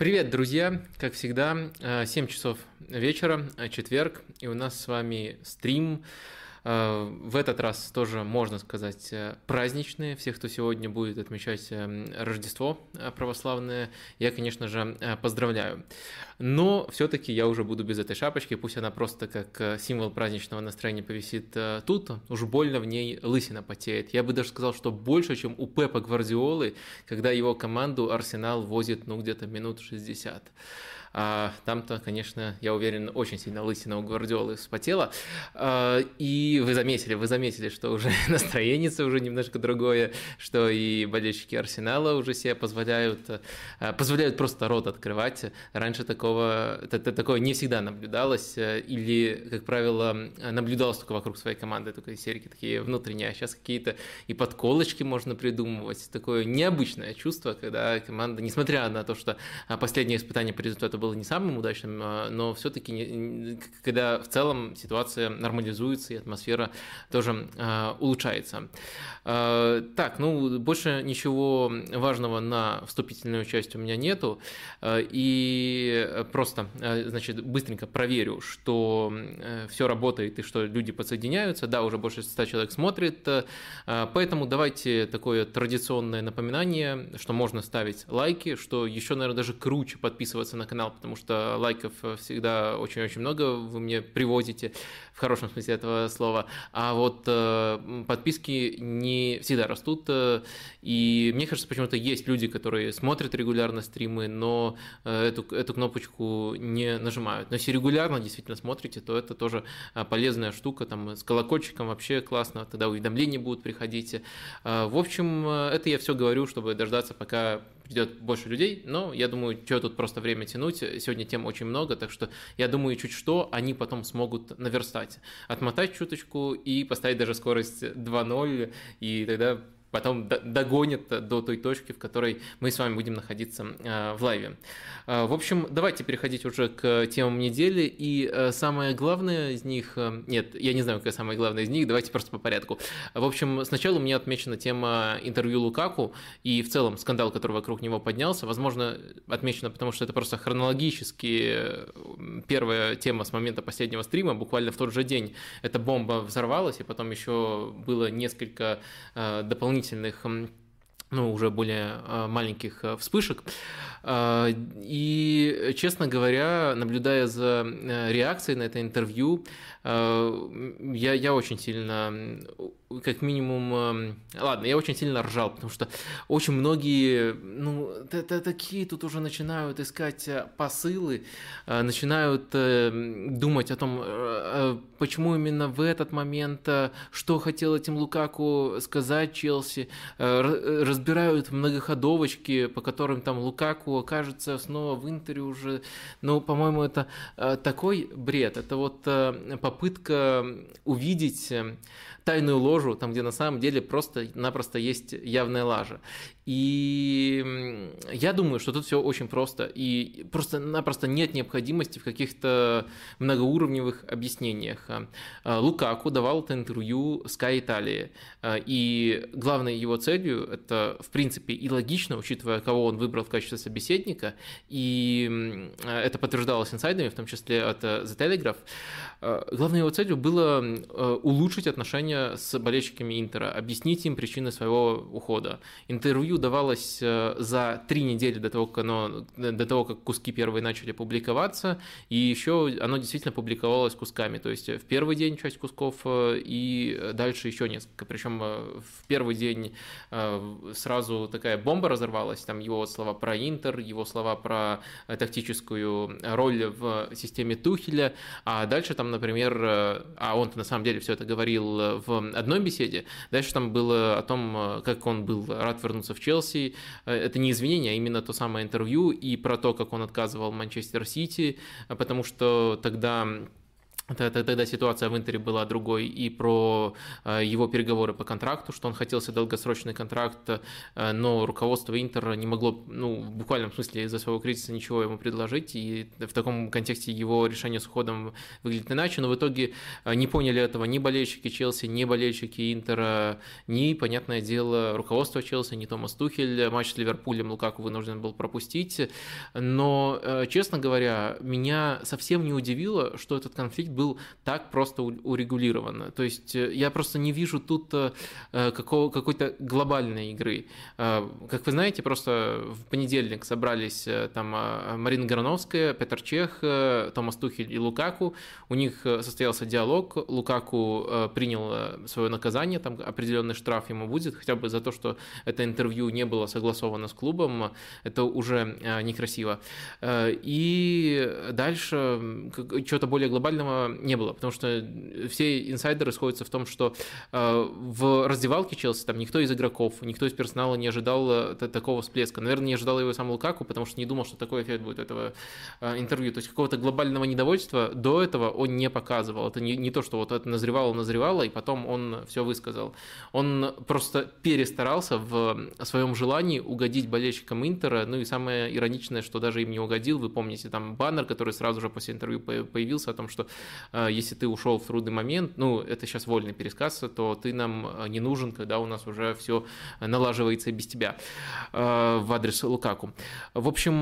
Привет, друзья! Как всегда, 7 часов вечера, четверг, и у нас с вами стрим Э, в этот раз тоже, можно сказать, э, праздничные. Всех, кто сегодня будет отмечать э, Рождество православное, я, конечно же, поздравляю. Но все-таки я уже буду без этой шапочки, пусть она просто как символ праздничного настроения повисит тут, уж больно в ней лысина потеет. Я бы даже сказал, что больше, чем у Пепа Гвардиолы, когда его команду Арсенал возит, ну, где-то минут 60. А там-то, конечно, я уверен, очень сильно лысина у Гвардиолы вспотела. А, и вы заметили, вы заметили, что уже настроение уже немножко другое, что и болельщики Арсенала уже себе позволяют, а, позволяют просто рот открывать. Раньше такого, такое не всегда наблюдалось, или, как правило, наблюдалось только вокруг своей команды, только серии такие внутренние, а сейчас какие-то и подколочки можно придумывать. Такое необычное чувство, когда команда, несмотря на то, что последнее испытание по результату было не самым удачным, а, но все-таки, когда в целом ситуация нормализуется и атмосфера тоже а, улучшается. А, так, ну, больше ничего важного на вступительную часть у меня нету, и просто, значит, быстренько проверю, что все работает и что люди подсоединяются. Да, уже больше 100 человек смотрит, поэтому давайте такое традиционное напоминание, что можно ставить лайки, что еще, наверное, даже круче подписываться на канал, потому что лайков всегда очень-очень много вы мне привозите, в хорошем смысле этого слова. А вот э, подписки не всегда растут, э, и мне кажется, почему-то есть люди, которые смотрят регулярно стримы, но э, эту, эту кнопочку не нажимают. Но если регулярно действительно смотрите, то это тоже полезная штука, там с колокольчиком вообще классно, тогда уведомления будут приходить. В общем, это я все говорю, чтобы дождаться, пока придет больше людей, но я думаю, что тут просто время тянуть, сегодня тем очень много, так что я думаю, чуть что, они потом смогут наверстать, отмотать чуточку и поставить даже скорость 2.0, и тогда потом догонит до той точки, в которой мы с вами будем находиться а, в лайве. А, в общем, давайте переходить уже к темам недели. И а, самое главное из них... Нет, я не знаю, какая самая главная из них, давайте просто по порядку. В общем, сначала у меня отмечена тема интервью Лукаку и в целом скандал, который вокруг него поднялся. Возможно, отмечено, потому что это просто хронологически первая тема с момента последнего стрима, буквально в тот же день эта бомба взорвалась, и потом еще было несколько дополнительных дополнительных ну, уже более а, маленьких а, вспышек. А, и, честно говоря, наблюдая за э, реакцией на это интервью, я, я очень сильно как минимум, эм, ладно, я очень сильно ржал, потому что очень многие, ну, такие тут уже начинают искать э, посылы, э, начинают э, думать о том, почему именно в этот момент, что хотел этим Лукаку сказать Челси, разбирают многоходовочки, по которым там Лукаку окажется снова в Интере уже, ну, по-моему, это такой бред, это вот попытка увидеть тайную ложу, там, где на самом деле просто-напросто есть явная лажа. И я думаю, что тут все очень просто. И просто-напросто нет необходимости в каких-то многоуровневых объяснениях. А, Лукаку давал это интервью Sky Italia. А, и главной его целью, это в принципе и логично, учитывая, кого он выбрал в качестве собеседника, и это подтверждалось инсайдами, в том числе от э, The Telegraph, а, главной его целью было улучшить отношения с болельщиками Интера, объяснить им причины своего ухода. Интервью давалось э, за три недели до того, как, оно, до того, как куски первые начали публиковаться, и еще оно действительно публиковалось кусками, то есть в первый день часть кусков э, и дальше еще несколько. Причем э, в первый день сразу такая бомба разорвалась, там его слова про Интер, его слова про тактическую роль в системе Тухеля, а дальше там, например, а он на самом деле все это говорил в одной беседе, дальше там было о том, как он был рад вернуться в Челси. Э, это не извинение, а именно то самое интервью и про то, как он отказывал Манчестер Сити, э, потому что тогда Тогда ситуация в Интере была другой, и про э, его переговоры по контракту, что он хотел себе долгосрочный контракт, э, но руководство Интера не могло, ну, в буквальном смысле из-за своего кризиса ничего ему предложить, и в таком контексте его решение с уходом выглядит иначе, но в итоге э, не поняли этого ни болельщики Челси, ни болельщики Интера, ни, понятное дело, руководство Челси, ни Томас Тухель. Матч с Ливерпулем Лукаку вынужден был пропустить, но, честно говоря, меня совсем не удивило, что этот конфликт был так просто урегулирован. То есть э, я просто не вижу тут э, какого, какой-то глобальной игры. Э, как вы знаете, просто в понедельник собрались там Марина Грановская, Петр Чех, Томас Тухель и Лукаку. У них состоялся диалог. Лукаку принял свое наказание, там определенный штраф ему будет, хотя бы за то, что это интервью не было согласовано с клубом. Это уже некрасиво. И дальше чего-то более глобального не было, потому что все инсайдеры сходятся в том, что э, в раздевалке Челси там никто из игроков, никто из персонала не ожидал э, такого всплеска. Наверное, не ожидал его сам Лукаку, потому что не думал, что такой эффект будет этого э, интервью. То есть какого-то глобального недовольства до этого он не показывал. Это не, не то, что вот это назревало, назревало, и потом он все высказал. Он просто перестарался в своем желании угодить болельщикам Интера. Ну и самое ироничное, что даже им не угодил. Вы помните там баннер, который сразу же после интервью появился о том, что если ты ушел в трудный момент, ну, это сейчас вольный пересказ, то ты нам а, не нужен, когда у нас уже все налаживается без тебя а, в адрес Лукаку. В общем,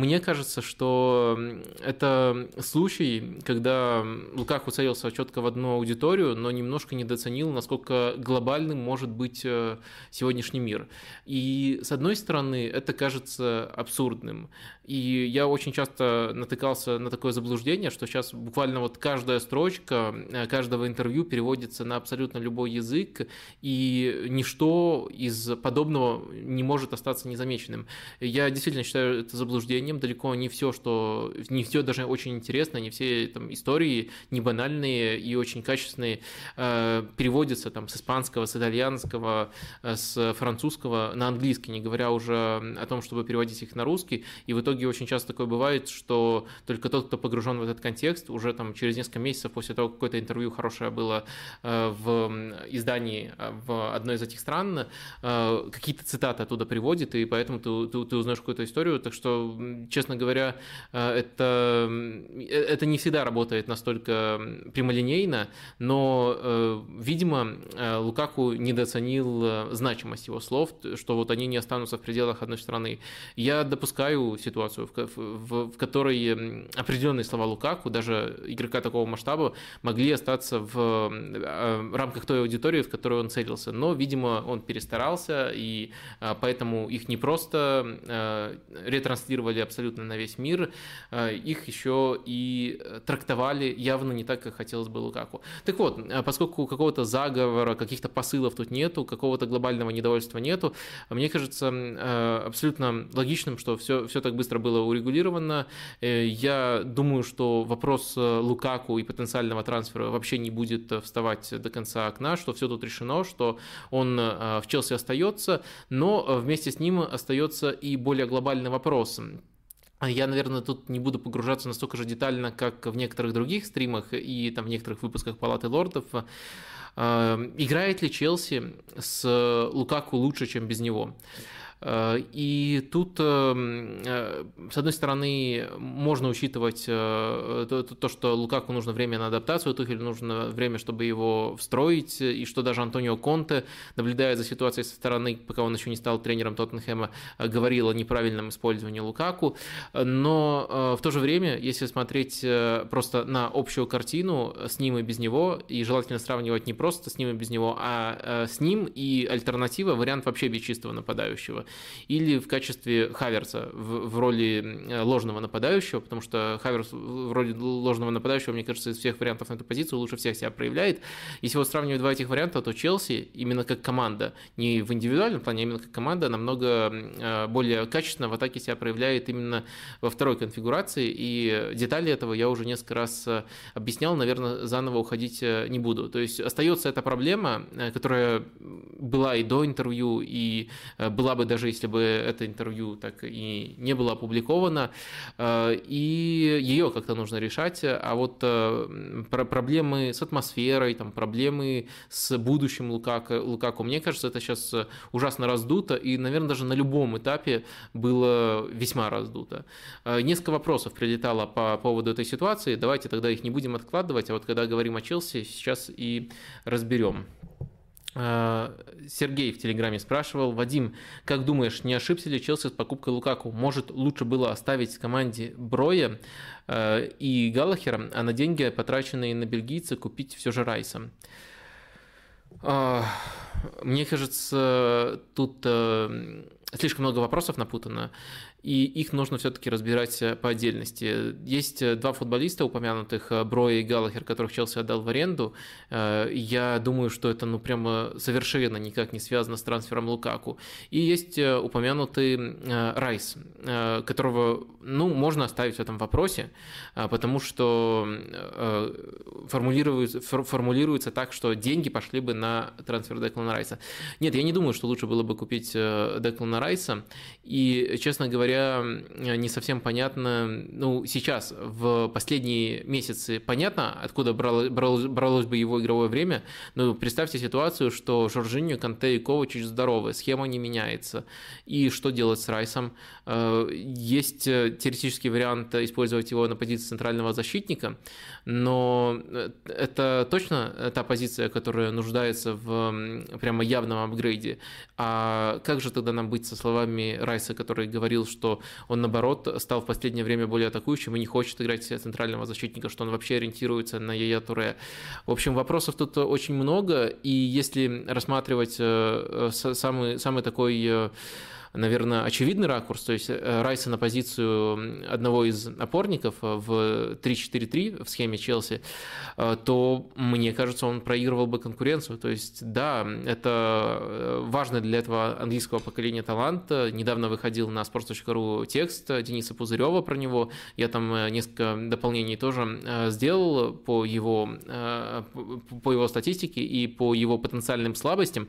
мне кажется, что это случай, когда Лукаку целился четко в одну аудиторию, но немножко недооценил, насколько глобальным может быть э, сегодняшний мир. И, с одной стороны, это кажется абсурдным. И я очень часто натыкался на такое заблуждение, что сейчас вот каждая строчка э, каждого интервью переводится на абсолютно любой язык, и ничто из подобного не может остаться незамеченным. Я действительно считаю это заблуждением. Далеко не все, что не все даже очень интересно, не все там истории не банальные и очень качественные э, переводятся там с испанского, с итальянского, э, с французского на английский, не говоря уже о том, чтобы переводить их на русский. И в итоге очень часто такое бывает, что только тот, кто погружен в этот контекст, уже там через несколько месяцев после того, какое-то интервью хорошее было э, в издании э, в одной из этих стран, э, какие-то цитаты оттуда приводит, и поэтому ты, ты, ты узнаешь какую-то историю. Так что, честно говоря, это, это не всегда работает настолько прямолинейно, но, видимо, Лукаку недооценил значимость его слов, что вот они не останутся в пределах одной страны. Я допускаю ситуацию, в, в, в которой определенные слова Лукаку, даже игрока такого масштаба, могли остаться в э, рамках той аудитории, в которую он целился. Но, видимо, он перестарался, и э, поэтому их не просто э, ретранслировали абсолютно на весь мир, их еще и трактовали явно не так, как хотелось бы Лукаку. Так вот, поскольку какого-то заговора, каких-то посылов тут нету, какого-то глобального недовольства нету, мне кажется абсолютно логичным, что все, все так быстро было урегулировано. Я думаю, что вопрос Лукаку и потенциального трансфера вообще не будет э, вставать до конца окна, что все тут решено, что он в Челси остается, но вместе с ним остается и более глобальный вопрос. Я, наверное, тут не буду погружаться настолько же детально, как в некоторых других стримах и там в некоторых выпусках Палаты лордов. Играет ли Челси с Лукаку лучше, чем без него? Э, и тут, эм, э, с одной стороны, можно учитывать э, то, что Лукаку нужно время на адаптацию, Тухелю нужно время, чтобы его встроить, и что даже Антонио Конте, наблюдая за ситуацией со стороны, пока он еще не стал тренером Тоттенхэма, говорил о неправильном использовании Лукаку. Но в то же время, если смотреть просто на общую картину с ним и без него, и желательно сравнивать не просто с ним и без него, а с ним и альтернатива, вариант вообще без чистого нападающего или в качестве Хаверса в, в роли э, ложного нападающего, потому что Хаверс в роли ложного нападающего, мне кажется, из всех вариантов на эту позицию лучше всех себя проявляет. Если вот сравнивать два этих варианта, то Челси именно как команда, не в индивидуальном плане, а именно как команда, намного э, более качественно в атаке себя проявляет именно во второй конфигурации, и детали этого я уже несколько раз э, объяснял, наверное, заново уходить не буду. То есть остается эта проблема, которая была и до интервью, и была бы даже даже если бы это интервью так и не было опубликовано, и ее как-то нужно решать, а вот проблемы с атмосферой, там, проблемы с будущим Лукако, Лукаку, мне кажется, это сейчас ужасно раздуто, и, наверное, даже на любом этапе было весьма раздуто. Несколько вопросов прилетало по поводу этой ситуации, давайте тогда их не будем откладывать, а вот когда говорим о Челси, сейчас и разберем. А, Сергей в Телеграме спрашивал, Вадим, как думаешь, не ошибся ли Челси с покупкой Лукаку? Может, лучше было оставить команде Броя э, и Галлахера, а на деньги, потраченные на бельгийца, купить все же Райса? Э, мне кажется, тут э, слишком много вопросов напутано и их нужно все-таки разбирать э, по отдельности. Есть э, два футболиста упомянутых, э, Броя и Галлахер, которых Челси отдал в аренду. Я думаю, что это ну прямо совершенно никак не связано с трансфером Лукаку. И есть упомянутый Райс, которого ну, можно оставить в этом вопросе, потому что формулируется, формулируется так, что деньги пошли бы на трансфер Деклана Райса. Нет, я не думаю, что лучше было бы купить Деклана Райса. И, честно говоря, говоря, не совсем понятно, ну, сейчас, в последние месяцы, понятно, откуда бралось, бралось, бралось бы его игровое время, но представьте ситуацию, что Жоржиньо, Канте и Ковачич здоровы, схема не меняется. И что делать с Райсом? Э, есть э, теоретический вариант использовать его на позиции центрального защитника, но э, это точно та позиция, которая нуждается в прямо явном апгрейде. А как же тогда нам быть со словами Райса, который говорил, что он, наоборот, стал в последнее время более атакующим и не хочет играть центрального защитника, что он вообще ориентируется на Яя Туре. В общем, вопросов тут очень много, и если рассматривать самый, самый такой наверное, очевидный ракурс, то есть э, Райса на позицию одного из опорников в 3-4-3 в схеме Челси, э, то, мне кажется, он проигрывал бы конкуренцию. То есть, да, это э, важно для этого английского поколения талант. Недавно выходил на sports.ru текст Дениса Пузырева про него. Я там несколько дополнений тоже сделал по его, по его статистике и по его потенциальным слабостям.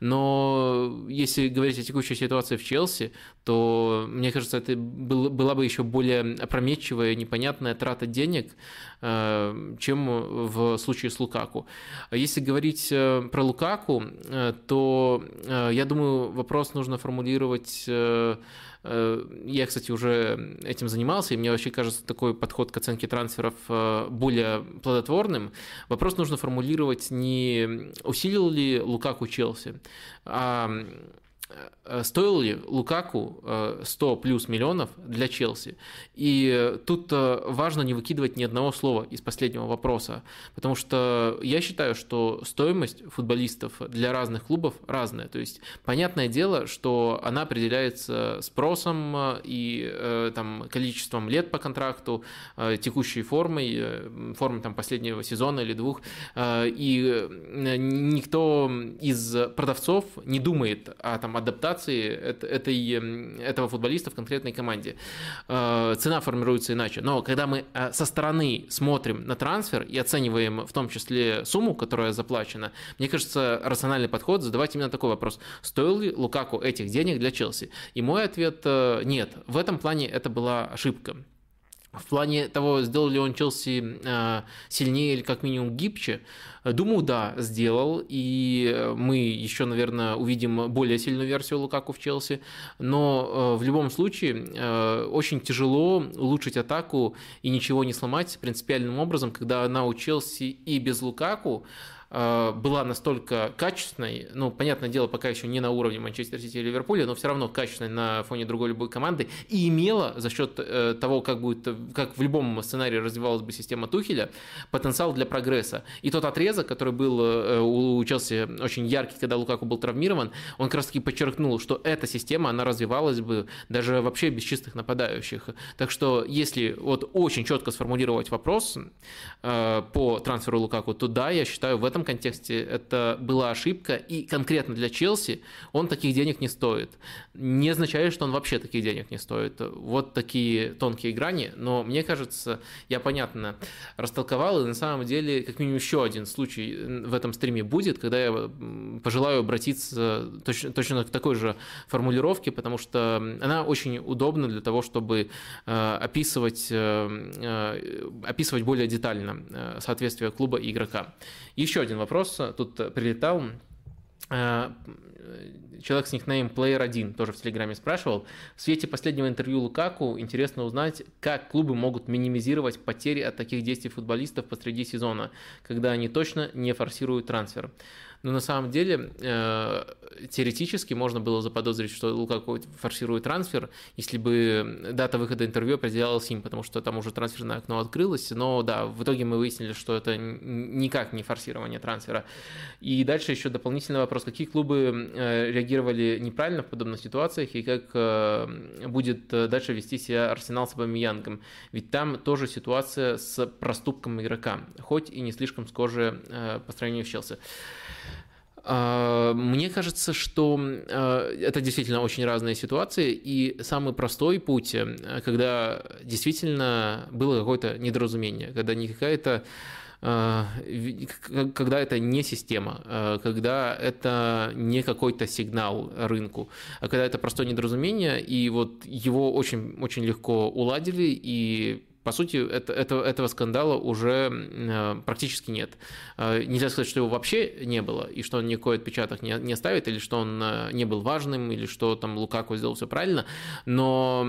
Но если говорить о текущей ситуации в Челси, то, мне кажется, это был, была бы еще более опрометчивая, непонятная трата денег, э, чем в случае с Лукаку. Если говорить э, про Лукаку, э, то, я думаю, вопрос нужно формулировать я, кстати, уже этим занимался, и мне вообще кажется такой подход к оценке трансферов более плодотворным. Вопрос нужно формулировать не усилил ли Лукаку Челси, а стоил ли Лукаку 100 э, плюс миллионов для Челси? И тут э, важно не выкидывать ни одного слова из последнего вопроса, потому что я считаю, что стоимость футболистов для разных клубов разная. То есть понятное дело, что она определяется спросом и там, количеством лет по контракту, текущей формой, формой там, последнего сезона или двух. И никто из продавцов не думает о там, адаптации этой, этого футболиста в конкретной команде. Э, цена формируется иначе. Но когда мы э, со стороны смотрим на трансфер и оцениваем в том числе сумму, которая заплачена, мне кажется, рациональный подход задавать именно такой вопрос. Стоил ли Лукаку этих денег для Челси? И мой ответ э, – нет. В этом плане это была ошибка. В плане того, сделал ли он Челси сильнее или как минимум гибче, Думаю, да, сделал, и мы еще, наверное, увидим более сильную версию Лукаку в Челси, но э, в любом случае э, очень тяжело улучшить атаку и ничего не сломать принципиальным образом, когда она у Челси и без Лукаку. Э, была настолько качественной, ну, понятное дело, пока еще не на уровне Манчестер Сити и Ливерпуля, но все равно качественной на фоне другой любой команды, и имела за счет э, того, как будет, как в любом сценарии развивалась бы система Тухеля, потенциал для прогресса. И тот отрезок, который был э, у Челси очень яркий, когда Лукаку был травмирован, он как раз таки подчеркнул, что эта система, она развивалась бы даже вообще без чистых нападающих. Так что, если вот очень четко сформулировать вопрос по трансферу Лукаку, то да, я считаю, в этом этом контексте это была ошибка, и конкретно для Челси он таких денег не стоит. Не означает, что он вообще таких денег не стоит. Вот такие тонкие грани, но мне кажется, я понятно растолковал, и на самом деле как минимум еще один случай в этом стриме будет, когда я пожелаю обратиться точно, точно к такой же формулировке, потому что она очень удобна для того, чтобы э, описывать, э, э, описывать более детально соответствие клуба и игрока. Еще один вопрос тут прилетал человек с никнейм Player1 тоже в Телеграме спрашивал. В свете последнего интервью Лукаку интересно узнать, как клубы могут минимизировать потери от таких действий футболистов посреди сезона, когда они точно не форсируют трансфер. Но на самом деле э, теоретически можно было заподозрить, что Лукаку форсирует трансфер, если бы дата выхода интервью определялась им, потому что там уже трансферное окно открылось. Но да, в итоге мы выяснили, что это никак не форсирование трансфера. И дальше еще дополнительный вопрос, какие клубы э, реагировали неправильно в подобных ситуациях и как э, будет дальше вести себя Арсенал с Абамиянгом. Ведь там тоже ситуация с проступком игрока, хоть и не слишком схожая по сравнению с Челси. А, мне кажется, что а, это действительно очень разные ситуации, и самый простой путь, э, когда действительно было какое-то недоразумение, когда не какая-то а, когда это не система, когда это не какой-то сигнал рынку, а когда это простое недоразумение, и вот его очень, очень легко уладили, и по сути, это, это, этого скандала уже э, практически нет. Э, нельзя сказать, что его вообще не было, и что он никакой отпечаток не, не ставит, или что он э, не был важным, или что там Лукаку сделал все правильно. Но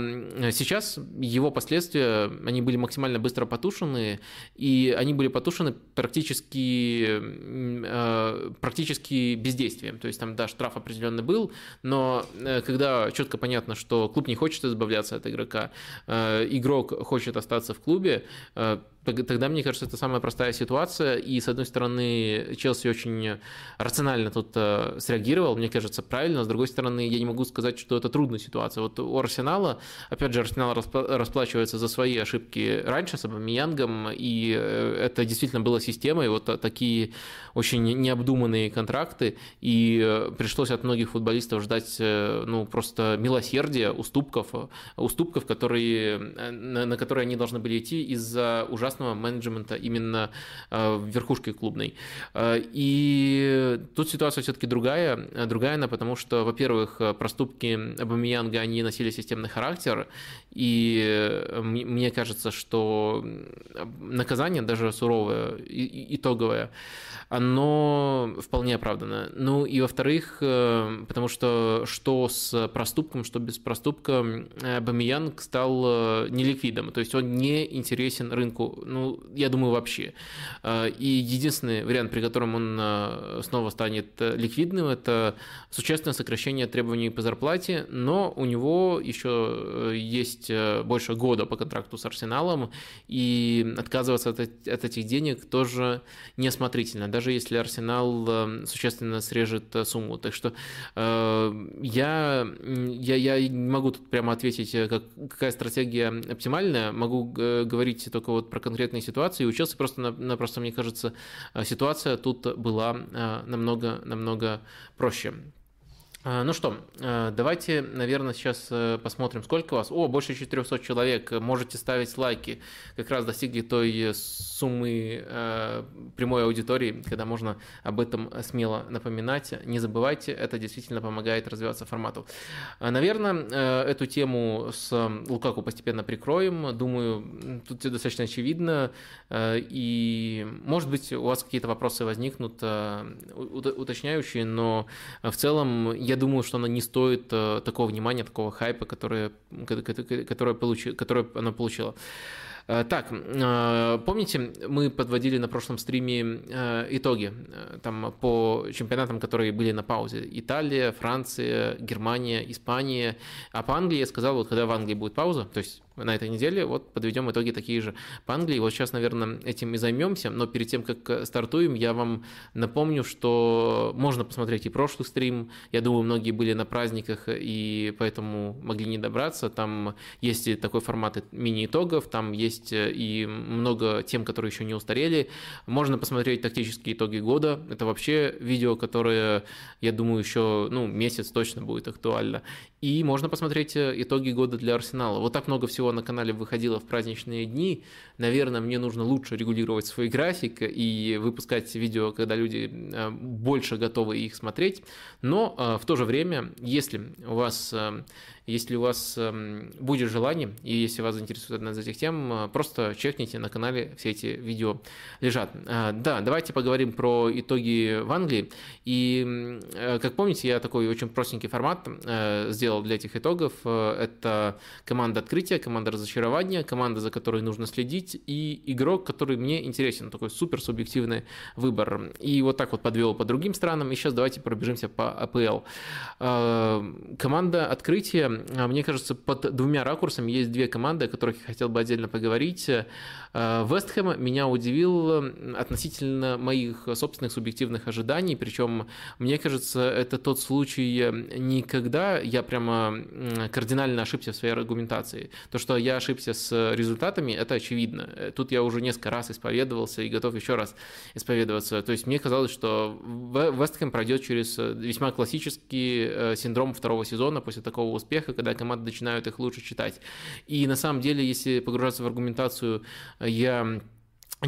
сейчас его последствия, они были максимально быстро потушены, и они были потушены практически, практически бездействием. То есть там, да, штраф определенный был, но когда четко понятно, что клуб не хочет избавляться от игрока, игрок хочет остаться остаться в клубе, э, тогда, мне кажется, это самая простая ситуация. И, с одной стороны, Челси очень рационально тут э, среагировал, мне кажется, правильно. С другой стороны, я не могу сказать, что это трудная ситуация. Вот у Арсенала, опять же, Арсенал расплачивается за свои ошибки раньше с Абамиянгом, и э, это действительно была система, и вот такие очень необдуманные контракты, и пришлось от многих футболистов ждать, ну, просто милосердия, уступков, уступков, которые, на которые они должны были идти из-за ужасного менеджмента именно э, в верхушке клубной. Э, и тут ситуация все-таки другая. Другая она, потому что, во-первых, проступки Абамиянга, они носили системный характер, и мне кажется, что наказание, даже суровое, итоговое, оно вполне оправдано. Ну и во-вторых, э, потому что что с проступком, что без проступка, Бамиянг стал неликвидом, то есть он не интересен рынку, ну, я думаю, вообще. Э, и единственный вариант, при котором он э, снова станет ликвидным, это существенное сокращение требований по зарплате, но у него еще есть больше года по контракту с Арсеналом, и отказываться от, этих денег тоже неосмотрительно. Даже если Арсенал существенно срежет э, сумму. Так что э, я, я, я не могу тут прямо ответить, э, как, какая стратегия оптимальная. Могу говорить только вот про конкретные ситуации. У Челси просто, просто мне кажется, ситуация тут была намного, намного проще. А, ну что, а, давайте, наверное, сейчас э, посмотрим, сколько у вас. О, больше 400 человек. Можете ставить лайки. Как раз достигли той суммы э, прямой аудитории, когда можно об этом смело напоминать. Не забывайте, это действительно помогает развиваться формату. А, наверное, э, эту тему с Лукаку постепенно прикроем. Думаю, тут все достаточно очевидно. И, может быть, у вас какие-то вопросы возникнут уточняющие, но в целом я я думаю, что она не стоит э, такого внимания, такого хайпа, которое, которое, получи, которое она получила. Э, так, э, помните, мы подводили на прошлом стриме итоги там по чемпионатам, которые были на паузе. Италия, Франция, Германия, Испания. А по Англии я сказал, вот когда в Англии будет пауза, то есть на этой неделе. Вот подведем итоги такие же по Англии. Вот сейчас, наверное, этим и займемся. Но перед тем, как стартуем, я вам напомню, что можно посмотреть и прошлый стрим. Я думаю, многие были на праздниках и поэтому могли не добраться. Там есть и такой формат мини-итогов, там есть и много тем, которые еще не устарели. Можно посмотреть тактические итоги года. Это вообще видео, которое, я думаю, еще ну, месяц точно будет актуально. И можно посмотреть э, итоги года для Арсенала. Вот так много всего на канале выходило в праздничные дни. Наверное, мне нужно лучше регулировать свой график и выпускать видео, когда люди э, больше готовы их смотреть. Но э, в то же время, если у вас если у вас эм, будет желание, и если вас заинтересует одна из этих тем, э, просто чекните на канале, все эти видео лежат. А, да, давайте поговорим про итоги в Англии. И, э, как помните, я такой очень простенький формат э, сделал для этих итогов. Это команда открытия, команда разочарования, команда, за которой нужно следить, и игрок, который мне интересен, такой супер субъективный выбор. И вот так вот подвел по другим странам. И сейчас давайте пробежимся по АПЛ. Команда открытия мне кажется, под двумя ракурсами есть две команды, о которых я хотел бы отдельно поговорить. Э, Вестхэм меня удивил относительно моих собственных субъективных ожиданий, причем, мне кажется, это тот случай не когда я прямо кардинально ошибся в своей аргументации. То, что я ошибся с результатами, это очевидно. Э, тут я уже несколько раз исповедовался и готов еще раз исповедоваться. То есть мне казалось, что Вестхэм пройдет через весьма классический э, синдром второго сезона после такого успеха, успеха, когда команды начинают их лучше читать. И на самом деле, если погружаться в аргументацию, я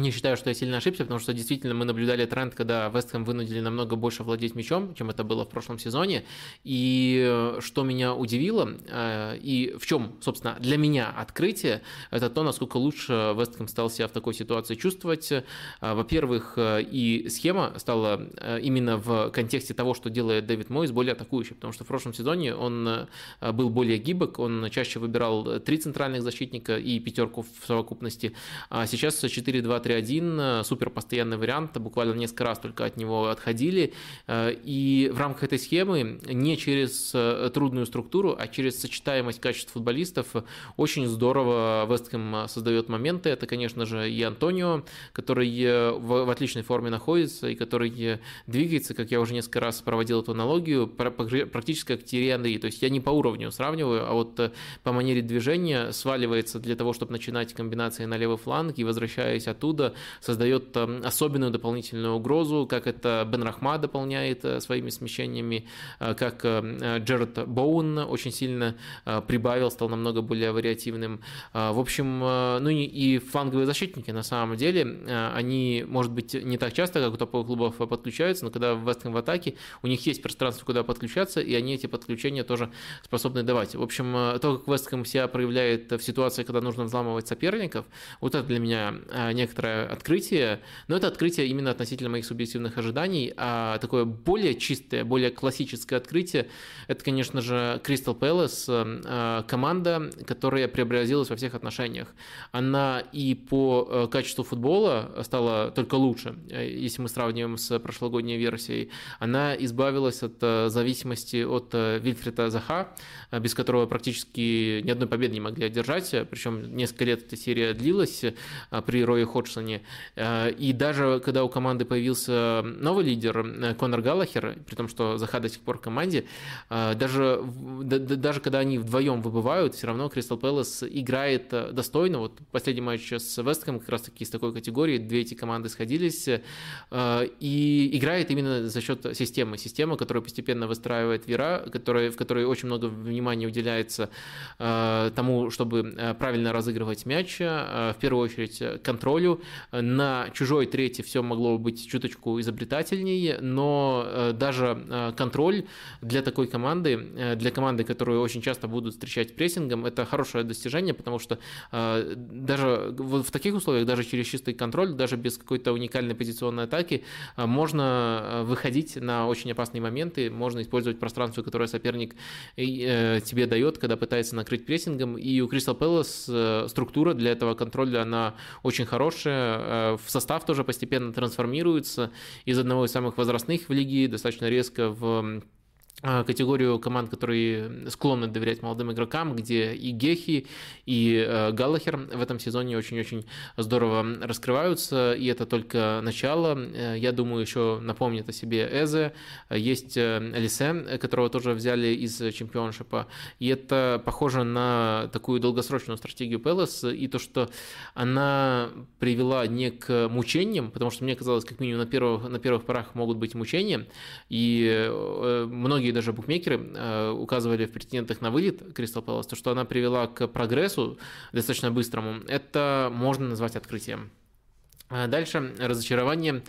не считаю, что я сильно ошибся, потому что действительно мы наблюдали тренд, когда Вестхэм вынудили намного больше владеть мячом, чем это было в прошлом сезоне. И э, что меня удивило, э, и в чем, собственно, для меня открытие, это то, насколько лучше Вестхэм стал себя в такой ситуации чувствовать. Э, во-первых, и схема стала именно в контексте того, что делает Дэвид Мойс, более атакующей, потому что в прошлом сезоне он был более гибок, он чаще выбирал три центральных защитника и пятерку в совокупности, а сейчас 4-2 3-1, э, супер постоянный вариант, буквально несколько раз только от него отходили. Э, и в рамках этой схемы не через э, трудную структуру, а через сочетаемость качеств футболистов очень здорово Вестхэм создает моменты. Это, конечно же, и Антонио, который в отличной форме находится и который двигается, как я уже несколько раз проводил эту аналогию, практически как Тири Анри. То есть я не по уровню сравниваю, а вот по манере движения сваливается для того, чтобы начинать комбинации на левый фланг и возвращаясь оттуда оттуда создает особенную дополнительную угрозу, как это Бен Рахма дополняет э, своими смещениями, э, как э, Джеред Боун очень сильно прибавил, стал намного более вариативным. В общем, ну и фланговые защитники на самом деле, они, может быть, не так часто, как у топовых клубов подключаются, но когда в Вестхэм в атаке, у них есть пространство, куда подключаться, и они эти подключения тоже способны давать. В общем, то, как Вестхэм себя проявляет в ситуации, когда нужно взламывать соперников, вот это для меня некоторое некоторое открытие, но это открытие именно относительно моих субъективных ожиданий, а такое более чистое, более классическое открытие, это, конечно же, Crystal Palace, э, команда, которая преобразилась во всех отношениях. Она и по э, качеству футбола стала только лучше, э, если мы сравниваем с прошлогодней версией. Она избавилась от зависимости от Вильфрита Заха, без которого практически ни одной победы не могли одержать, причем несколько лет эта серия длилась при Рое Ходж Ходжсоне. Э, и даже когда у команды появился новый лидер э, Конор Галлахер, при том, что Заха до сих пор в команде, э, даже, даже когда они вдвоем выбывают, все равно Кристал Пэлас играет достойно. Вот последний матч с Вестком как раз-таки из такой категории, две эти команды сходились, и играет именно за счет системы. Система, которая постепенно выстраивает Вера, которая, в которой очень много внимания уделяется тому, чтобы правильно разыгрывать мяч, в первую очередь контролю, на чужой трети все могло быть чуточку изобретательнее, но э, даже э, контроль для такой команды, э, для команды, которую очень часто будут встречать прессингом, это хорошее достижение, потому что даже в таких условиях, даже через чистый контроль, даже без какой-то уникальной позиционной атаки, можно выходить на очень опасные моменты, можно использовать пространство, которое соперник тебе дает, когда пытается накрыть прессингом, и у Crystal Palace структура для этого контроля, она очень хорошая, Э, в состав тоже постепенно трансформируется из одного из самых возрастных в лиге достаточно резко в категорию команд, которые склонны доверять молодым игрокам, где и Гехи, и э, Галлахер в этом сезоне очень-очень здорово раскрываются, и это только начало. Э, я думаю, еще напомнит о себе Эзе, есть э, Лисе, которого тоже взяли из чемпионшипа, и это похоже на такую долгосрочную стратегию Пелос, и то, что она привела не к мучениям, потому что мне казалось, как минимум на первых, на первых порах могут быть мучения, и многие многие даже букмекеры э, указывали в претендентах на вылет Кристал Пэлас, то, что она привела к прогрессу достаточно быстрому, это можно назвать открытием. А дальше разочарование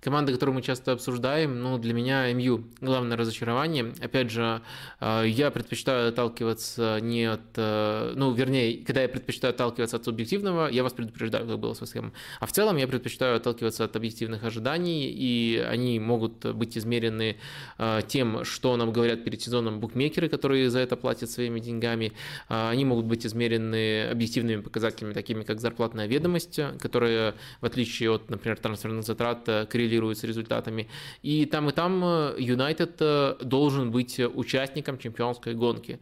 Команда, которую мы часто обсуждаем, ну, для меня МЮ главное разочарование. Опять же, э, я предпочитаю отталкиваться не от... Э, ну, вернее, когда я предпочитаю отталкиваться от субъективного, я вас предупреждаю, как было с Вестхэмом. А в целом я предпочитаю отталкиваться от объективных ожиданий, и они могут быть измерены э, тем, что нам говорят перед сезоном букмекеры, которые за это платят своими деньгами. Они могут быть измерены объективными показателями, такими как зарплатная ведомость, которая, в отличие от, например, трансферных затрат, коррелирует коррелирует с результатами. И там и там э, Юнайтед э, должен быть участником чемпионской гонки.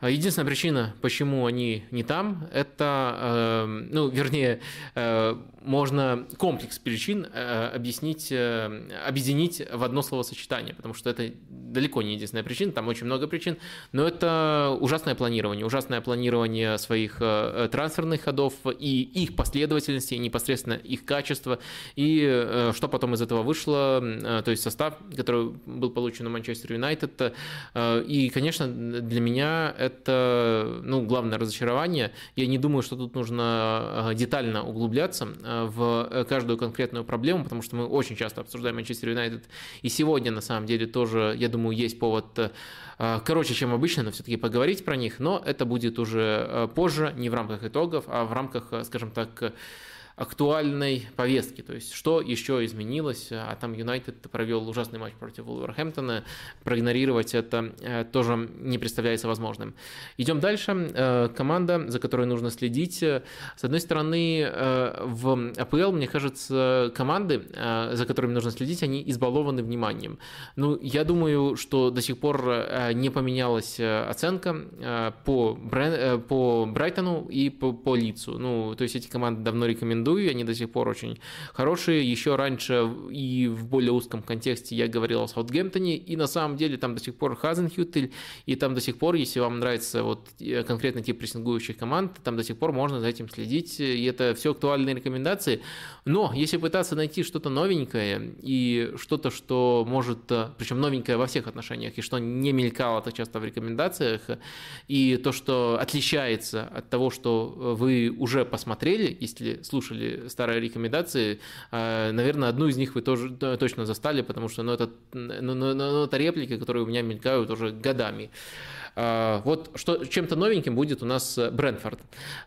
А единственная причина, почему они не там, это, э, ну, вернее, э, можно комплекс причин э, объяснить, э, объединить в одно словосочетание, потому что это далеко не единственная причина, там очень много причин, но это ужасное планирование, ужасное планирование своих трансферных ходов и их последовательности, непосредственно их качества, и что потом из этого вышло, то есть состав, который был получен у Манчестер Юнайтед, и, конечно, для меня это это ну, главное разочарование. Я не думаю, что тут нужно э, детально углубляться э, в каждую конкретную проблему, потому что мы очень часто обсуждаем Манчестер Юнайтед. И сегодня, на самом деле, тоже, я думаю, есть повод э, короче, чем обычно, но все-таки поговорить про них. Но это будет уже позже, не в рамках итогов, а в рамках, скажем так, актуальной повестки. То есть, что еще изменилось, а там Юнайтед провел ужасный матч против Вулверхэмптона, проигнорировать это э, тоже не представляется возможным. Идем дальше. Э, команда, за которой нужно следить. С одной стороны, э, в АПЛ, мне кажется, команды, за которыми нужно следить, они избалованы вниманием. Ну, я думаю, что до сих пор не поменялась оценка по, Брэн, по Брайтону и по, по Лицу. Ну, то есть эти команды давно рекомендуют рекомендую, они до сих пор очень хорошие. Еще раньше и в более узком контексте я говорил о Саутгемптоне, и на самом деле там до сих пор Хазенхютель, и там до сих пор, если вам нравится вот э, конкретный тип прессингующих команд, там до сих пор можно за этим следить, и это все актуальные рекомендации. Но если пытаться найти что-то новенькое и что-то, что может, э, причем новенькое во всех отношениях, и что не мелькало так часто в рекомендациях, и то, что отличается от того, что вы уже посмотрели, если слушали слушали старые рекомендации, а, наверное, одну из них вы тоже точно застали, потому что ну, это, ну, ну, ну, это реплики, которые у меня мелькают уже годами. А, вот что, чем-то новеньким будет у нас э, Брэнфорд.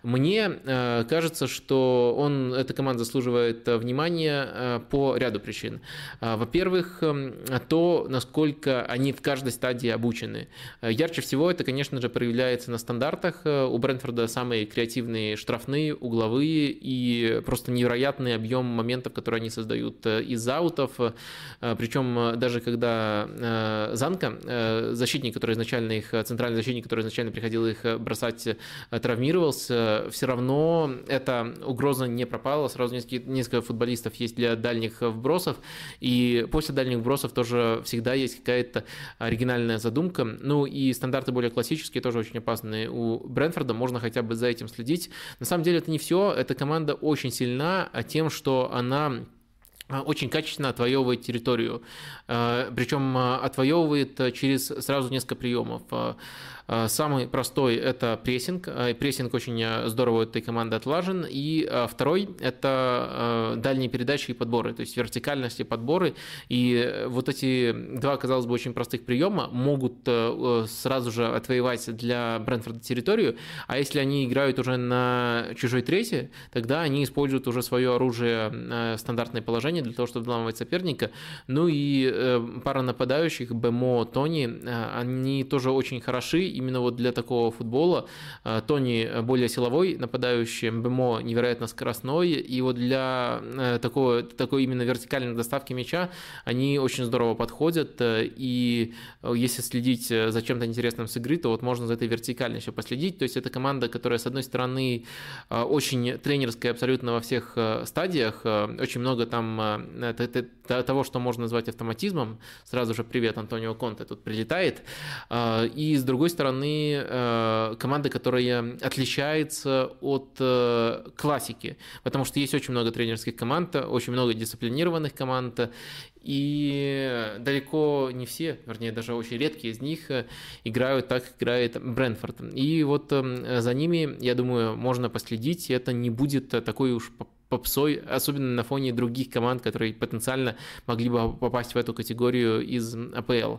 Мне э, кажется, что он, эта команда заслуживает э, внимания по ряду причин. А, во-первых, эм, то, насколько они в каждой стадии обучены. Ярче всего это, конечно же, проявляется на стандартах. У Брэнфорда самые креативные штрафные, угловые и просто невероятный объем моментов, которые они создают из аутов. Причем даже когда Занка, защитник, который изначально их центральный защитник, который изначально приходил их э, бросать, э, травмировался, все равно эта угроза не пропала. Сразу несколько, несколько футболистов есть для дальних вбросов, и после дальних вбросов тоже всегда есть какая-то оригинальная задумка. Ну и стандарты более классические, тоже очень опасные у Брэнфорда, можно хотя бы за этим следить. На самом деле это не все, эта команда очень сильна тем, что она а, очень качественно отвоевывает территорию. А, Причем а, отвоевывает через сразу несколько приемов. А, самый простой – это прессинг. А, прессинг очень а, здорово у этой команды отлажен. И второй – это дальние передачи и подборы, то есть вертикальность и подборы. И вот эти два, казалось бы, очень простых приема могут сразу же отвоевать для Брэнфорда территорию. А если они играют уже на чужой трети, тогда они используют уже свое оружие стандартное положение для того, чтобы взламывать соперника. Ну и э, пара нападающих, Бемо, Тони, э, они тоже очень хороши именно вот для такого футбола. Э, Тони более силовой нападающий, Бемо невероятно скоростной, и вот для э, такого, такой именно вертикальной доставки мяча они очень здорово подходят, э, и если следить за чем-то интересным с игры, то вот можно за этой вертикальностью последить, то есть это команда, которая, с одной стороны, очень тренерская абсолютно во всех стадиях, очень много там того, что можно назвать автоматизмом, сразу же привет, Антонио Конте тут прилетает, и с другой стороны, команда, которая отличается от э, классики, потому что есть очень много тренерских команд, очень много дисциплинированных команд, и далеко не все, вернее, даже очень редкие из них э, играют так, как играет Брэнфорд. И вот э, за ними, я думаю, можно последить, это не будет такой уж попсой, особенно на фоне других команд, которые потенциально могли бы попасть в эту категорию из АПЛ.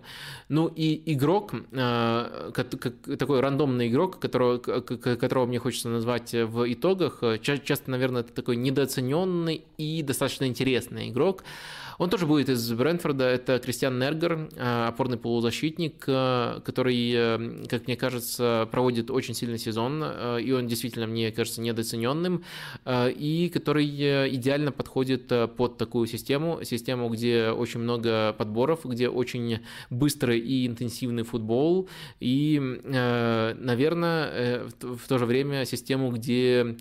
Ну и игрок, э, такой рандомный игрок, которого, которого мне хочется назвать в итогах, часто, наверное, это такой недооцененный и достаточно интересный игрок, он тоже будет из Брэнфорда. Это Кристиан Нергер, э, опорный полузащитник, э, который, э, как мне кажется, проводит очень сильный сезон, и он действительно, мне кажется, недооцененным, и который идеально подходит под такую систему, систему, где очень много подборов, где очень быстрый и интенсивный футбол, и, наверное, в то же время систему, где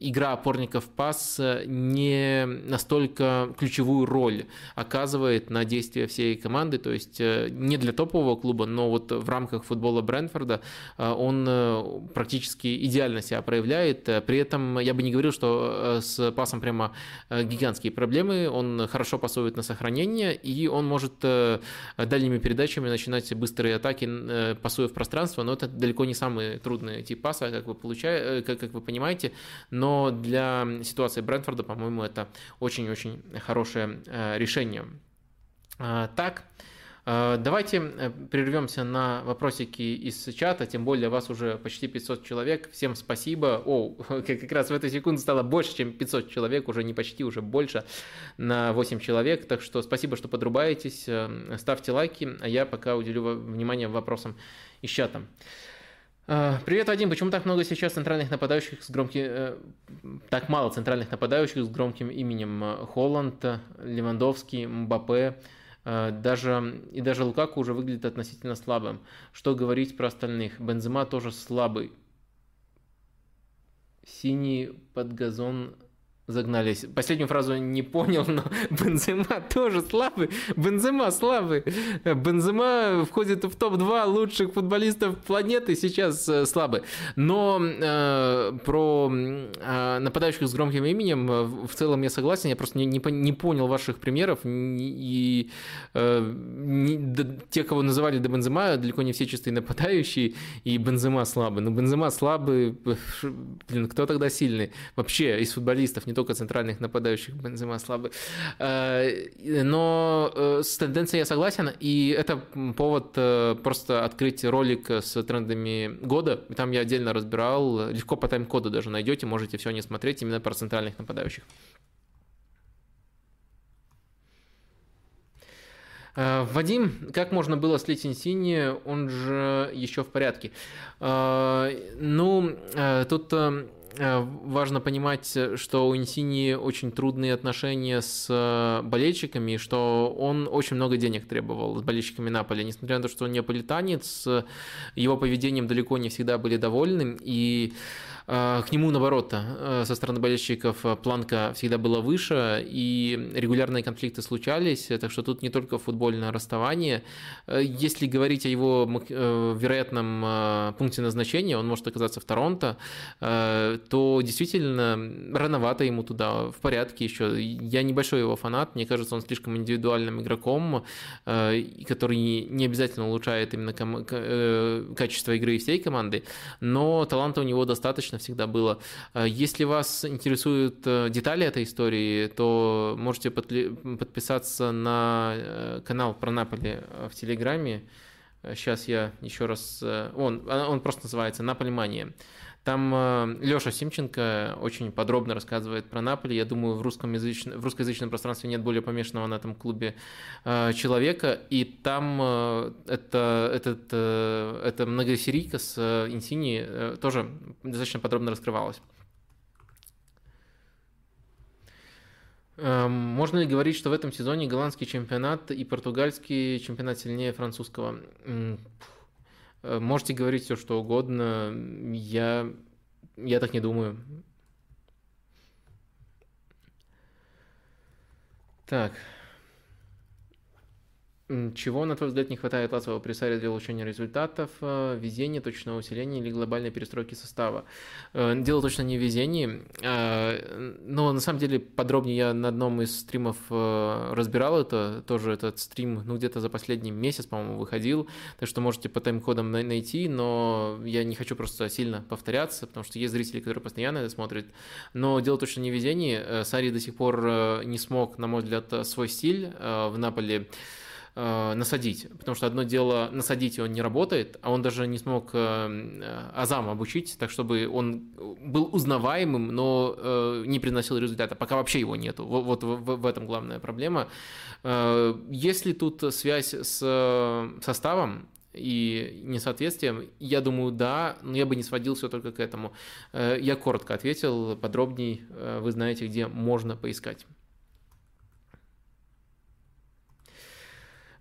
игра опорников пас не настолько ключевую роль оказывает на действия всей команды, то есть э, не для топового клуба, но вот в рамках футбола Брэнфорда э, он э, практически идеально себя проявляет. При этом я бы не говорил, что с пасом прямо гигантские проблемы, он хорошо пасует на сохранение, и он может дальними передачами начинать быстрые атаки, пасуя в пространство, но это далеко не самый трудный тип паса, как вы, получаете, как, как вы понимаете, но для ситуации Брэнфорда, по-моему, это очень-очень хорошее решение. А, так, а, Давайте э, прервемся на вопросики из чата, тем более вас уже почти 500 человек. Всем спасибо. О, как раз в эту секунду стало больше, чем 500 человек, уже не почти, уже больше на 8 человек. Так что спасибо, что подрубаетесь. Э, ставьте лайки, а я пока уделю внимание вопросам из чата. А, привет, Вадим. Почему так много сейчас центральных нападающих с громким... Э, так мало центральных нападающих с громким именем Холланд, Левандовский, Мбаппе, э, даже, и даже Лукаку уже выглядит относительно слабым. Что говорить про остальных? Бензема тоже слабый. Синий под газон загнались. Последнюю фразу не понял, но Бензема тоже слабый. Бензема слабый. Бензема входит в топ-2 лучших футболистов планеты, сейчас э, слабый. Но э, про э, нападающих с громким именем э, в целом я согласен. Я просто не, не, не понял ваших примеров. И э, не, да, те, кого называли до Бензема, далеко не все чистые нападающие. И Бензема слабый. Но Бензема слабый. Блин, кто тогда сильный? Вообще из футболистов, не только центральных нападающих Бензема слабый. Э, но э, с тенденцией я согласен, и это повод э, просто открыть ролик с трендами года. Там я отдельно разбирал, легко по тайм-коду даже найдете, можете все не смотреть именно про центральных нападающих. Вадим, как можно было слить Инсини, он же еще в порядке. Ну, тут важно понимать, что у Инсини очень трудные отношения с э, болельщиками, что он очень много денег требовал с болельщиками Наполи. Несмотря на то, что он неаполитанец, его поведением далеко не всегда были довольны. И а, к нему, наоборот, э, со стороны болельщиков э, планка всегда была выше, и регулярные конфликты случались, так что тут не только футбольное расставание. Э, если говорить о его вероятном пункте назначения, он может оказаться в Торонто, то действительно рановато ему туда, в порядке еще. Я небольшой его фанат, мне кажется, он слишком индивидуальным игроком, который не обязательно улучшает именно качество игры всей команды, но таланта у него достаточно всегда было. Э, если вас интересуют э, детали этой истории, то можете подписаться на э, канал про Наполи в Телеграме. Сейчас я еще раз... Он, он просто называется «Наполимания». Там э, Леша Симченко очень подробно рассказывает про Наполи. Я думаю, в, русском язычном, в русскоязычном пространстве нет более помешанного на этом клубе э, человека. И там э, это, этот, это многосерийка с Инсини тоже достаточно подробно раскрывалась. Эм, можно ли говорить, что в этом сезоне голландский чемпионат и португальский чемпионат сильнее французского? Э, можете говорить все, что угодно. Я, я так не думаю. Так. Чего, на твой взгляд, не хватает Лацева Пресаре для улучшения результатов? Э, везение, точного усиления или глобальной перестройки состава? Э, дело точно не в везении, э, но на самом деле подробнее я на одном из стримов разбирал это, тоже этот стрим, ну где-то за последний месяц, по-моему, выходил, так что можете по тайм-кодам найти, но я не хочу просто сильно повторяться, потому что есть зрители, которые постоянно это смотрят, но дело точно не в везении, Сари до сих пор не смог, на мой взгляд, свой стиль в Наполе Э, насадить. Потому что одно дело насадить, и он не работает, а он даже не смог э, Азам обучить, так чтобы он был узнаваемым, но э, не приносил результата. Пока вообще его нету. Вот, в, в этом главная проблема. Есть ли тут связь с составом? и несоответствием, я думаю, да, но я бы не сводил все только к этому. Я коротко ответил, подробней вы знаете, где можно поискать.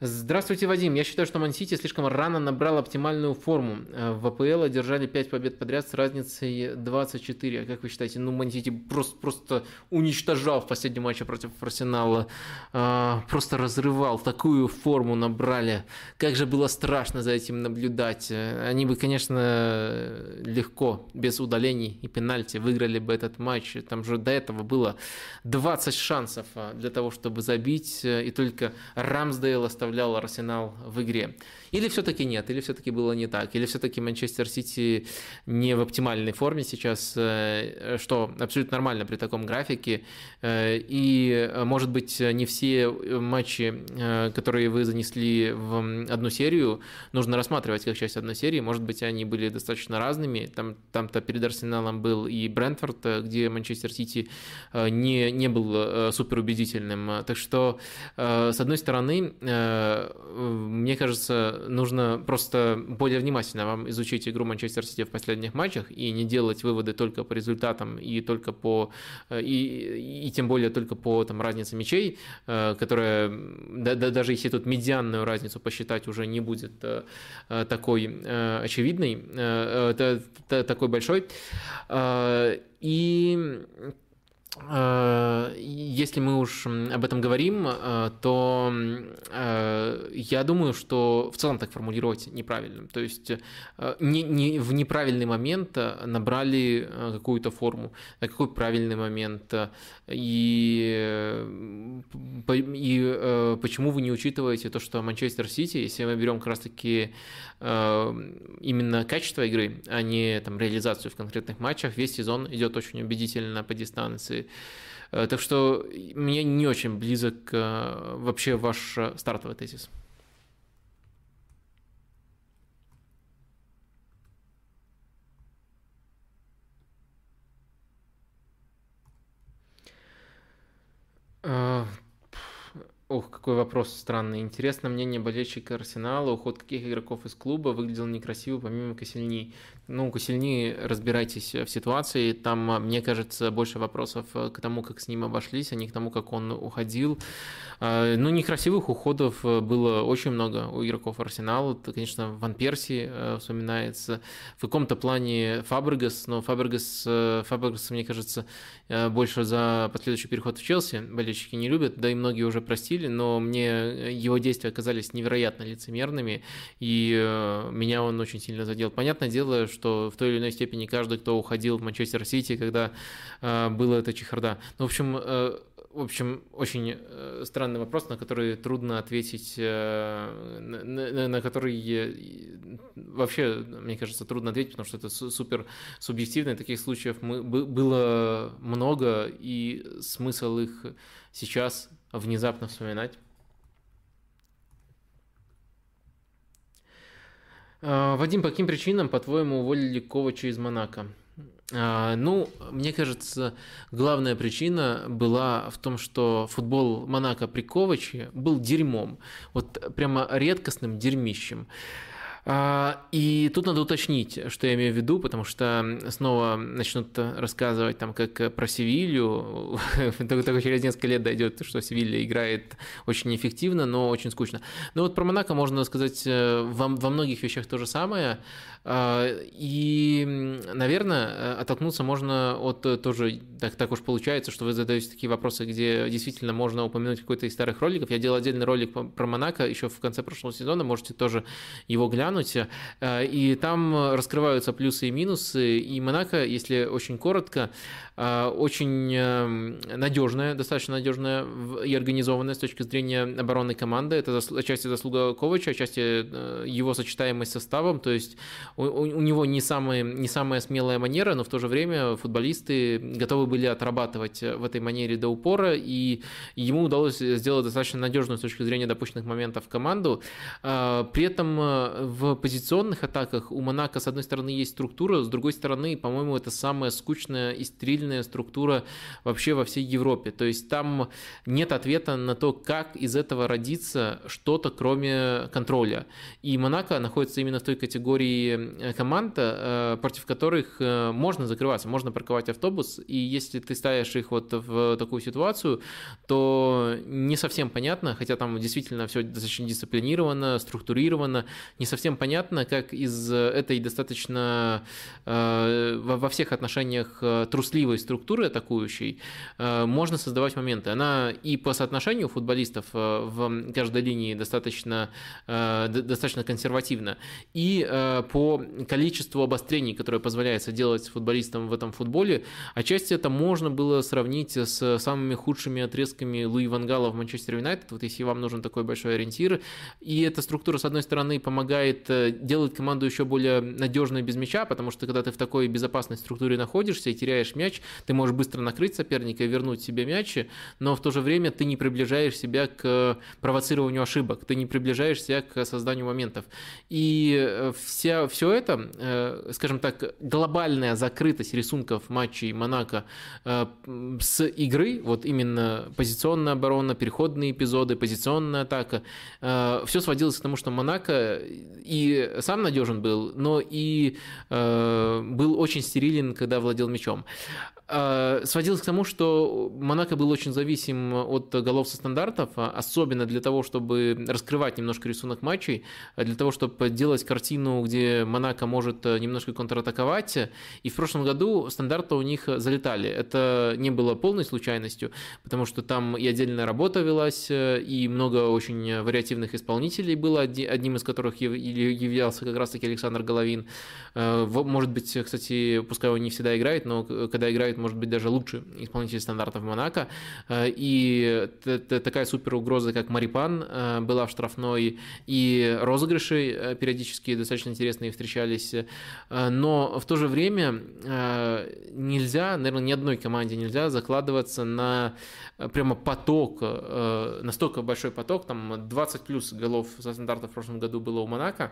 Здравствуйте, Вадим. Я считаю, что Мансити слишком рано набрал оптимальную форму. Э, в АПЛ одержали 5 побед подряд с разницей 24. А как вы считаете, ну Мансити просто, просто уничтожал в последнем матче против Арсенала. А, просто разрывал. Такую форму набрали. Как же было страшно за этим наблюдать. Э, они бы, конечно, легко, без удалений и пенальти выиграли бы этот матч. Там же до этого было 20 шансов для того, чтобы забить. Э, и только Рамсдейл оставил оставлял Арсенал в игре. Или все-таки нет, или все-таки было не так, или все-таки Манчестер Сити не в оптимальной форме сейчас, э, что абсолютно нормально при таком графике. Э, и, может быть, не все матчи, э, которые вы занесли в одну серию, нужно рассматривать как часть одной серии. Может быть, они были достаточно разными. Там, там-то перед Арсеналом был и Брентфорд, где Манчестер Сити не, не был супер убедительным. Так что, с одной стороны, мне кажется, нужно просто более внимательно вам изучить игру Манчестер Сити в последних матчах и не делать выводы только по результатам и только по э, и, и тем более только по там, разнице мячей, э, которая да, да, даже если тут медианную разницу посчитать уже не будет э, такой очевидной, такой большой. И если мы уж об этом говорим, э, то э, я думаю, что в целом так формулировать неправильно. То есть не, не в неправильный момент набрали какую-то форму, на какой правильный момент, и, и почему вы не учитываете то, что Манчестер Сити, если мы берем как раз-таки именно качество игры, а не там, реализацию в конкретных матчах, весь сезон идет очень убедительно по дистанции, Э, так что мне не очень близок э, вообще ваш э, стартовый тезис. Ох, какой вопрос странный. Интересно мнение болельщика Арсенала. Уход каких игроков из клуба выглядел некрасиво, помимо Косельни. Ну, Косельни, разбирайтесь в ситуации. Там, мне кажется, больше вопросов к тому, как с ним обошлись, а не к тому, как он уходил. А, ну, некрасивых уходов было очень много у игроков Арсенала. Это, конечно, Ван Перси э, вспоминается. В каком-то плане Фабрегас, но Фабрегас, э, Фабрегас, мне кажется, э, больше за последующий переход в Челси болельщики не любят, да и многие уже простили но мне э, его действия оказались невероятно лицемерными, и э, меня он очень сильно задел. Понятное дело, что в той или иной степени каждый, кто уходил в Манчестер Сити, когда э, было это чехарда. Ну, в общем, в общем, очень странный вопрос, на который трудно ответить, на, на, на который вообще, мне кажется, трудно ответить, потому что это супер субъективно. Таких случаев мы, было много, и смысл их сейчас внезапно вспоминать. Вадим, по каким причинам, по-твоему, уволили Ковача из Монако? А, ну, мне кажется, главная причина была в том, что футбол Монако при Коваче был дерьмом. Вот прямо редкостным дерьмищем. А, и тут надо уточнить, что я имею в виду, потому что снова начнут рассказывать там как про Севилью, только через несколько лет дойдет, что Севилья играет очень эффективно, но очень скучно. Но вот про Монако можно сказать э, во, во многих вещах то же самое. А, и, наверное, оттолкнуться можно от тоже, так, так уж получается, что вы задаете такие вопросы, где действительно можно упомянуть какой-то из старых роликов. Я делал отдельный ролик про Монако еще в конце прошлого сезона, можете тоже его глянуть. А, и там раскрываются плюсы и минусы. И Монако, если очень коротко, очень эм, надежная, достаточно надежная и организованная с точки зрения оборонной команды. Это отчасти заслуга Ковача, отчасти э, его сочетаемость с составом. То есть у, у него не, самые, не самая смелая манера, но в то же время футболисты готовы были отрабатывать в этой манере до упора, и ему удалось сделать достаточно надежную с точки зрения допущенных моментов команду. При этом э, в позиционных атаках у Монако, с одной стороны, есть структура, с другой стороны, по-моему, это самая скучная и стерильная структура вообще во всей Европе. То есть там нет ответа на то, как из этого родится что-то, кроме контроля. И Монако находится именно в той категории Э, команда, э, против которых э, можно закрываться, можно парковать автобус, и если ты ставишь их вот в такую ситуацию, то не совсем понятно, хотя там действительно все достаточно дисциплинировано, структурировано, не совсем понятно, как из этой достаточно во всех отношениях трусливой структуры атакующей можно создавать моменты. Она и по соотношению футболистов в каждой линии достаточно, достаточно консервативна, и по количеству обострений, которое позволяется делать футболистам в этом футболе, отчасти это можно было сравнить с самыми худшими отрезками Луи Вангала в Манчестер Юнайтед, вот если вам нужен такой большой ориентир. И эта структура, с одной стороны, помогает э, делать команду еще более надежной без мяча, потому что когда ты в такой безопасной структуре находишься и теряешь мяч, ты можешь быстро накрыть соперника и вернуть себе мяч, но в то же время ты не приближаешь себя к провоцированию ошибок, ты не приближаешь себя к созданию моментов. И э, вся, все это, э, скажем так, глобальная закрытость рисунков матчей Монако э, с игры, вот именно позиционная оборона, переходные эпизоды, позиционная атака, э, все сводилось к тому, что Монако и сам надежен был, но и был очень стерилен, когда владел мячом. А, сводилось к тому, что Монако был очень зависим от голов со стандартов, а особенно для того, чтобы раскрывать немножко рисунок матчей, а для того, чтобы делать картину, где Монако может э, немножко контратаковать. И в прошлом году стандарты у них залетали. Это не было полной случайностью, потому что там и отдельная работа велась, э, и много очень вариативных исполнителей было, одним из которых являлся как раз-таки Александр Головин. Э, может быть, кстати, пускай он не всегда играет, но когда играет играет, может быть, даже лучше исполнитель стандартов Монако. Э, и такая супер угроза, как Марипан, э, была в штрафной, и розыгрыши э, периодически достаточно интересные встречались. Но в то же время нельзя, наверное, ни одной команде нельзя закладываться на прямо поток, настолько большой поток, там 20 плюс голов со стандартов в прошлом году было у Монако,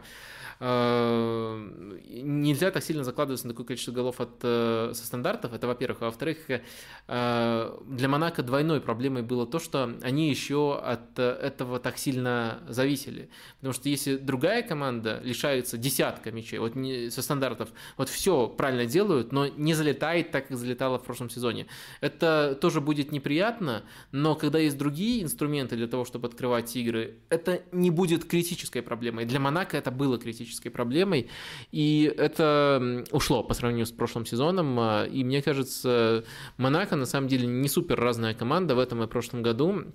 нельзя так сильно закладываться на такое количество голов от, э, со стандартов, это во-первых. А во-вторых, э, для Монако двойной проблемой было то, что они еще от этого так сильно зависели. Потому что если другая команда лишается десятка мячей вот не, со стандартов, вот все правильно делают, но не залетает так, как залетало в прошлом сезоне, это тоже будет неприятно, но когда есть другие инструменты для того, чтобы открывать игры, это не будет критической проблемой. Для Монако это было критической критической проблемой. И это ушло по сравнению с прошлым сезоном. А, и мне кажется, Монако на самом деле не супер разная команда в этом и прошлом году.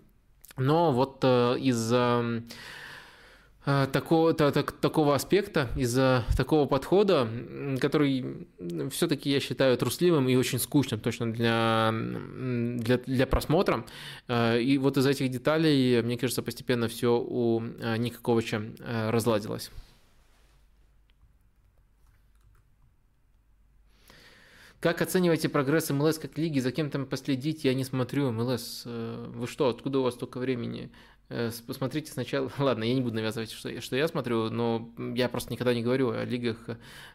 Но вот э, из-за э, такого, так, такого аспекта, из-за такого подхода, который все-таки я считаю трусливым и очень скучным точно для, для, для просмотра. Э, и вот из этих деталей, мне кажется, постепенно все у Ника Ковача разладилось. Как оцениваете прогресс МЛС как лиги? За кем там последить? Я не смотрю МЛС. Э, вы что, откуда у вас столько времени? Э, посмотрите сначала, ладно, я не буду навязывать, что, что я смотрю, но я просто никогда не говорю о лигах,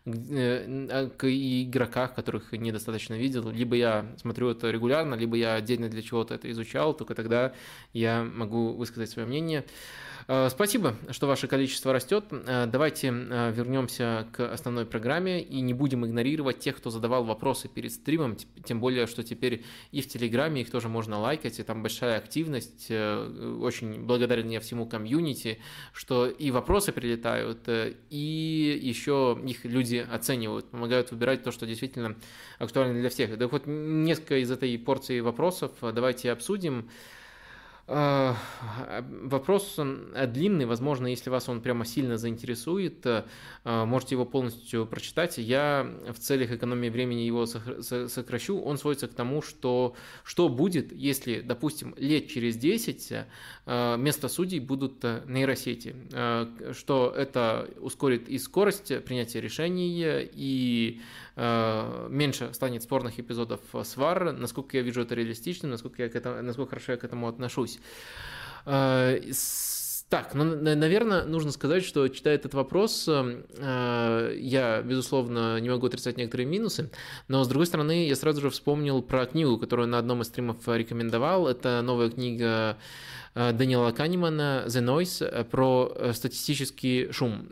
э, о игроках, которых недостаточно видел. Либо я смотрю это регулярно, либо я отдельно для чего-то это изучал, только тогда я могу высказать свое мнение. Э, спасибо, что ваше количество растет. Э, давайте э, вернемся к основной программе и не будем игнорировать тех, кто задавал вопросы перед стримом, тем более, что теперь и в Телеграме их тоже можно лайкать, и там большая активность. Очень благодарен я всему комьюнити, что и вопросы прилетают, и еще их люди оценивают, помогают выбирать то, что действительно актуально для всех. Да вот несколько из этой порции вопросов давайте обсудим. Э, вопрос длинный, возможно, если вас он прямо сильно заинтересует, э, можете его полностью прочитать. Я в целях экономии времени его сокращу. Он сводится к тому, что что будет, если, допустим, лет через 10 э, вместо судей будут нейросети, что это ускорит и скорость принятия решений, и меньше станет спорных эпизодов свар, насколько я вижу это реалистично, насколько, я к этому, насколько хорошо я к этому отношусь. А, так, ну, наверное, нужно сказать, что читая этот вопрос, э, я, безусловно, не могу отрицать некоторые минусы, но, с другой стороны, я сразу же вспомнил про книгу, которую на одном из стримов рекомендовал. Это новая книга Даниэла Канемана «The Noise» э, про э, статистический шум.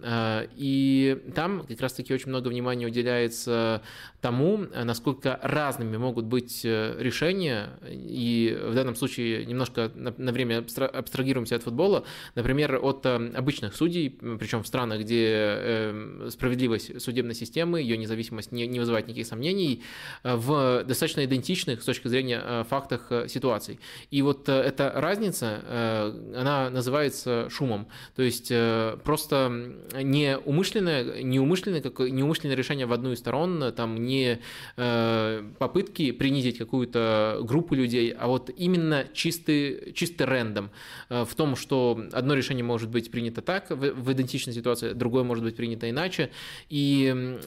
И там как раз-таки очень много внимания уделяется тому, насколько разными могут быть решения, и в данном случае немножко на время абстрагируемся от футбола, например, от обычных судей, причем в странах, где справедливость судебной системы, ее независимость не, вызывает никаких сомнений, в достаточно идентичных с точки зрения фактах ситуаций. И вот эта разница Э, она называется шумом. То есть э, просто не умышленное, не умышленное, как, не умышленное решение в одну из сторон, там не э, попытки принизить какую-то группу людей, а вот именно чистый, чистый рендом в том, что одно решение может быть принято так в, в идентичной ситуации, другое может быть принято иначе. И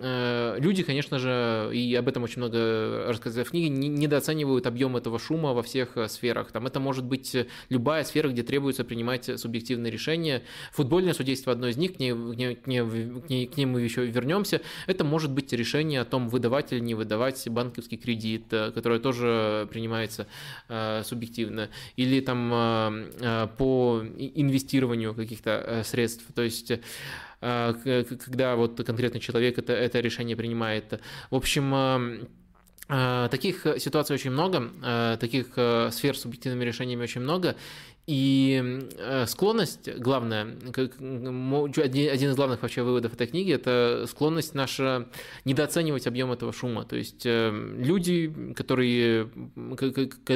люди, конечно же, и об этом очень много рассказали в книге, недооценивают объем этого шума во всех сферах. Там это может быть любая сфера, где требуется принимать субъективные решения. Футбольное судейство одно из них, к, ней, к, ней, к, ней, к ней мы еще вернемся. Это может быть решение о том, выдавать или не выдавать банковский кредит, э, которое тоже принимается э, субъективно. Или там э, э, по инвестированию каких-то э, средств. То есть когда вот конкретный человек это, это решение принимает. В общем, Таких ситуаций очень много, таких сфер с субъективными решениями очень много, и э, склонность, главное, один из главных вообще выводов этой книги, это склонность наша недооценивать объем этого шума. То есть э, люди, которые,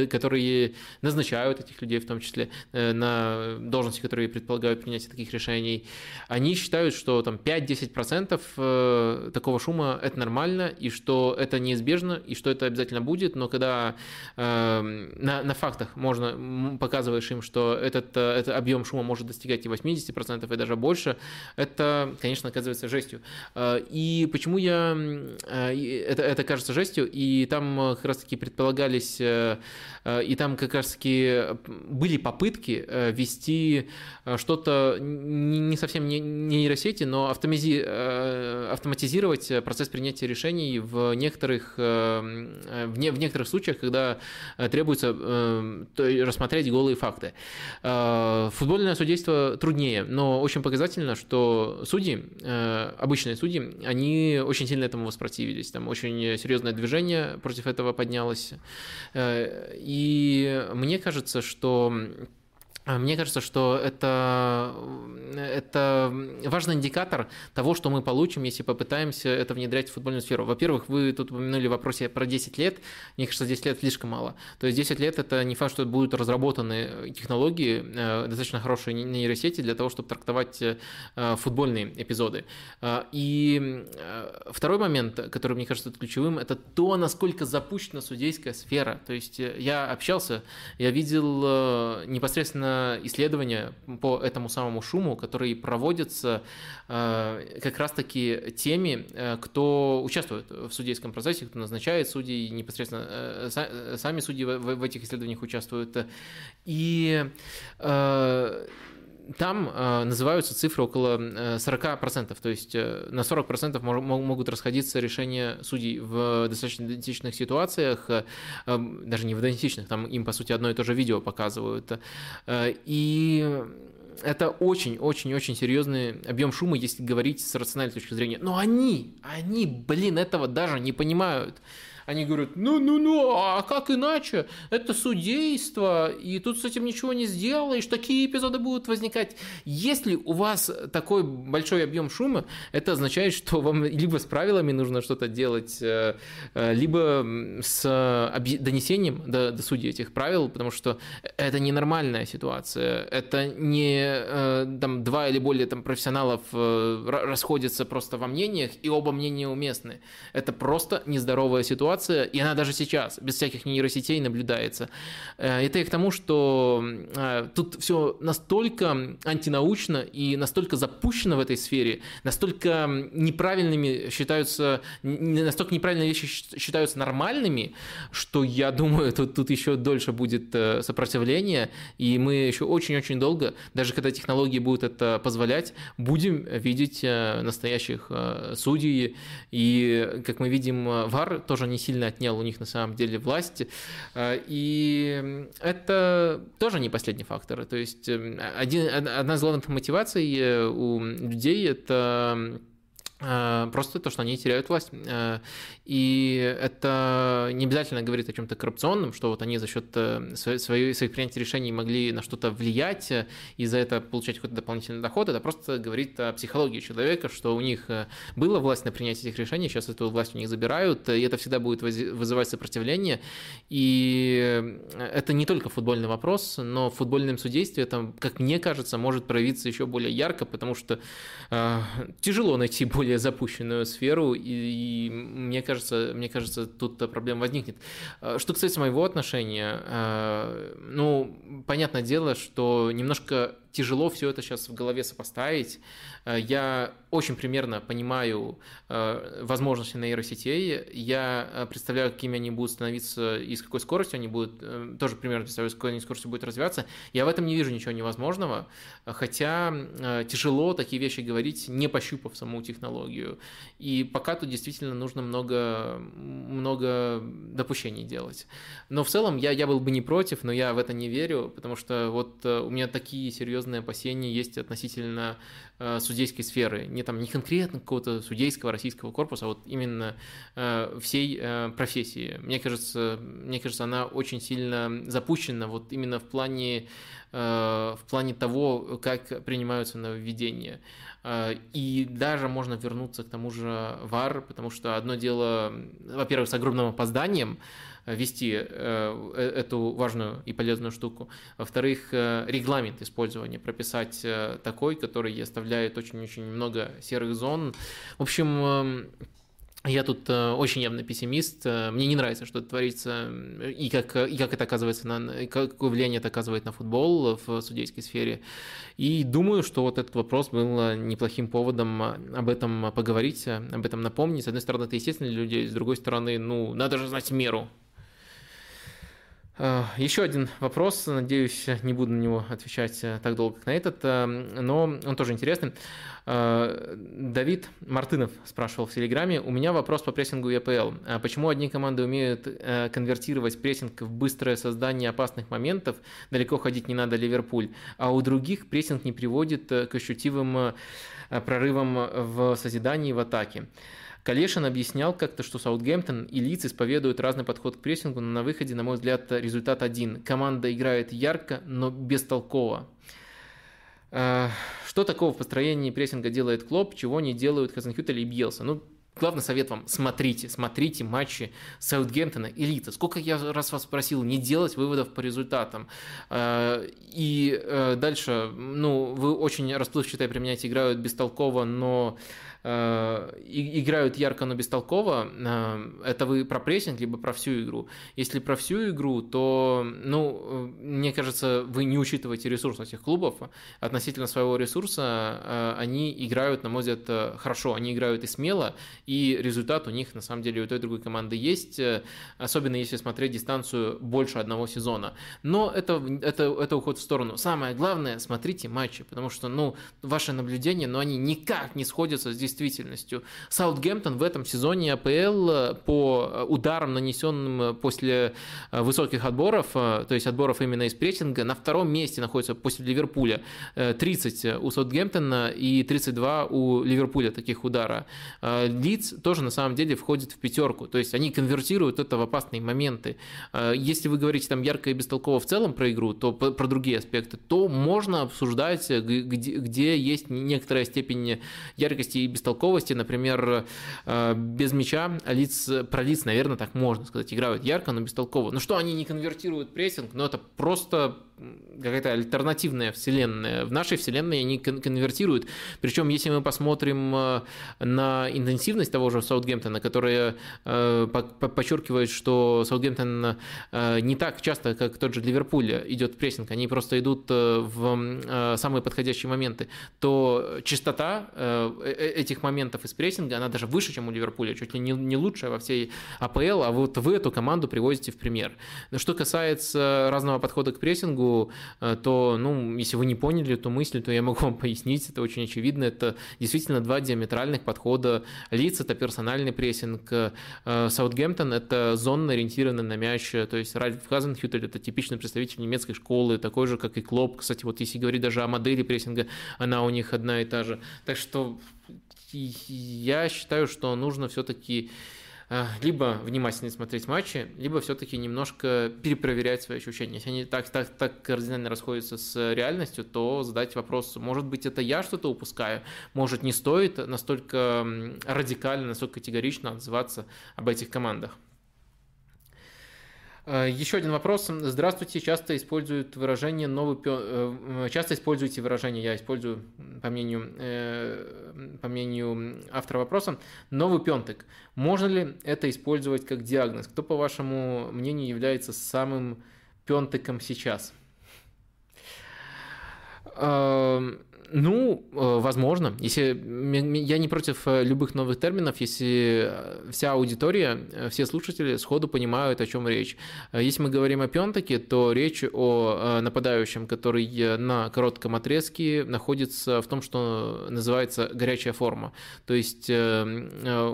которые назначают этих людей, в том числе э, на должности, которые предполагают принятие таких решений, они считают, что там 5-10% такого шума это нормально, и что это неизбежно, и что это обязательно будет, но когда на, на фактах можно показываешь им, что что этот, э, этот объем шума может достигать и 80%, и даже больше, это, конечно, оказывается жестью. Э, и почему я... Э, это, это кажется жестью, и там как раз-таки предполагались, и там как раз-таки были попытки вести что-то не совсем не нейросети, но автоматизировать процесс принятия решений в некоторых, в, в некоторых случаях, когда требуется рассмотреть голые факты. Э, футбольное судейство труднее, но очень показательно, что судьи, э, обычные судьи, они очень сильно этому воспротивились. Там очень серьезное движение против этого поднялось. Э, и мне кажется, что мне кажется, что это, это важный индикатор того, что мы получим, если попытаемся это внедрять в футбольную сферу. Во-первых, вы тут упомянули в вопросе про 10 лет. Мне кажется, 10 лет слишком мало. То есть 10 лет – это не факт, что будут разработаны технологии, э, достаточно хорошие нейросети для того, чтобы трактовать э, футбольные эпизоды. А, и э, второй момент, который мне кажется ключевым, это то, насколько запущена судейская сфера. То есть я общался, я видел непосредственно на исследования по этому самому шуму, которые проводятся как раз-таки теми, кто участвует в судейском процессе, кто назначает судей, непосредственно сами судьи в этих исследованиях участвуют. И там э, называются цифры около 40%, то есть э, на 40% мог, могут расходиться решения судей в достаточно идентичных ситуациях, э, даже не в идентичных, там им, по сути, одно и то же видео показывают. Э, и это очень-очень-очень серьезный объем шума, если говорить с рациональной точки зрения. Но они, они, блин, этого даже не понимают они говорят, ну-ну-ну, а как иначе? Это судейство, и тут с этим ничего не сделаешь, такие эпизоды будут возникать. Если у вас такой большой объем шума, это означает, что вам либо с правилами нужно что-то делать, э, э, либо с донесением до, до судей этих правил, потому что это ненормальная ситуация. Это не э, там, два или более там, профессионалов расходятся просто во мнениях, и оба мнения уместны. Это просто нездоровая ситуация, ситуация, и она даже сейчас, без всяких нейросетей, наблюдается. Э, это и к тому, что э, тут все настолько антинаучно и настолько запущено в этой сфере, настолько неправильными считаются, настолько неправильные вещи считаются нормальными, что я думаю, тут, тут еще дольше будет э, сопротивление, и мы еще очень-очень долго, даже когда технологии будут это позволять, будем видеть настоящих судей, и, как мы видим, ВАР тоже не сильно отнял у них на самом деле власть. Э, и это тоже не последний фактор. То есть один, одна из главных мотиваций э, у людей – это просто то, что они теряют власть. Э, и это не обязательно говорит о чем-то коррупционном, что вот они за счет э, своих, своих принятия решений могли на что-то влиять и за это получать какой-то дополнительный доход. Это просто говорит о психологии человека, что у них была власть на принятие этих решений, сейчас эту власть у них забирают, и это всегда будет вызывать сопротивление. И это не только футбольный вопрос, но в футбольном судействе это, как мне кажется, может проявиться еще более ярко, потому что э, тяжело найти более более запущенную сферу, и, и мне кажется, мне кажется, тут проблема возникнет. А, что касается моего отношения, а, ну, понятное дело, что немножко тяжело все это сейчас в голове сопоставить. Э, я очень примерно понимаю э, возможности нейросетей. Я э, представляю, какими они будут становиться и с какой скоростью они будут, тоже примерно представляю, с какой они скоростью будут развиваться. Я в этом не вижу ничего невозможного, хотя тяжело такие вещи говорить, не пощупав саму технологию. И пока тут действительно нужно много, много допущений делать. Но в целом я, я был бы не против, но я в это не верю, потому что вот у меня такие серьезные серьезные опасения есть относительно э, судейской сферы. Не, там, не конкретно какого-то судейского российского корпуса, а вот именно э, всей э, профессии. Мне кажется, мне кажется, она очень сильно запущена вот именно в плане, в плане того, как принимаются нововведения. И даже можно вернуться к тому же ВАР, потому что одно дело, во-первых, с огромным опозданием, вести э, э, эту важную и полезную штуку. Во-вторых, э, регламент использования прописать такой, который оставляет очень-очень много серых зон. В общем, эм, я тут очень явно пессимист. Мне не нравится, что это творится и как, и как это оказывается на какое влияние это оказывает на футбол в судейской сфере. И думаю, что вот этот вопрос был неплохим поводом об этом поговорить, об этом напомнить. С одной стороны, это естественно для людей, с другой стороны, ну, надо же знать меру Э, Еще один вопрос, надеюсь, не буду на него отвечать э, так долго, как на этот, э, но он тоже интересный. Давид Мартынов спрашивал в Телеграме, у меня вопрос по прессингу ЕПЛ. А почему одни команды умеют конвертировать прессинг в быстрое создание опасных моментов, далеко ходить не надо Ливерпуль, а у других прессинг не приводит к ощутимым прорывам в созидании в атаке? Калешин объяснял как-то, что Саутгемптон и Лиц исповедуют разный подход к прессингу, но на выходе, на мой взгляд, результат один. Команда играет ярко, но бестолково. А, что такого в построении прессинга делает Клоп, чего не делают Хазенхютель и Бьелса? Ну, главный совет вам, смотрите, смотрите матчи Саутгемптона, элита. Сколько я раз вас просил не делать выводов по результатам. И дальше, ну, вы очень расплывчатое применяете, играют бестолково, но Э, играют ярко, но бестолково, э, это вы про прессинг, либо про всю игру. Если про всю игру, то, ну, э, мне кажется, вы не учитываете ресурс этих клубов. Относительно своего ресурса они играют, на мой взгляд, хорошо. Они играют и смело, и результат у них, на самом деле, у той и другой команды есть, особенно если смотреть дистанцию больше одного сезона. Но это, это, это уход в сторону. Самое главное, смотрите матчи, потому что, ну, ваши наблюдения, но они никак не сходятся с действительностью. Саутгемптон в этом сезоне АПЛ э, по ударам, нанесенным э, после э, высоких отборов, то есть отборов именно из прессинга, на втором месте находится после Ливерпуля. 30 у Саутгемптона и 32 у Ливерпуля таких удара. Лидс тоже на самом деле входит в пятерку, то есть они конвертируют это в опасные моменты. Если вы говорите там ярко и бестолково в целом про игру, то про другие аспекты, то можно обсуждать, где, где есть некоторая степень яркости и например, э, без мяча лиц, про лиц, наверное, так можно сказать, играют ярко, но бестолково. Ну что, они не конвертируют прессинг, но это просто какая-то альтернативная вселенная. В нашей вселенной они конвертируют. Причем, если мы посмотрим э, на интенсивность того же Саутгемптона, которая э, подчеркивает, что Саутгемптон не так часто, как тот же Ливерпуль, идет в прессинг, они просто идут в самые подходящие моменты, то частота этих моментов из прессинга, она даже выше, чем у Ливерпуля, чуть ли не, лучшая во всей АПЛ, а вот вы эту команду приводите в пример. Что касается разного подхода к прессингу, э, то, ну, если вы не поняли эту мысль, то я могу вам пояснить, это очень очевидно, это действительно два диаметральных подхода. Лиц – это персональный прессинг, э, Саутгемптон – это зонно ориентированный на мяч, то есть Ральф Хазенхютель – это типичный представитель немецкой школы, такой же, как и Клоп. Кстати, вот если говорить даже о модели прессинга, она у них одна и та же. Так что я считаю, что нужно все-таки либо внимательно смотреть матчи, либо все-таки немножко перепроверять свои ощущения. Если они так, так, так кардинально расходятся с реальностью, то задать вопрос, может быть, это я что-то упускаю, может, не стоит настолько радикально, настолько категорично отзываться об этих командах. Э, Еще один вопрос. Здравствуйте. Часто используют выражение новый пен... Э, часто используете выражение, я использую по мнению, э, по мнению автора вопроса, новый пентек. Можно ли это использовать как диагноз? Кто, по вашему мнению, является самым пентеком сейчас? Ну, э, возможно. Если я не против э, любых новых терминов, если э, вся аудитория, все слушатели сходу понимают, о чем речь. Если мы говорим о пентаке, то речь о нападающем, который на коротком отрезке находится в том, что называется горячая форма. То есть у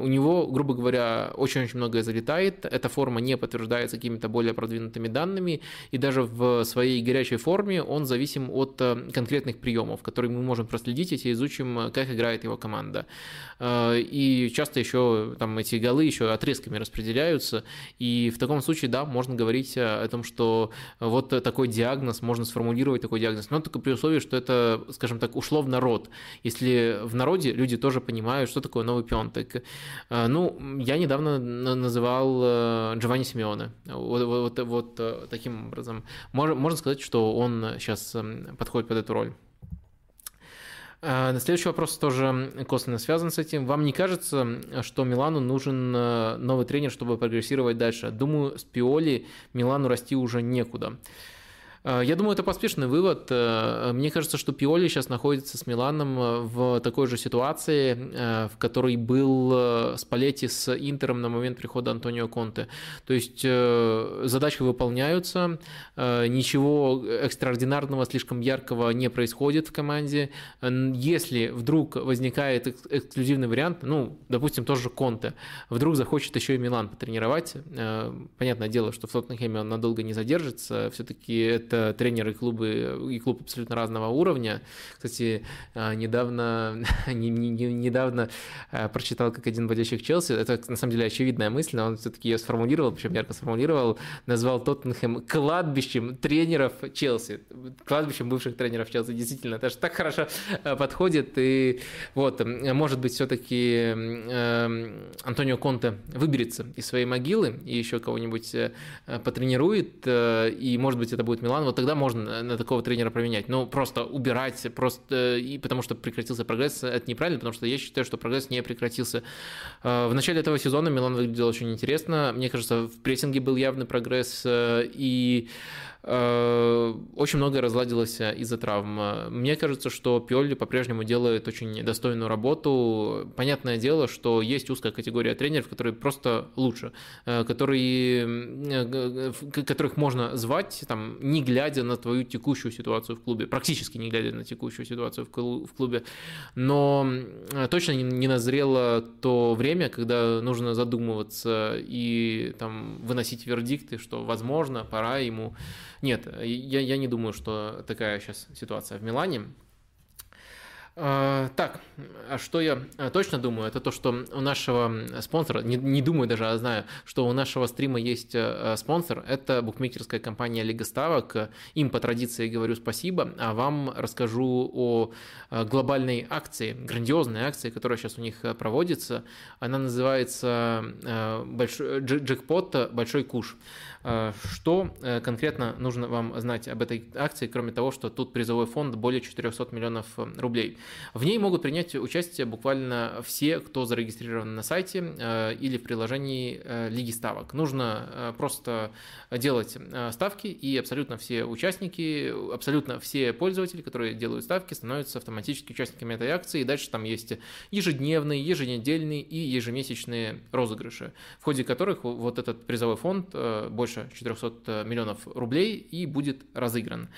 него, грубо говоря, очень-очень многое залетает. Эта форма не подтверждается какими-то более продвинутыми данными, и даже в своей горячей форме он зависим от конкретных приемов, которые мы можем проследить, если изучим, э, как играет его команда. Э, и часто еще там эти голы еще отрезками распределяются, и в таком случае, да, можно говорить о том, что вот такой диагноз, можно сформулировать такой диагноз, но только при условии, что это, скажем так, ушло в народ. Если в народе люди тоже понимают, что такое новый пионтек. Э, ну, я недавно называл Джованни Симеоне. Вот, вот, вот таким образом. Можно сказать, что он сейчас эм, подходит под эту роль. А, следующий вопрос тоже косвенно связан с этим. Вам не кажется, что Милану нужен э, новый тренер, чтобы прогрессировать дальше? Думаю, с Пиоли Милану расти уже некуда. Э, я думаю, это поспешный вывод. Э, мне кажется, что Пиоли сейчас находится с Миланом э, в такой же ситуации, в которой был Спалетти с Интером на момент прихода Антонио Конте. То есть задачи выполняются, ничего экстраординарного, слишком яркого не происходит в команде. Если вдруг возникает эксклюзивный вариант, ну, допустим, тоже Конте, вдруг захочет еще и Милан потренировать, понятное дело, что в Тоттенхэме он надолго не задержится, все-таки это это тренеры клубы и клуб абсолютно разного уровня. Кстати, недавно, не, не, недавно прочитал, как один болельщик Челси, это на самом деле очевидная мысль, но он все-таки ее сформулировал, причем ярко сформулировал, назвал Тоттенхэм кладбищем тренеров Челси, кладбищем бывших тренеров Челси, действительно, это же так хорошо подходит, и вот, может быть, все-таки эм, Антонио Конте выберется из своей могилы и еще кого-нибудь э, потренирует, э, и, может быть, это будет Милан, вот тогда можно на такого тренера променять. Но просто убирать, просто и потому что прекратился прогресс, это неправильно, потому что я считаю, что прогресс не прекратился. Э, в начале этого сезона Милан выглядел очень интересно. Мне кажется, в прессинге был явный прогресс, и Э, очень многое разладилось э, из-за травм. Мне кажется, что Пиолли по-прежнему делает очень достойную работу. Понятное дело, что есть узкая категория тренеров, которые просто лучше, э, которые, которых можно звать, там, не глядя на твою текущую ситуацию в клубе, практически не глядя на текущую ситуацию в клубе. Но точно не назрело то время, когда нужно задумываться и там, выносить вердикты, что, возможно, пора ему нет, я, я не думаю, что такая сейчас ситуация в Милане. А, так, а что я а, точно думаю, это то, что у нашего спонсора, не, не думаю даже, а знаю, что у нашего стрима есть э, спонсор, это букмекерская компания Лига Ставок. Им по традиции говорю спасибо, а вам расскажу о э, глобальной акции, грандиозной акции, которая сейчас у них э, проводится. Она называется большой, джекпот «Большой куш». Что конкретно нужно вам знать об этой акции, кроме того, что тут призовой фонд более 400 миллионов рублей? В ней могут принять участие буквально все, кто зарегистрирован на сайте э, или в приложении э, Лиги Ставок. Нужно э, просто делать ставки, и абсолютно все участники, абсолютно все пользователи, которые делают ставки, становятся автоматически участниками этой акции. И дальше там есть ежедневные, еженедельные и ежемесячные розыгрыши, в ходе которых вот этот призовой фонд больше 400 миллионов рублей и будет разыгран.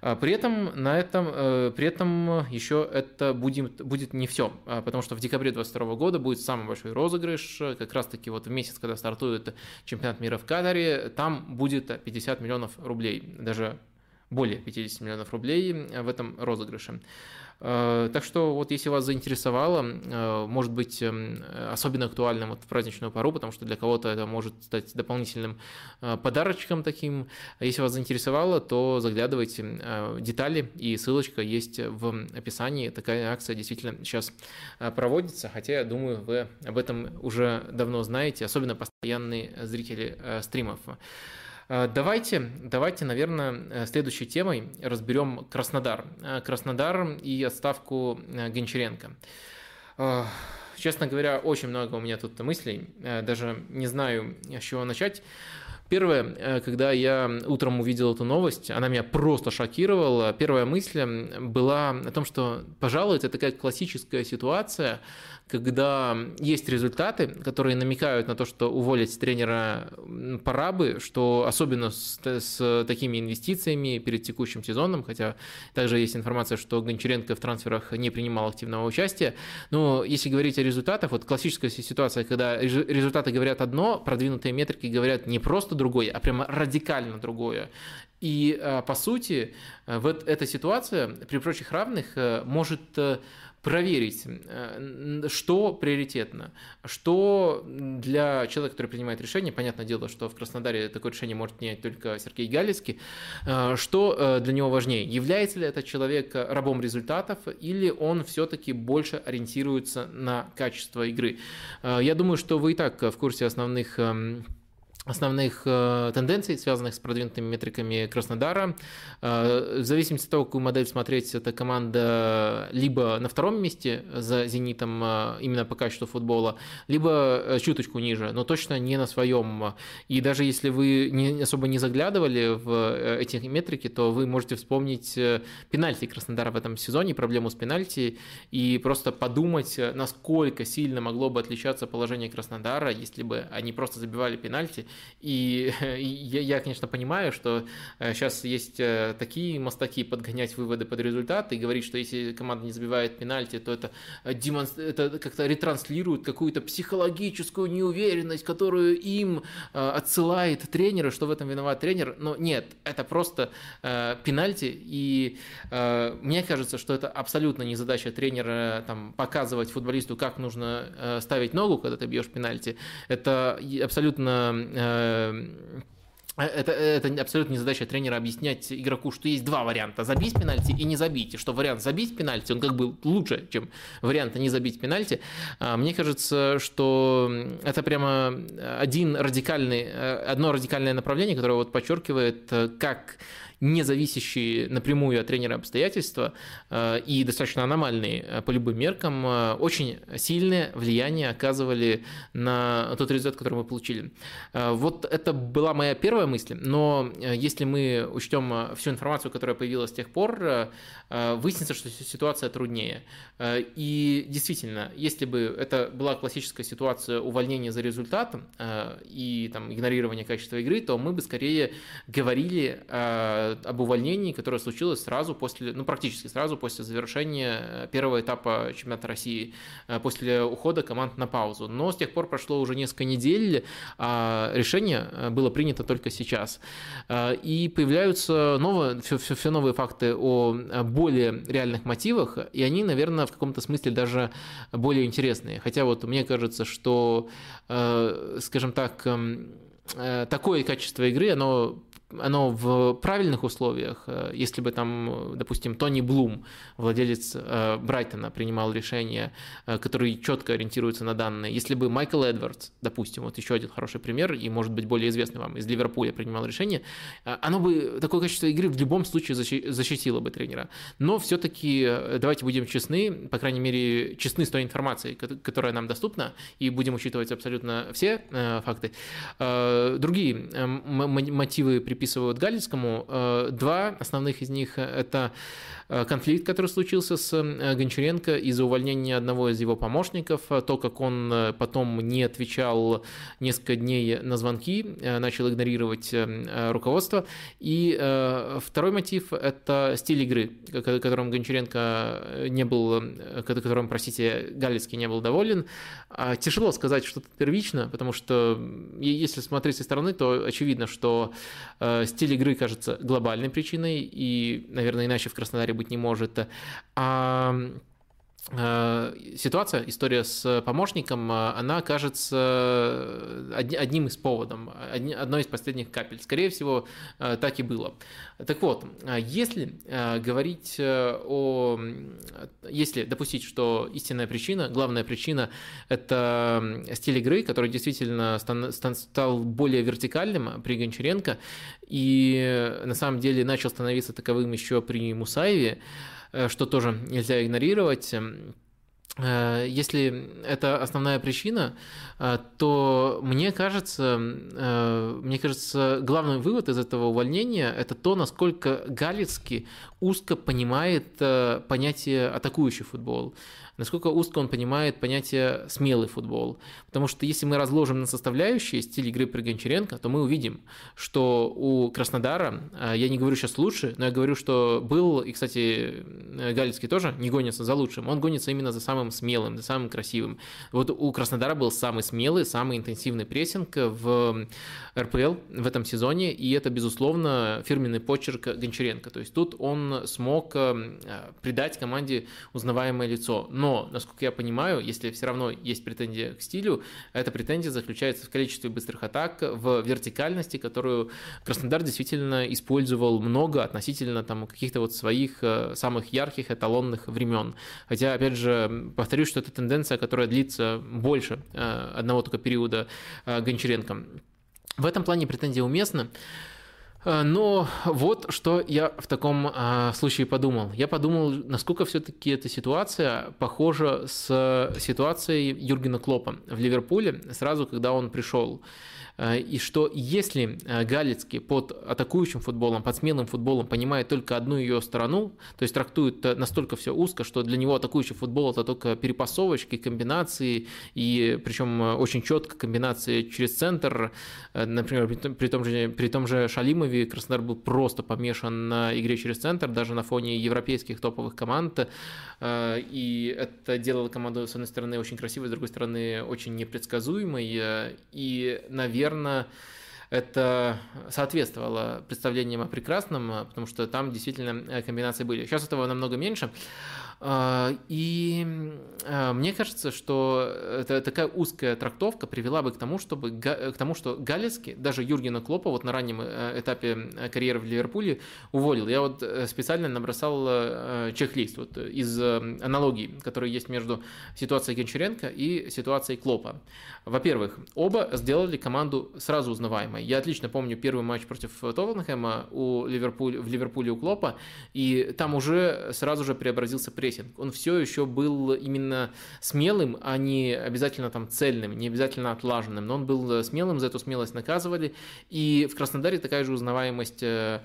А при этом на этом, э, при этом еще это будет, будет не все, а потому что в декабре 2022 года будет самый большой розыгрыш, как раз таки вот в месяц, когда стартует чемпионат мира в Катаре, там будет 50 миллионов рублей, даже более 50 миллионов рублей в этом розыгрыше. Э, так что вот если вас заинтересовало, э, может быть эм, особенно актуальным вот в праздничную пару, потому что для кого-то это может стать дополнительным э, подарочком таким. Если вас заинтересовало, то заглядывайте. Детали и ссылочка есть в описании. Такая акция действительно сейчас проводится, хотя я думаю, вы об этом уже давно знаете, особенно постоянные зрители стримов. Э, давайте, давайте, наверное, э, следующей темой разберем Краснодар. Э, Краснодар и отставку Гончаренко. Честно говоря, очень много у меня тут мыслей, даже не знаю, с чего начать. Первое, когда я утром увидел эту новость, она меня просто шокировала. Первая мысль была о том, что, пожалуй, это такая классическая ситуация, когда есть результаты, которые намекают на то, что уволить тренера пора бы, что особенно с, с такими инвестициями перед текущим сезоном, хотя также есть информация, что Гончаренко в трансферах не принимал активного участия. Но если говорить о результатах, вот классическая ситуация, когда результаты говорят одно, продвинутые метрики говорят не просто другое, а прямо радикально другое. И э, по сути, э, вот эта ситуация при прочих равных э, может проверить, э, что приоритетно, что для человека, который принимает решение, понятное дело, что в Краснодаре такое решение может принять только Сергей Галицкий, э, что э, для него важнее, является ли этот человек рабом результатов или он все-таки больше ориентируется на качество игры. Я думаю, что вы и так в курсе основных эм, основных э, тенденций, связанных с продвинутыми метриками Краснодара. Э, в зависимости от того, какую модель смотреть, эта команда либо на втором месте за «Зенитом» э, именно по качеству футбола, либо чуточку ниже, но точно не на своем. И даже если вы не, особо не заглядывали в эти метрики, то вы можете вспомнить пенальти Краснодара в этом сезоне, проблему с пенальти, и просто подумать, насколько сильно могло бы отличаться положение Краснодара, если бы они просто забивали пенальти, И я, я, конечно, понимаю, что сейчас есть такие мостаки подгонять выводы под результат и говорить, что если команда не забивает пенальти, то это, демонстр... это как-то ретранслирует какую-то психологическую неуверенность, которую им отсылает тренер, что в этом виноват тренер. Но нет, это просто пенальти, и мне кажется, что это абсолютно не задача тренера там, показывать футболисту, как нужно э, ставить ногу, когда ты бьешь пенальти. Это абсолютно э, это, это абсолютно не задача тренера объяснять игроку, что есть два варианта – забить пенальти и не забить. И что вариант забить пенальти, он как бы лучше, чем вариант не забить пенальти. А, мне кажется, что это прямо один радикальный, э, одно радикальное направление, которое вот подчеркивает, как не зависящие напрямую от тренера обстоятельства э, и достаточно аномальные э, по любым меркам, э, очень сильное влияние оказывали на тот результат, который мы получили. Вот это была моя первая мысль, но если мы учтем всю информацию, которая появилась с тех пор, выяснится, что ситуация труднее. И действительно, если бы это была классическая ситуация увольнения за результатом и там, игнорирования качества игры, то мы бы скорее говорили об увольнении, которое случилось сразу после, ну практически сразу после завершения э, первого этапа чемпионата России, э, после ухода команд на паузу. Но с тех пор прошло уже несколько недель, а решение э, было принято только сейчас. И появляются новые, все, все, все новые факты о более реальных мотивах, и они, наверное, в каком-то смысле даже более интересные. Хотя вот мне кажется, что, скажем так, эм, такое качество игры, оно оно в правильных условиях, э, если бы там, допустим, Тони Блум, владелец э, Брайтона, принимал решение, э, который четко ориентируется на данные, если бы Майкл Эдвардс, допустим, вот еще один хороший пример, и может быть более известный вам, из Ливерпуля принимал решение, оно бы, такое качество игры в любом случае защитило бы тренера. Но все-таки давайте будем честны, по крайней мере, честны с той информацией, которая нам доступна, и будем учитывать абсолютно все факты. Другие мотивы при приписывают Галицкому. Э, два основных из них – это конфликт, который случился с э, Гончаренко из-за увольнения одного из его помощников, э, то, как он потом не отвечал несколько дней на звонки, начал игнорировать руководство. И второй мотив – это стиль игры, которым Гончаренко не был, которым, простите, Галицкий не был доволен. А тяжело сказать что-то первично, потому что если смотреть со стороны, то очевидно, что стиль игры кажется глобальной причиной, и, наверное, иначе в Краснодаре быть не может. А ситуация, история с помощником, она кажется одним из поводов, одной из последних капель. Скорее всего, э, так и было. Так вот, если э, говорить о... Если допустить, что истинная причина, главная причина – это стиль игры, который действительно стал более вертикальным при Гончаренко, и на самом деле начал становиться таковым еще при Мусаеве, э, что тоже нельзя игнорировать. Э, если это основная причина, э, то мне кажется, мне кажется, главный вывод из этого увольнения – это то, насколько Галицкий узко понимает понятие атакующий футбол насколько узко он понимает понятие смелый футбол. Потому что если мы разложим на составляющие стиль игры при Гончаренко, то мы увидим, что у Краснодара, а, я не говорю сейчас лучше, но я говорю, что был, и, кстати, Галицкий тоже не гонится за лучшим, он гонится именно за самым смелым, за самым красивым. Вот у Краснодара был самый смелый, самый интенсивный прессинг в РПЛ в этом сезоне, и это, безусловно, фирменный почерк Гончаренко. То есть тут он смог а, придать команде узнаваемое лицо. Но но, насколько я понимаю, если все равно есть претензия к стилю, эта претензия заключается в количестве быстрых атак, в вертикальности, которую Краснодар действительно использовал много относительно там каких-то вот своих э, самых ярких эталонных времен. Хотя, опять же, повторюсь, что это тенденция, которая длится больше э, одного только периода э, Гончаренко. В этом плане претензия уместна. Э, но вот что я в таком а, случае подумал. Я подумал, насколько все-таки эта ситуация похожа с ситуацией Юргена Клопа в Ливерпуле сразу, когда он пришел. И что если Галицкий под атакующим футболом, под смелым футболом понимает только одну ее сторону, то есть трактует настолько все узко, что для него атакующий футбол это только перепасовочки, комбинации, и причем очень четко комбинации через центр, например, при том же, при том же Шалимове Краснодар был просто помешан на игре через центр, даже на фоне европейских топовых команд, и это делало команду, с одной стороны, очень красивой, с другой стороны, очень непредсказуемой, и, наверное, это соответствовало представлениям о прекрасном, потому что там действительно комбинации были. Сейчас этого намного меньше. А, и а, мне кажется, что такая узкая трактовка привела бы к тому, чтобы, к тому что Галецкий, даже Юргена Клопа вот на раннем э, этапе э, карьеры в Ливерпуле уволил. Я вот э, специально набросал чек-лист вот из аналогий, которые есть между ситуацией Гончаренко и ситуацией Клопа. Во-первых, оба сделали команду сразу узнаваемой. Я отлично помню первый матч против Тоттенхэма у Ливерпуль, в Ливерпуле у Клопа, и там уже сразу же преобразился пресс прессинг, он все еще был именно смелым, а не обязательно там цельным, не обязательно отлаженным, но он был смелым, за эту смелость наказывали, и в Краснодаре такая же узнаваемость э,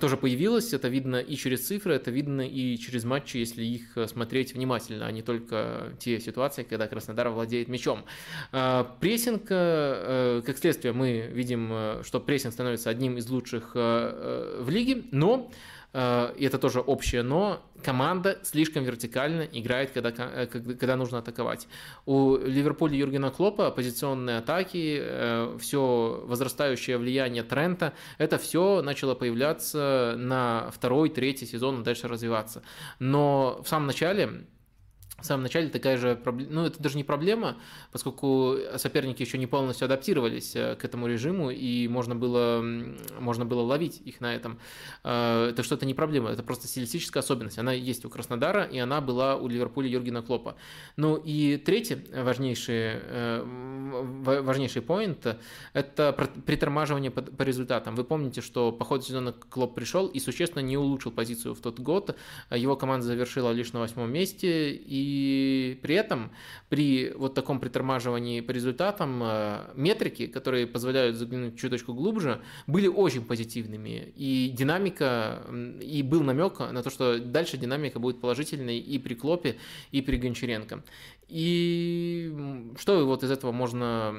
тоже появилась, это видно и через цифры, это видно и через матчи, если их смотреть внимательно, а не только те ситуации, когда Краснодар владеет мячом. Э, прессинг, э, как следствие, мы видим, что прессинг становится одним из лучших в лиге, но Э, и это тоже общее, но команда слишком вертикально играет, когда, э, когда нужно атаковать. У Ливерпуля Юргена Клопа позиционные атаки, э, все возрастающее влияние Трента, это все начало появляться на второй, третий сезон дальше развиваться. Но в самом начале в самом начале такая же проблема, ну это даже не проблема, поскольку соперники еще не полностью адаптировались э, к этому режиму, и можно было, можно было ловить их на этом. Э, это что-то не проблема, это просто стилистическая особенность. Она есть у Краснодара, и она была у Ливерпуля Юргена Клопа. Ну и третий важнейший, э, важнейший поинт – это притормаживание по, по результатам. Вы помните, что по ходу сезона Клоп пришел и существенно не улучшил позицию в тот год. Его команда завершила лишь на восьмом месте, и и при этом при вот таком притормаживании по результатам э, метрики, которые позволяют заглянуть чуточку глубже, были очень позитивными. И динамика, и был намек на то, что дальше динамика будет положительной и при Клопе, и при Гончаренко. И что вот из этого можно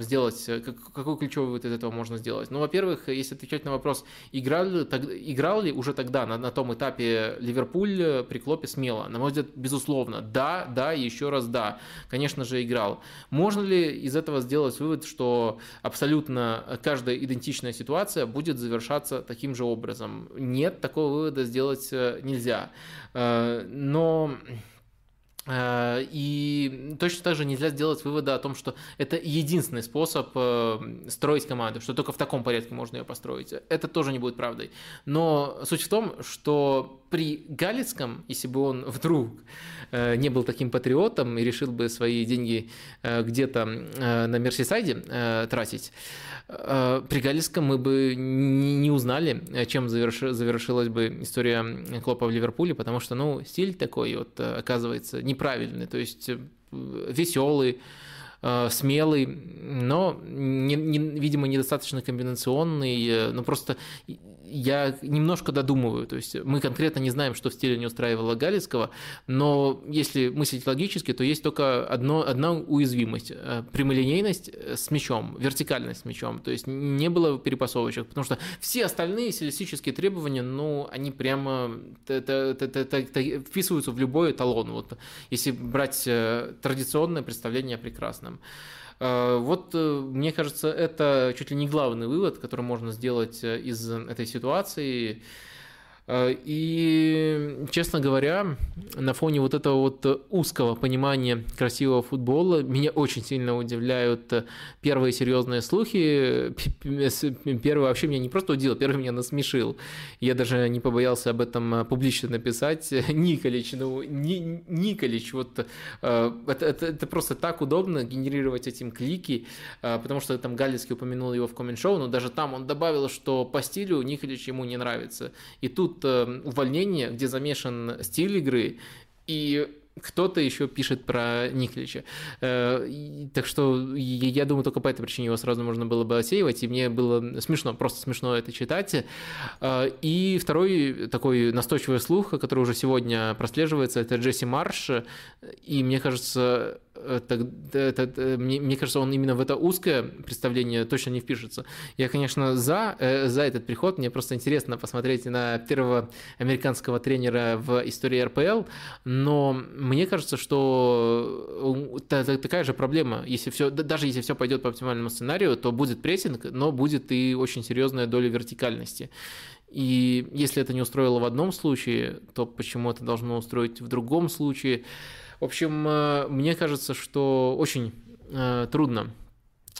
сделать? Какой ключевой вывод из этого можно сделать? Ну, во-первых, если отвечать на вопрос, играл ли, играл ли уже тогда на, на том этапе Ливерпуль при Клопе смело? На мой взгляд, безусловно. Да, да, еще раз да. Конечно же, играл. Можно ли из этого сделать вывод, что абсолютно каждая идентичная ситуация будет завершаться таким же образом? Нет, такого вывода сделать э, нельзя. Э, но Э, и точно так же нельзя сделать вывода о том, что это единственный способ э, строить команду, что только в таком порядке можно ее построить. Это тоже не будет правдой. Но суть в том, что при Галицком, если бы он вдруг э, не был таким патриотом и решил бы свои деньги где-то на Мерсисайде тратить, при Галицком мы бы не узнали, чем завершилась бы история Клопа в Ливерпуле, потому что, ну, стиль такой вот, оказывается, не неправильный, то есть э, веселый, э, смелый, но, не, не, видимо, недостаточно комбинационный. Э, ну, просто я немножко додумываю. То есть мы конкретно не знаем, что в стиле не устраивало Галицкого, но если мыслить логически, то есть только одно, одна уязвимость. Прямолинейность с мячом, вертикальность с мячом. То есть не было перепасовочек, потому что все остальные стилистические требования, ну, они прямо вписываются в любой эталон. Вот если брать традиционное представление о прекрасном. Э, вот, э, мне кажется, это чуть ли не главный вывод, который можно сделать э, из этой ситуации. Э, и, честно говоря, на фоне вот этого вот узкого понимания красивого футбола меня очень сильно удивляют первые серьезные слухи. Первый вообще меня не просто удивил, первый меня насмешил. Я даже не побоялся об этом публично написать. Николич, ну, Ни, Николич, вот э, это, это, это просто так удобно генерировать этим клики, э, потому что там Галицкий упомянул его в коммент-шоу, но даже там он добавил, что по стилю Николич ему не нравится. И тут тут э, увольнение, где замешан стиль игры, и кто-то еще пишет про Никлича. Э, так что я думаю, только по этой причине его сразу можно было бы отсеивать, и мне было смешно, просто смешно это читать. Э, и второй такой настойчивый слух, который уже сегодня прослеживается, это Джесси Марш, и мне кажется, это, это, мне, мне кажется, он именно в это узкое представление точно не впишется. Я, конечно, за, э, за этот приход. Мне просто интересно посмотреть на первого американского тренера в истории РПЛ, но мне кажется, что такая же проблема. Если все, даже если все пойдет по оптимальному сценарию, то будет прессинг, но будет и очень серьезная доля вертикальности. И если это не устроило в одном случае, то почему это должно устроить в другом случае? В общем, э, мне кажется, что очень э, трудно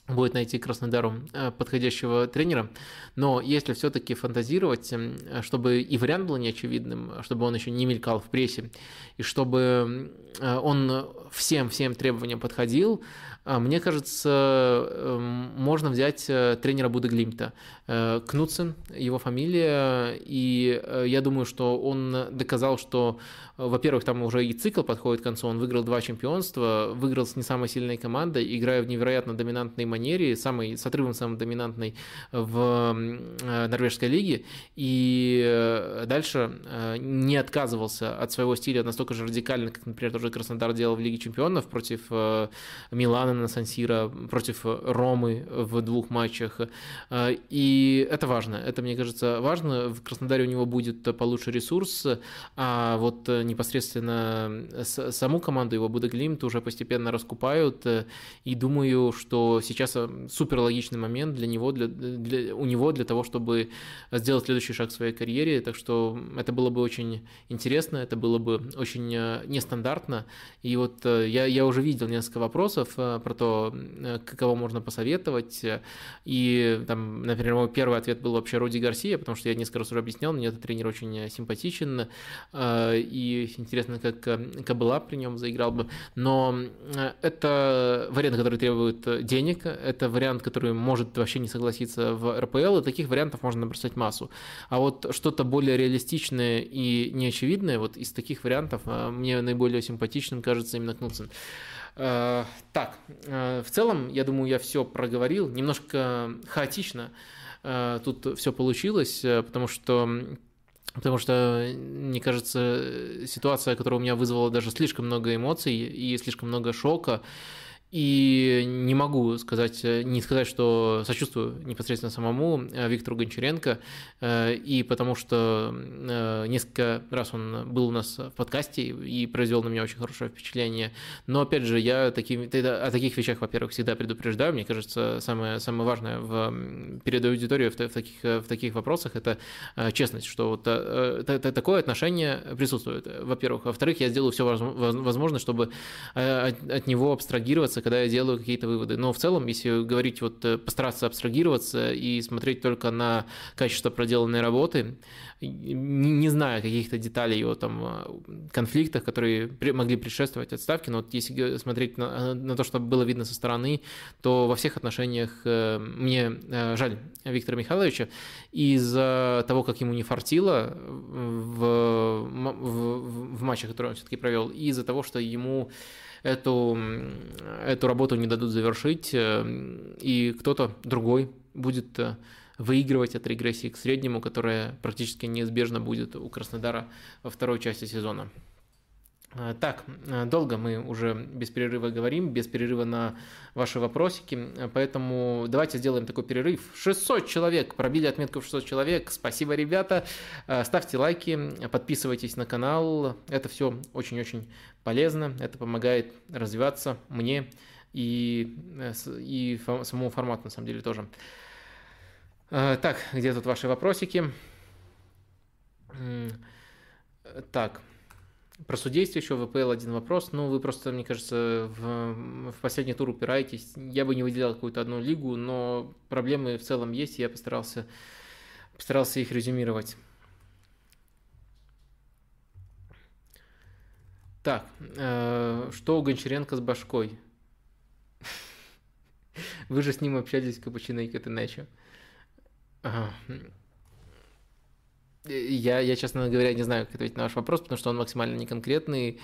будет найти Краснодару э, подходящего тренера. Но если все-таки фантазировать, чтобы и вариант был неочевидным, чтобы он еще не мелькал в прессе, и чтобы он всем-всем требованиям подходил, мне кажется, можно взять тренера Буда Глимта. Кнутсен, его фамилия, и я думаю, что он доказал, что во-первых, там уже и цикл подходит к концу. Он выиграл два чемпионства, выиграл с не самой сильной командой, играя в невероятно доминантной манере, самый, с отрывом самый доминантный в э, норвежской лиге. И э, дальше э, не отказывался от своего стиля настолько же радикально, как, например, тоже Краснодар делал в Лиге чемпионов против Милана на Сансира, против Ромы в двух матчах. И это важно. Это, мне кажется, важно. В Краснодаре у него будет получше ресурс, а вот непосредственно саму команду его Будаглимт уже постепенно раскупают, и думаю, что сейчас э, супер логичный момент для него, для, для, у него для того, чтобы сделать следующий шаг в своей карьере, так что это было бы очень интересно, это было бы очень э, нестандартно, и вот я, я уже видел несколько вопросов про то, кого можно посоветовать, и там, например, мой первый ответ был вообще Руди Гарсия, потому что я несколько раз уже объяснял, мне этот тренер очень симпатичен, и интересно, как э, Кабыла при нем заиграл бы. Но э, это вариант, который требует денег, это вариант, который может вообще не согласиться в РПЛ, и таких вариантов можно набросать массу. А вот что-то более реалистичное и неочевидное, вот из таких вариантов э, мне наиболее симпатичным кажется именно Кнутсен. Так, в целом, я думаю, я все проговорил. Немножко хаотично тут все получилось, потому что Потому что, мне кажется, ситуация, которая у меня вызвала даже слишком много эмоций и слишком много шока, и не могу сказать, не сказать, что сочувствую непосредственно самому э, Виктору Гончаренко, э, и потому что э, несколько раз он был у нас в подкасте и произвел на меня очень хорошее впечатление. Но, опять же, я такими, о таких вещах, во-первых, всегда предупреждаю. Мне кажется, самое, самое важное в, перед аудиторией в, в, таких, в таких вопросах – это честность, что вот такое отношение присутствует, во-первых. Во-вторых, я сделаю все возможное, чтобы от него абстрагироваться, когда я делаю какие-то выводы. Но в целом, если говорить, вот э, постараться абстрагироваться и смотреть только на качество проделанной работы, не, не зная каких-то деталей о там, э, конфликтах, которые могли предшествовать отставке, но вот если смотреть на, на то, что было видно со стороны, то во всех отношениях э, мне жаль Виктора Михайловича из-за того, как ему не фартило в, в, в матчах, которые он все-таки провел, и из-за того, что ему эту, эту работу не дадут завершить, э, и кто-то другой будет э, выигрывать от регрессии к среднему, которая практически неизбежно будет у Краснодара во второй части сезона. Э, так, э, долго мы уже без перерыва говорим, без перерыва на ваши вопросики, поэтому давайте сделаем такой перерыв. 600 человек, пробили отметку в 600 человек, спасибо, ребята. Э, ставьте лайки, подписывайтесь на канал, это все очень-очень полезно, это помогает развиваться мне и, и самому формату на самом деле тоже. Так, где тут ваши вопросики? Так, про судейство еще ВПЛ один вопрос. Ну, вы просто, мне кажется, в, в последний тур упираетесь. Я бы не выделял какую-то одну лигу, но проблемы в целом есть, и я постарался, постарался их резюмировать. Так, э, что у Гончаренко с башкой? Вы же с ним общались, Капучино и Катенечо. Я, я, честно говоря, не знаю, как ответить на ваш вопрос, потому что он максимально неконкретный.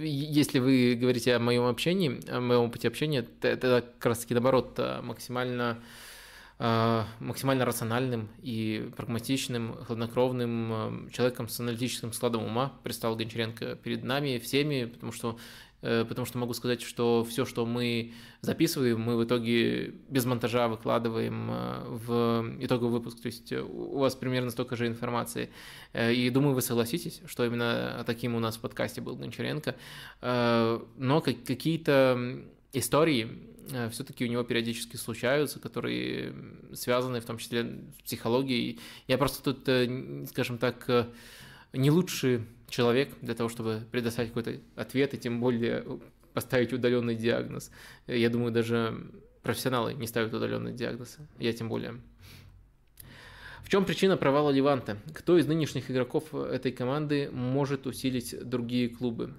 Если вы говорите о моем общении, о моем опыте общения, это, как раз-таки наоборот максимально а, максимально рациональным и прагматичным, хладнокровным человеком с аналитическим складом ума предстал Гончаренко перед нами всеми, потому что Э, потому что могу сказать, что все, что мы записываем, мы в итоге без монтажа выкладываем э, в итоговый выпуск. То есть э, у вас примерно столько же информации. И думаю, вы согласитесь, что именно таким у нас в подкасте был Гончаренко. Но какие-то истории все-таки у него периодически случаются, которые связаны в том числе с психологией. Я просто тут, скажем так, не лучший человек для того, чтобы предоставить какой-то ответ и тем более поставить удаленный диагноз. Я думаю, даже профессионалы не ставят удаленный диагноз, я тем более. В чем причина провала Леванта? Кто из нынешних игроков этой команды может усилить другие клубы?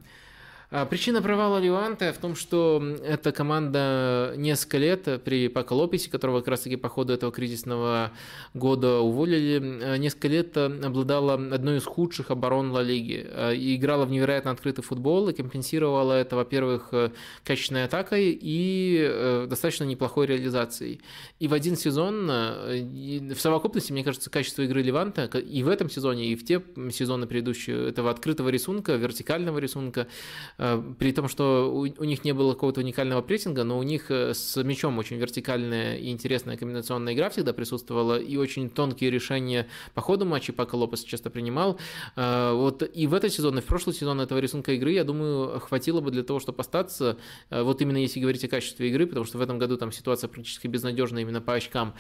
А причина провала Леванте в том, что эта команда несколько лет при Пако Лопесе, которого как раз-таки по ходу этого кризисного года уволили, э, несколько лет обладала одной из худших оборон Ла Лиги. Э, и играла в невероятно открытый футбол и компенсировала это, во-первых, э, качественной атакой и достаточно неплохой реализацией. И в один сезон, в совокупности, мне кажется, качество игры Леванта и в этом сезоне, и в те сезоны предыдущие, этого открытого рисунка, вертикального рисунка, Э, при том, что у, у них не было какого-то уникального прессинга, но у них э, с мячом очень вертикальная и интересная комбинационная игра всегда присутствовала, и очень тонкие решения по ходу матча Пако Лопес часто принимал. Э, вот и в этот сезон, и в прошлый сезон этого рисунка игры, я думаю, хватило бы для того, чтобы остаться, вот именно если говорить о качестве игры, потому что в этом году там ситуация практически безнадежная именно по очкам.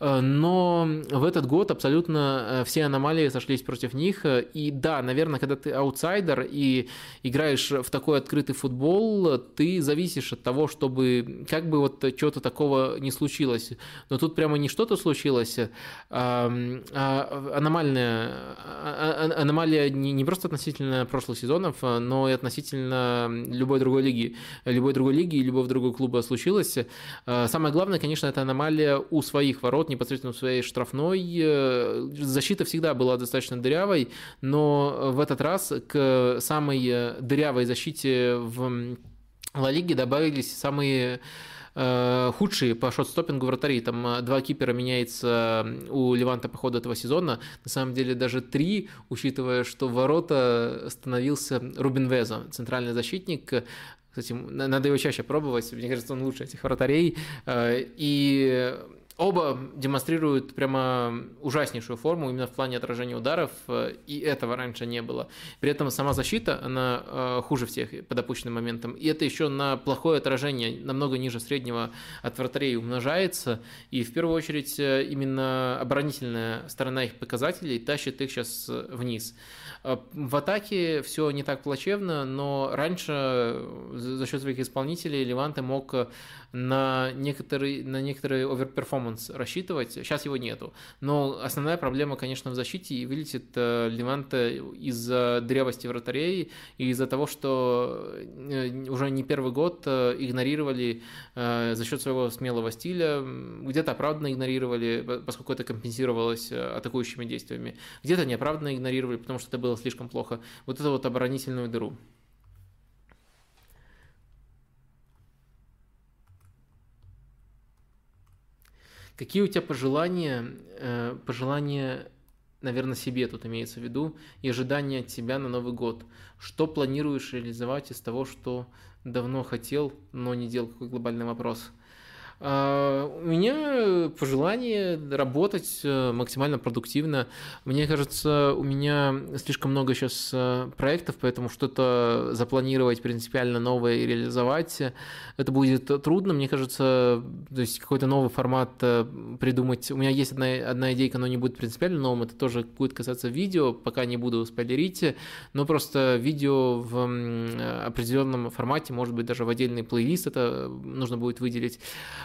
Но в этот год абсолютно все аномалии сошлись против них, и да, наверное, когда ты аутсайдер и играешь в таком такой открытый футбол, ты зависишь от того, чтобы как бы вот чего-то такого не случилось. Но тут прямо не что-то случилось, а, а аномальная, а, а, аномалия не, просто относительно прошлых сезонов, но и относительно любой другой лиги. Любой другой лиги и любого другого клуба случилось. Самое главное, конечно, это аномалия у своих ворот, непосредственно у своей штрафной. Защита всегда была достаточно дырявой, но в этот раз к самой дырявой защите защите в Ла Лиге добавились самые э, худшие по шот-стоппингу вратарей. Там э, два кипера меняется у Леванта по ходу этого сезона. На самом деле даже три, учитывая, что в ворота становился Рубин Везо, центральный защитник. Кстати, надо его чаще пробовать. Мне кажется, он лучше этих вратарей. Э, и Оба демонстрируют прямо ужаснейшую форму именно в плане отражения ударов, э, и этого раньше не было. При этом сама защита, она э, хуже всех по допущенным моментам, и это еще на плохое отражение, намного ниже среднего от вратарей умножается, и в первую очередь э, именно оборонительная сторона их показателей тащит их сейчас вниз. В атаке все не так плачевно, но раньше за счет своих исполнителей Леванте мог на некоторый, на некоторый overperformance рассчитывать. Сейчас его нету. Но основная проблема, конечно, в защите и вылетит э, Леванте из-за дырявости вратарей и из-за того, что э, уже не первый год э, игнорировали за счет своего смелого стиля, где-то оправданно игнорировали, поскольку это компенсировалось атакующими действиями, где-то неоправданно игнорировали, потому что это было слишком плохо. Вот это вот оборонительную дыру. Какие у тебя пожелания, э, пожелания, наверное, себе тут имеется в виду, и ожидания от тебя на Новый год? Что планируешь реализовать из того, что давно хотел, но не делал? Какой глобальный вопрос – а, у меня пожелание работать э, максимально продуктивно. Мне кажется, у меня слишком много сейчас э, проектов, поэтому что-то запланировать принципиально новое и реализовать, это будет трудно. Мне кажется, то есть какой-то новый формат э, придумать. У меня есть одна, одна идейка, но не будет принципиально новым. Это тоже будет касаться видео, пока не буду спойлерить, но просто видео в определенном формате, может быть, даже в отдельный плейлист это нужно будет выделить.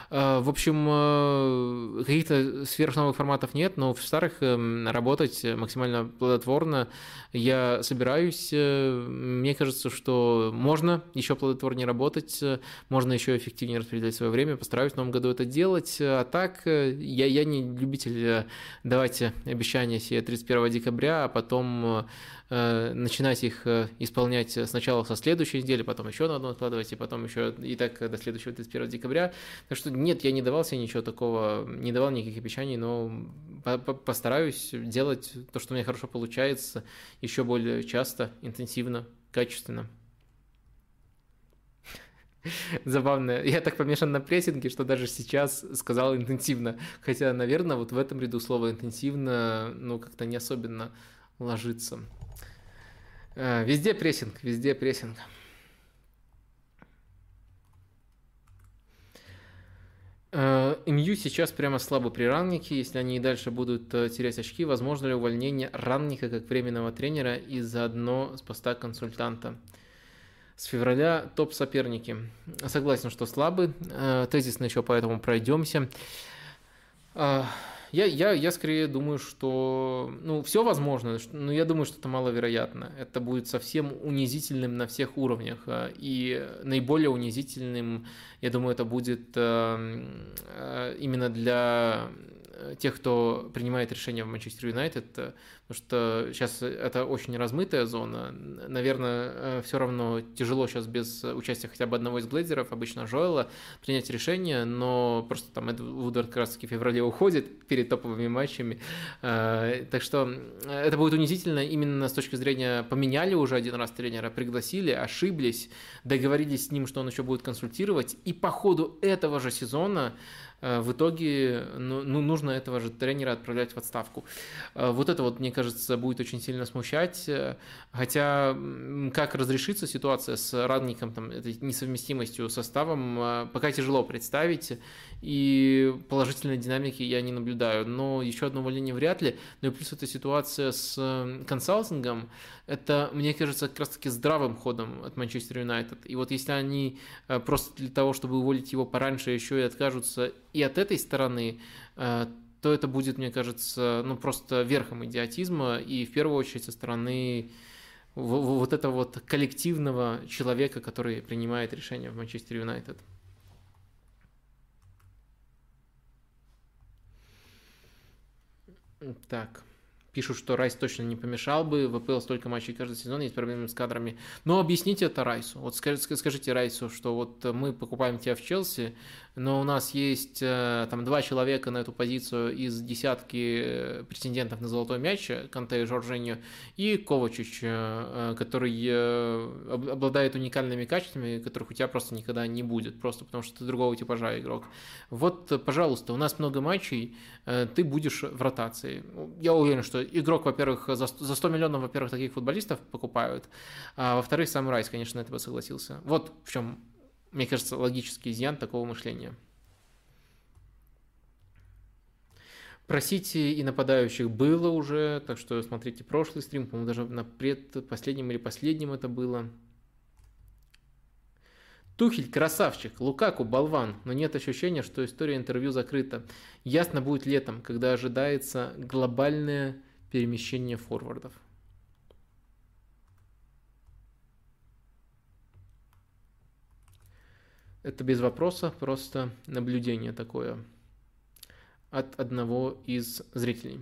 Э, в общем, каких-то сверхновых форматов нет, но в старых эм, работать максимально плодотворно я собираюсь. Мне кажется, что можно еще плодотворнее работать, можно еще эффективнее распределять свое время. Постараюсь в новом году это делать. А так, я, я не любитель давать обещания себе 31 декабря, а потом Э, начинать их э, исполнять сначала со следующей недели, потом еще на одну откладывать, и потом еще и так до следующего 31 декабря. Так что нет, я не давал себе ничего такого, не давал никаких обещаний, но постараюсь делать то, что у меня хорошо получается, еще более часто, интенсивно, качественно. Забавно. Я так помешан на прессинге, что даже сейчас сказал интенсивно. Хотя, наверное, вот в этом ряду слова интенсивно, ну, как-то не особенно ложится. Э, везде прессинг, везде прессинг. Э, МЮ сейчас прямо слабо при раннике. Если они и дальше будут э, терять очки, возможно ли увольнение ранника как временного тренера и заодно с поста консультанта? С февраля топ-соперники. Согласен, что слабы. Тезисно еще поэтому пройдемся. Я, я, я скорее думаю, что ну, все возможно, но я думаю, что это маловероятно. Это будет совсем унизительным на всех уровнях. А, и наиболее унизительным, я думаю, это будет эм, э, именно для тех, кто принимает решения в Манчестер Юнайтед, э, потому что сейчас это очень размытая зона. Наверное, э, все равно тяжело сейчас без участия хотя бы одного из глейзеров, обычно Жоэла, принять решение, но просто там Эд Вудвард как раз таки в феврале уходит перед топовыми матчами. Э, так что это будет унизительно именно с точки зрения поменяли уже один раз тренера, пригласили, ошиблись, договорились с ним, что он еще будет консультировать, и по ходу этого же сезона Э, в итоге ну, ну, нужно этого же тренера отправлять в отставку. Э, вот это вот, мне кажется, будет очень сильно смущать. Э, хотя как разрешится ситуация с Радником, там, этой несовместимостью составом, пока тяжело представить и положительной динамики я не наблюдаю. Но еще одно увольнение вряд ли. Ну и плюс эта ситуация с консалтингом, это, мне кажется, как раз-таки здравым ходом от Манчестер Юнайтед. И вот если они э, просто для того, чтобы уволить его пораньше, еще и откажутся и от этой стороны, э, то это будет, мне кажется, ну просто верхом идиотизма и в первую очередь со стороны вот этого вот коллективного человека, который принимает решения в Манчестер Юнайтед. Так. Пишут, что Райс точно не помешал бы. В АПЛ столько матчей каждый сезон, есть проблемы с кадрами. Но объясните это Райсу. Вот скажите, скажите Райсу, что вот мы покупаем тебя в Челси, но у нас есть э, там два человека на эту позицию из десятки э, претендентов на золотой мяч, Канте и Жоржиньо, и Ковачич, э, который обладает уникальными качествами, которых у тебя просто никогда не будет, просто потому что ты другого типажа игрок. Вот, пожалуйста, у нас много матчей, ты будешь в ротации. Я уверен, что игрок, во-первых, за 100 миллионов, во-первых, таких футболистов покупают, а во-вторых, сам Райс, конечно, на это согласился. Вот в чем мне кажется, логический изъян такого мышления. Про Сити и нападающих было уже, так что смотрите прошлый стрим, по-моему, даже на предпоследнем или последнем это было. Тухель красавчик, Лукаку болван, но нет ощущения, что история интервью закрыта. Ясно будет летом, когда ожидается глобальное перемещение форвардов. Это без вопроса, просто наблюдение такое от одного из зрителей.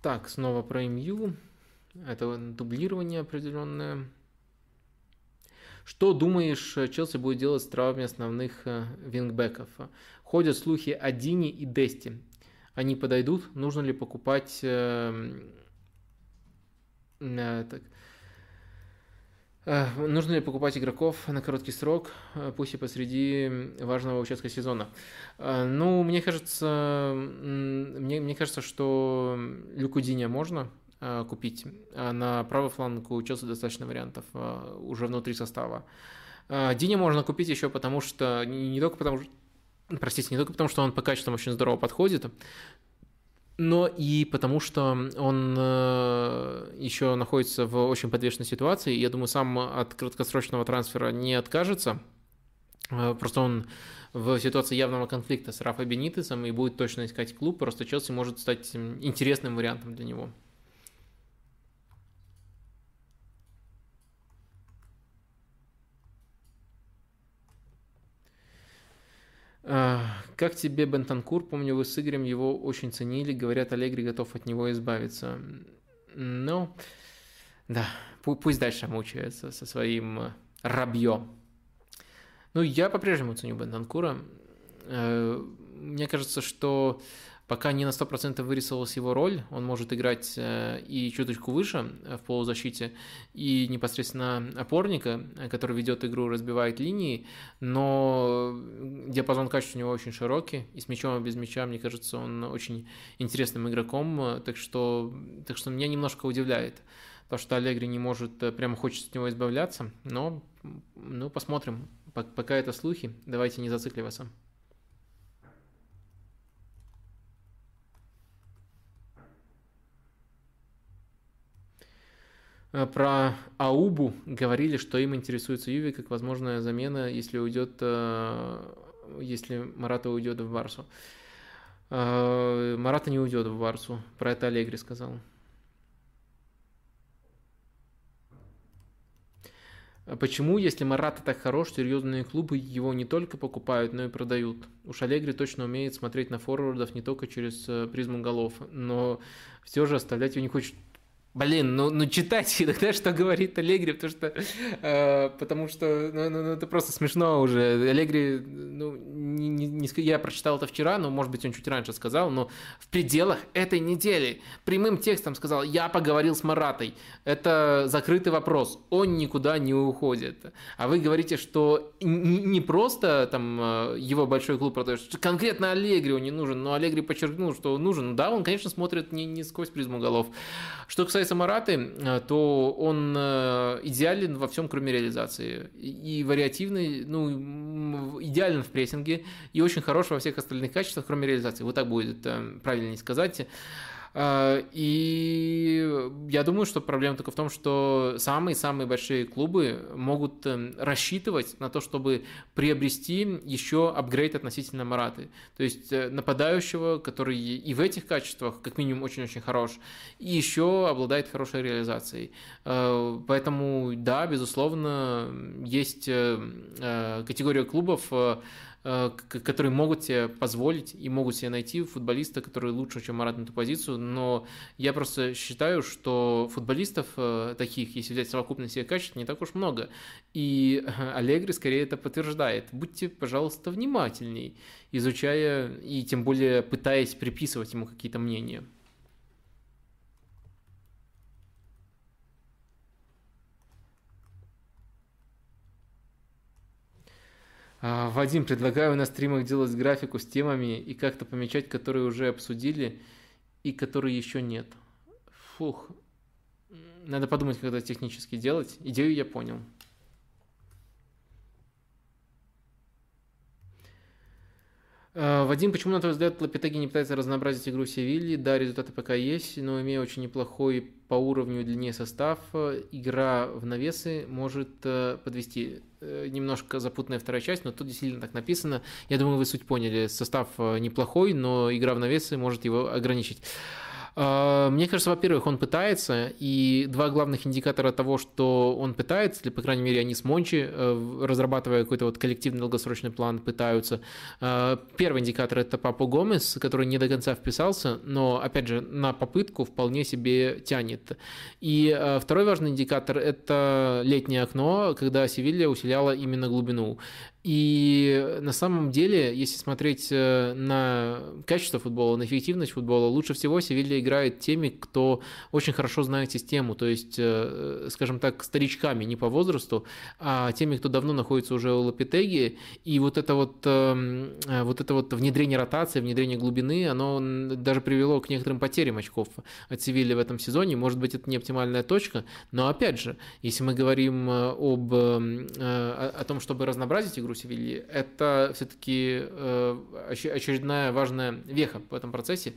Так, снова про МЮ. Это дублирование определенное. Что думаешь, Челси будет делать с травмами основных э, вингбеков? Ходят слухи о Дине и Дести. Они подойдут? Нужно ли покупать э, э, так, нужно ли покупать игроков на короткий срок, э, пусть и посреди важного участка сезона? Э, ну, мне кажется, мне, мне кажется, что Люку Диня можно купить. На правый фланг у Челси достаточно вариантов уже внутри состава. Диня можно купить еще потому, что не только потому, что простите, не только потому, что он по качествам очень здорово подходит, но и потому что он э, еще находится в очень подвешенной ситуации. Я думаю, сам от краткосрочного трансфера не откажется. Просто он в ситуации явного конфликта с Рафа Бенитесом и будет точно искать клуб, просто Челси может стать интересным вариантом для него. Как тебе Бентанкур? Помню, вы с Игорем его очень ценили. Говорят, Аллегри готов от него избавиться. Ну, да, пусть дальше мучается со своим э, рабьем. Ну, я по-прежнему ценю Бентанкура. Э, мне кажется, что пока не на 100% вырисовалась его роль, он может играть э, и чуточку выше э, в полузащите, и непосредственно опорника, который ведет игру, разбивает линии, но диапазон качества у него очень широкий, и с мячом, и без мяча, мне кажется, он очень интересным игроком, так что, так что меня немножко удивляет то, что Аллегри не может, прямо хочет от него избавляться, но ну, посмотрим, Пока это слухи, давайте не зацикливаться. Про Аубу говорили, что им интересуется Юви как возможная замена, если уйдет, э, если Марата уйдет в Барсу. Э, Марата не уйдет в Барсу, про это Аллегри сказал. А почему, если Марата так хорош, серьезные клубы его не только покупают, но и продают? Уж Аллегри точно умеет смотреть на форвардов не только через э, призму голов, но все же оставлять его не хочет. Блин, ну, ну читайте тогда, что говорит Аллегри, потому что, э, потому что ну, ну, ну, это просто смешно уже. Аллегри, ну, не, не, не, я прочитал это вчера, но, может быть, он чуть раньше сказал, но в пределах этой недели прямым текстом сказал, я поговорил с Маратой. Это закрытый вопрос, он никуда не уходит. А вы говорите, что не, просто там э, его большой клуб продает, конкретно Аллегри он не нужен, но Аллегри подчеркнул, что он нужен. Да, он, конечно, смотрит не, не сквозь призму голов. Что касается касается Мараты, э, то он э, идеален во всем, кроме реализации. И вариативный, ну, идеален в прессинге, и очень хорош во всех остальных качествах, кроме реализации. Вот так будет э, правильнее сказать. А, и я думаю, что проблема только в том, что самые-самые большие клубы могут эм, рассчитывать на то, чтобы приобрести еще апгрейд относительно Мараты. То есть э, нападающего, который и в этих качествах как минимум очень-очень хорош, и еще обладает хорошей реализацией. Э, поэтому, да, безусловно, есть э, категория клубов, Э, которые могут себе позволить и могут себе найти футболиста, который лучше, чем Марат на эту позицию, но я просто считаю, что футболистов э, таких, если взять совокупность их качеств, не так уж много. И Аллегри скорее это подтверждает. Будьте, пожалуйста, внимательней, изучая и тем более пытаясь приписывать ему какие-то мнения. Вадим, предлагаю на стримах делать графику с темами и как-то помечать, которые уже обсудили и которые еще нет. Фух. Надо подумать, как это технически делать. Идею я понял. А, Вадим, почему, на твой взгляд, Лапитеги не пытается разнообразить игру Севильи? Да, результаты пока есть, но имея очень неплохой по уровню и длине состав, игра в навесы может э, подвести. Э, немножко запутанная вторая часть, но тут действительно так написано. Я думаю, вы суть поняли. Состав э, неплохой, но игра в навесы может его ограничить. А, мне кажется, во-первых, он пытается, и два главных индикатора того, что он пытается, или, по крайней мере, они с Мончи, э, разрабатывая какой-то вот коллективный долгосрочный план, пытаются. А, первый индикатор – это Папа Гомес, который не до конца вписался, но, опять же, на попытку вполне себе тянет. И а, второй важный индикатор – это летнее окно, когда Севилья усиляла именно глубину. И на самом деле, если смотреть э, на качество футбола, на эффективность футбола, лучше всего Севилья играет теми, кто очень хорошо знает систему, то есть, э, скажем так, старичками, не по возрасту, а теми, кто давно находится уже у Лапитеги. И вот это вот, эм, э, вот это вот внедрение ротации, внедрение глубины, оно даже привело к некоторым потерям очков от Севильи в этом сезоне. Может быть, это не оптимальная точка, но опять же, если мы говорим об, о том, чтобы разнообразить игру, Севильи, это все-таки э, очередная важная веха в этом процессе.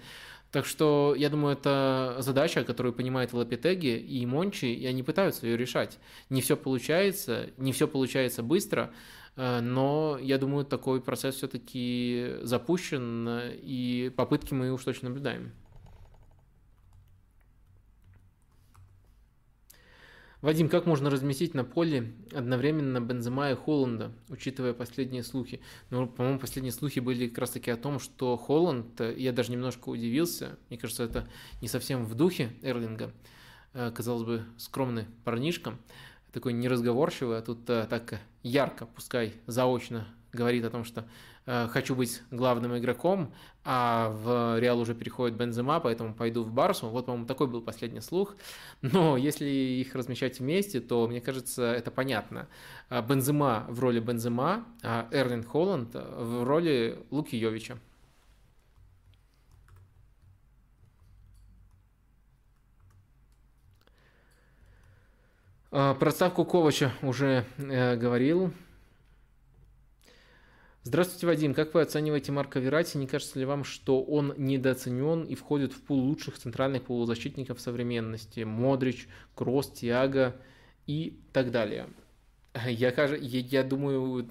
Так что, я думаю, это задача, которую понимает Лапитеги и Мончи, и они пытаются ее решать. Не все получается, не все получается быстро, э, но я думаю, такой процесс все-таки запущен, и попытки мы уж точно наблюдаем. Вадим, как можно разместить на поле одновременно Бензема и Холланда, учитывая последние слухи? Ну, по-моему, последние слухи были как раз-таки о том, что Холланд, я даже немножко удивился, мне кажется, это не совсем в духе Эрлинга, э, казалось бы, скромный парнишка, такой неразговорчивый, а тут э, так ярко, пускай заочно говорит о том, что Э, хочу быть главным игроком, а в Реал уже переходит Бензема, поэтому пойду в Барсу. Вот, по-моему, такой был последний слух. Но если их размещать вместе, то, мне кажется, это понятно. Э, Бензема в роли Бензема, а Эрлин Холланд в роли Луки Йовича. Э, про ставку Ковача уже э, говорил. Здравствуйте, Вадим. Как вы оцениваете Марка Верати? Не кажется ли вам, что он недооценен и входит в пул лучших центральных полузащитников современности? Модрич, Кросс, Тиаго и так далее. Я, я, я думаю,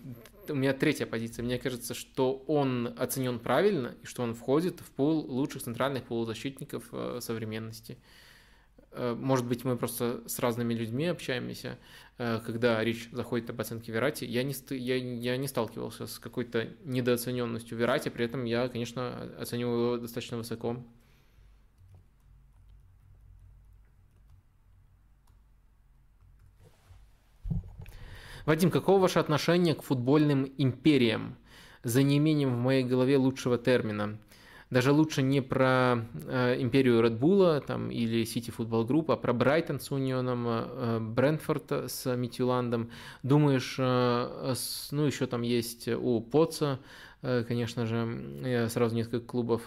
у меня третья позиция. Мне кажется, что он оценен правильно и что он входит в пул лучших центральных полузащитников э, современности. Э, может быть, мы просто с разными людьми общаемся, когда речь заходит об оценке Верати. Я не, я, я не сталкивался с какой-то недооцененностью Верати, при этом я, конечно, оцениваю его достаточно высоко. Вадим, каково ваше отношение к футбольным империям? За неимением в моей голове лучшего термина даже лучше не про э, империю Bull там, или City Football Group, а про Брайтон с Унионом, э, Брентфорд с Митюландом. Думаешь, э, с, ну еще там есть у Поца, э, конечно же, сразу несколько клубов.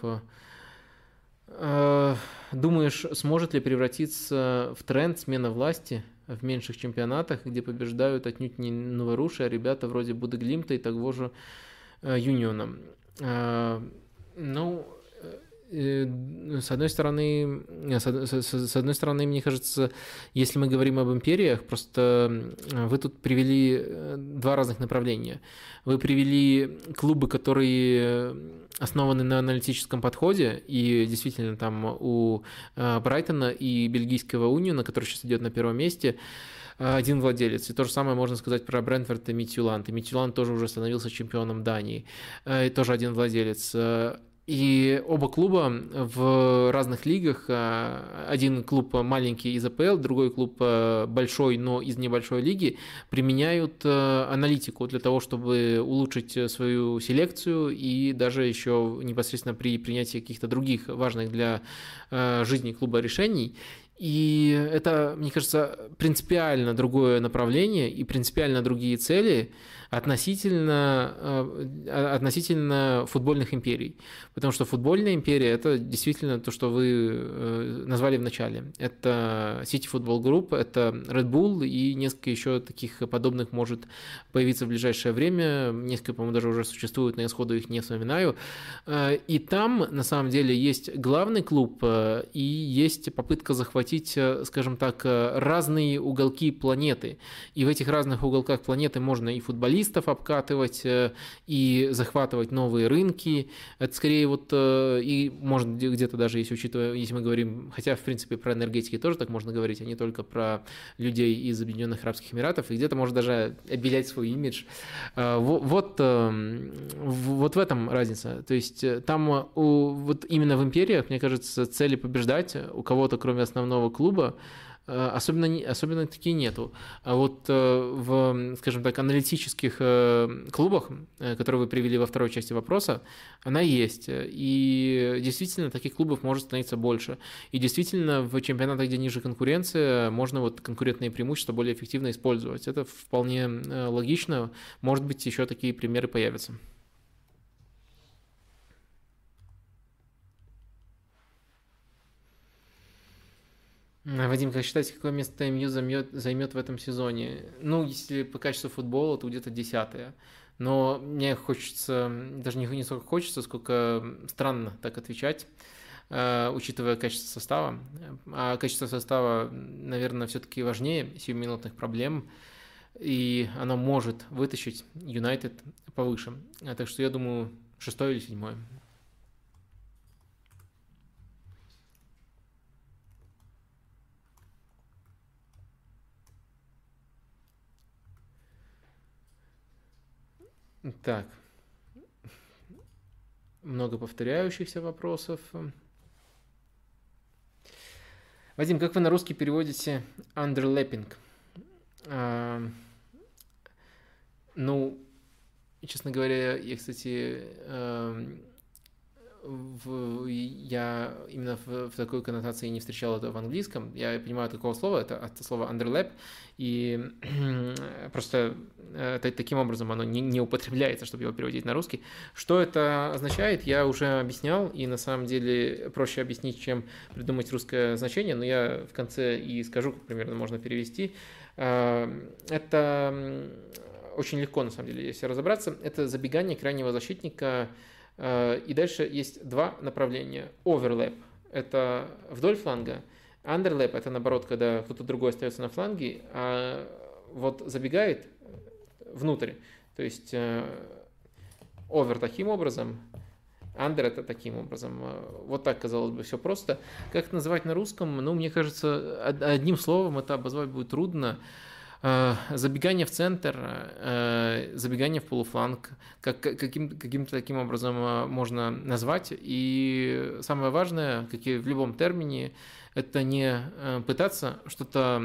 Э, думаешь, сможет ли превратиться в тренд смена власти в меньших чемпионатах, где побеждают отнюдь не новоруши, а ребята вроде Будеглимта и того же э, Юниона? Э, ну, э, э, с одной стороны, э, с одной стороны, мне кажется, если мы говорим об империях, просто вы тут привели два разных направления. Вы привели клубы, которые основаны на аналитическом подходе, и действительно там у Брайтона и бельгийского Униона, который сейчас идет на первом месте, один владелец. И то же самое можно сказать про Брентфорд и Митюланд. И Митюланд тоже уже становился чемпионом Дании. И тоже один владелец. И оба клуба в разных лигах, а, один клуб маленький из АПЛ, другой клуб а, большой, но из небольшой лиги, применяют а, аналитику для того, чтобы улучшить свою селекцию и даже еще непосредственно при принятии каких-то других важных для жизни клуба решений. И это, мне кажется, принципиально другое направление и принципиально другие цели – относительно, э, относительно футбольных империй. Потому что футбольная империя – это действительно то, что вы э, назвали в начале. Это City Football Group, это Red Bull и несколько еще таких подобных может появиться в ближайшее время. Несколько, по-моему, даже уже существуют, но я сходу их не вспоминаю. Э, и там, на самом деле, есть главный клуб и есть попытка захватить, скажем так, разные уголки планеты. И в этих разных уголках планеты можно и футболистов, монополистов обкатывать э, и захватывать новые рынки. Это скорее вот э, и может где-то даже если учитывая, если мы говорим, хотя в принципе про энергетики тоже так можно говорить, а не только про людей из Объединенных Арабских Эмиратов, и где-то может даже обелять свой имидж. Э, вот, вот в этом разница. То есть там у, вот именно в империях, мне кажется, цели побеждать у кого-то, кроме основного клуба, особенно, особенно такие нету. А вот э, в, скажем так, аналитических э, клубах, которые вы привели во второй части вопроса, она есть. И действительно, таких клубов может становиться больше. И действительно, в чемпионатах, где ниже конкуренция, можно вот конкурентные преимущества более эффективно использовать. Это вполне логично. Может быть, еще такие примеры появятся. Вадим, как считаете, какое место МЮ займет, займет в этом сезоне? Ну, если по качеству футбола, то где-то десятое. Но мне хочется, даже не, не столько хочется, сколько странно так отвечать. учитывая качество состава. А качество состава, наверное, все-таки важнее сиюминутных проблем, и оно может вытащить Юнайтед повыше. Так что я думаю, шестой или седьмой. Так. Много повторяющихся вопросов. Вадим, как вы на русский переводите underlapping? А, ну, честно говоря, я, кстати, эм, в, я именно в, в такой коннотации не встречал это в английском. Я понимаю от какого слова, это от слова underlap, и просто это, таким образом оно не, не употребляется, чтобы его переводить на русский. Что это означает, я уже объяснял, и на самом деле проще объяснить, чем придумать русское значение, но я в конце и скажу, как примерно можно перевести. Эм, это очень легко, на самом деле, если разобраться. Это забегание крайнего защитника Э, и дальше есть два направления. Overlap – это вдоль фланга, underlap – это наоборот, когда кто-то другой остается на фланге, а вот забегает внутрь. То есть э, over таким образом, under это таким образом. Вот так, казалось бы, все просто. Как это называть на русском? Ну, мне кажется, одним словом это обозвать будет трудно. Э, забегание в центр, э, забегание в полуфланг, как, каким, каким-то таким образом э, можно назвать. И самое важное, как и в любом термине, это не пытаться что-то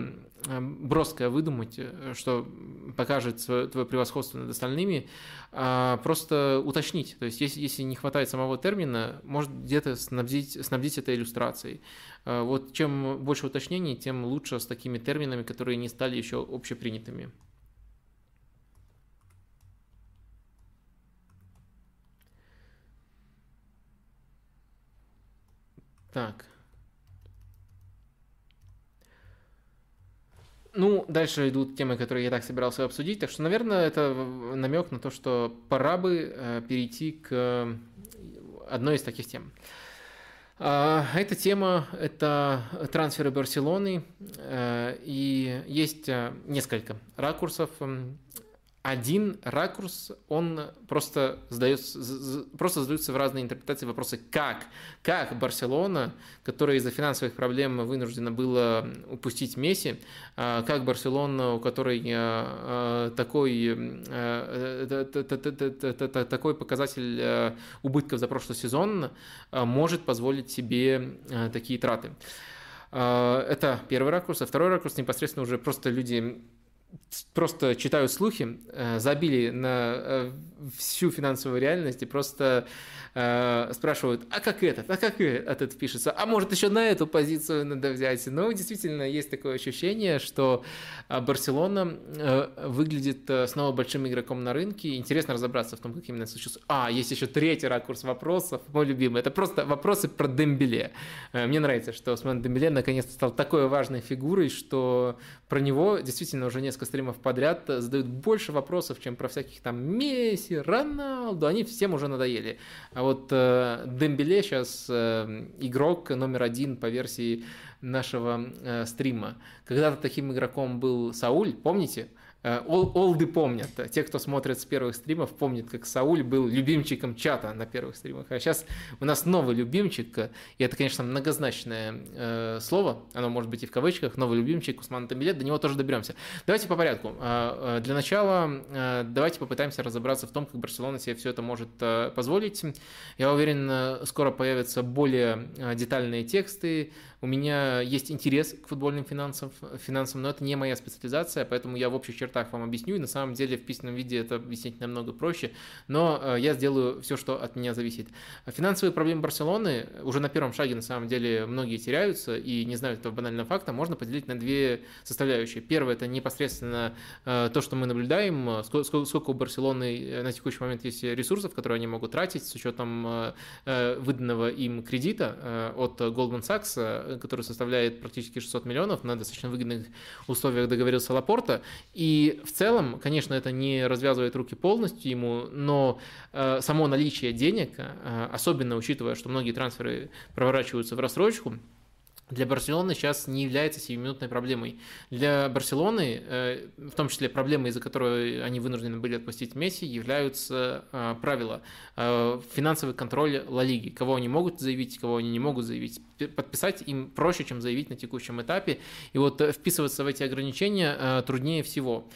броское выдумать, что покажет свое, твое превосходство над остальными, а просто уточнить. То есть, если, если не хватает самого термина, может где-то снабдить, снабдить это иллюстрацией. А, вот чем больше уточнений, тем лучше с такими терминами, которые не стали еще общепринятыми. Так. Ну, дальше идут темы, которые я так собирался обсудить. Так что, наверное, это намек на то, что пора бы э, перейти к одной из таких тем. А, эта тема – это трансферы Барселоны, э, и есть э, несколько ракурсов один ракурс, он просто, сдается, просто задаются в разные интерпретации вопросы, как, как Барселона, которая из-за финансовых проблем вынуждена была упустить Месси, а, как Барселона, у которой а, такой, а, такой показатель убытков за прошлый сезон может позволить себе такие траты. Это первый ракурс. А второй ракурс непосредственно уже просто люди просто читают слухи, э, забили на э, всю финансовую реальность и просто э, спрашивают, а как этот, а как этот пишется, а может еще на эту позицию надо взять. Но действительно есть такое ощущение, что Барселона выглядит снова большим игроком на рынке. Интересно разобраться в том, как именно случилось. А, есть еще третий ракурс вопросов, мой любимый. Это просто вопросы про Дембеле. Мне нравится, что Осман Дембеле наконец-то стал такой важной фигурой, что про него действительно уже несколько стримов подряд задают больше вопросов, чем про всяких там Месси, Роналду. Они всем уже надоели. А вот э, Дембеле сейчас э, игрок номер один по версии нашего э, стрима. Когда-то таким игроком был Сауль, помните? Э, ол, олды помнят, те, кто смотрит с первых стримов, помнят, как Сауль был любимчиком чата на первых стримах. А сейчас у нас новый любимчик, и это, конечно, многозначное э, слово, оно может быть и в кавычках, новый любимчик Усман Тамилет, до него тоже доберемся. Давайте по порядку. Э, э, для начала давайте попытаемся разобраться в том, как Барселона себе все это может позволить. Я уверен, скоро появятся более детальные тексты, у меня есть интерес к футбольным финансам, финансам, но это не моя специализация, поэтому я в общих чертах вам объясню. И на самом деле в письменном виде это объяснить намного проще, но э, я сделаю все, что от меня зависит. Финансовые проблемы Барселоны уже на первом шаге на самом деле многие теряются и не знают этого банального факта, можно поделить на две составляющие. Первое – это непосредственно э, то, что мы наблюдаем, сколько, сколько у Барселоны э, на текущий момент есть ресурсов, которые они могут тратить с учетом выданного им кредита от Goldman Sachs, который составляет практически 600 миллионов, на достаточно выгодных условиях договорился Лапорта. И в целом, конечно, это не развязывает руки полностью ему, но э, само наличие денег, э, особенно учитывая, что многие трансферы проворачиваются в рассрочку, для Барселоны сейчас не является сиюминутной проблемой. Для Барселоны, э, в том числе проблемой, из-за которой они вынуждены были отпустить Месси, являются э, правила. Э, финансовый контроль Ла Лиги. Кого они могут заявить, кого они не могут заявить. Подписать им проще, чем заявить на текущем этапе. И вот вписываться в эти ограничения труднее всего.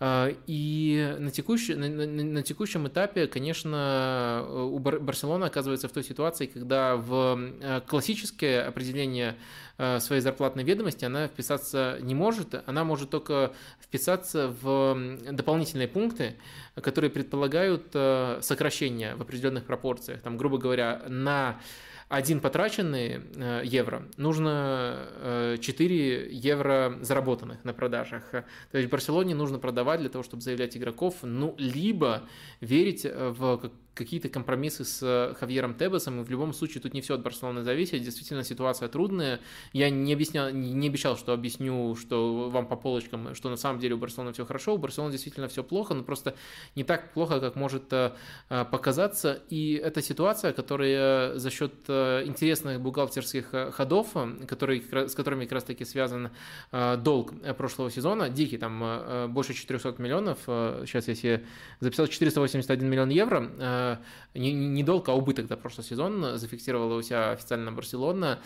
А, и на, текущий, на, на, на текущем этапе, конечно, у Барселоны оказывается в той ситуации, когда в э, классическое определение э, своей зарплатной ведомости она вписаться не может, она может только вписаться в дополнительные пункты, которые предполагают э, сокращение в определенных пропорциях. Там, грубо говоря, на один потраченный э, евро, нужно 4 э, евро заработанных на продажах. То есть Барселоне нужно продавать для того, чтобы заявлять игроков, ну, либо верить в какие-то компромиссы с э, Хавьером Тебесом, и в любом случае тут не все от Барселоны зависит, действительно ситуация трудная. Я не, объяснял, не обещал, что объясню, что вам по полочкам, что на самом деле у Барселоны все хорошо, у Барселоны действительно все плохо, но просто не так плохо, как может э, э, показаться, и это ситуация, которая за счет интересных бухгалтерских ходов, которые, с которыми как раз таки связан долг прошлого сезона, дикий, там больше 400 миллионов, сейчас я себе записал 481 миллион евро, не, не долг, а убыток за прошлый сезон зафиксировала у себя официально Барселона.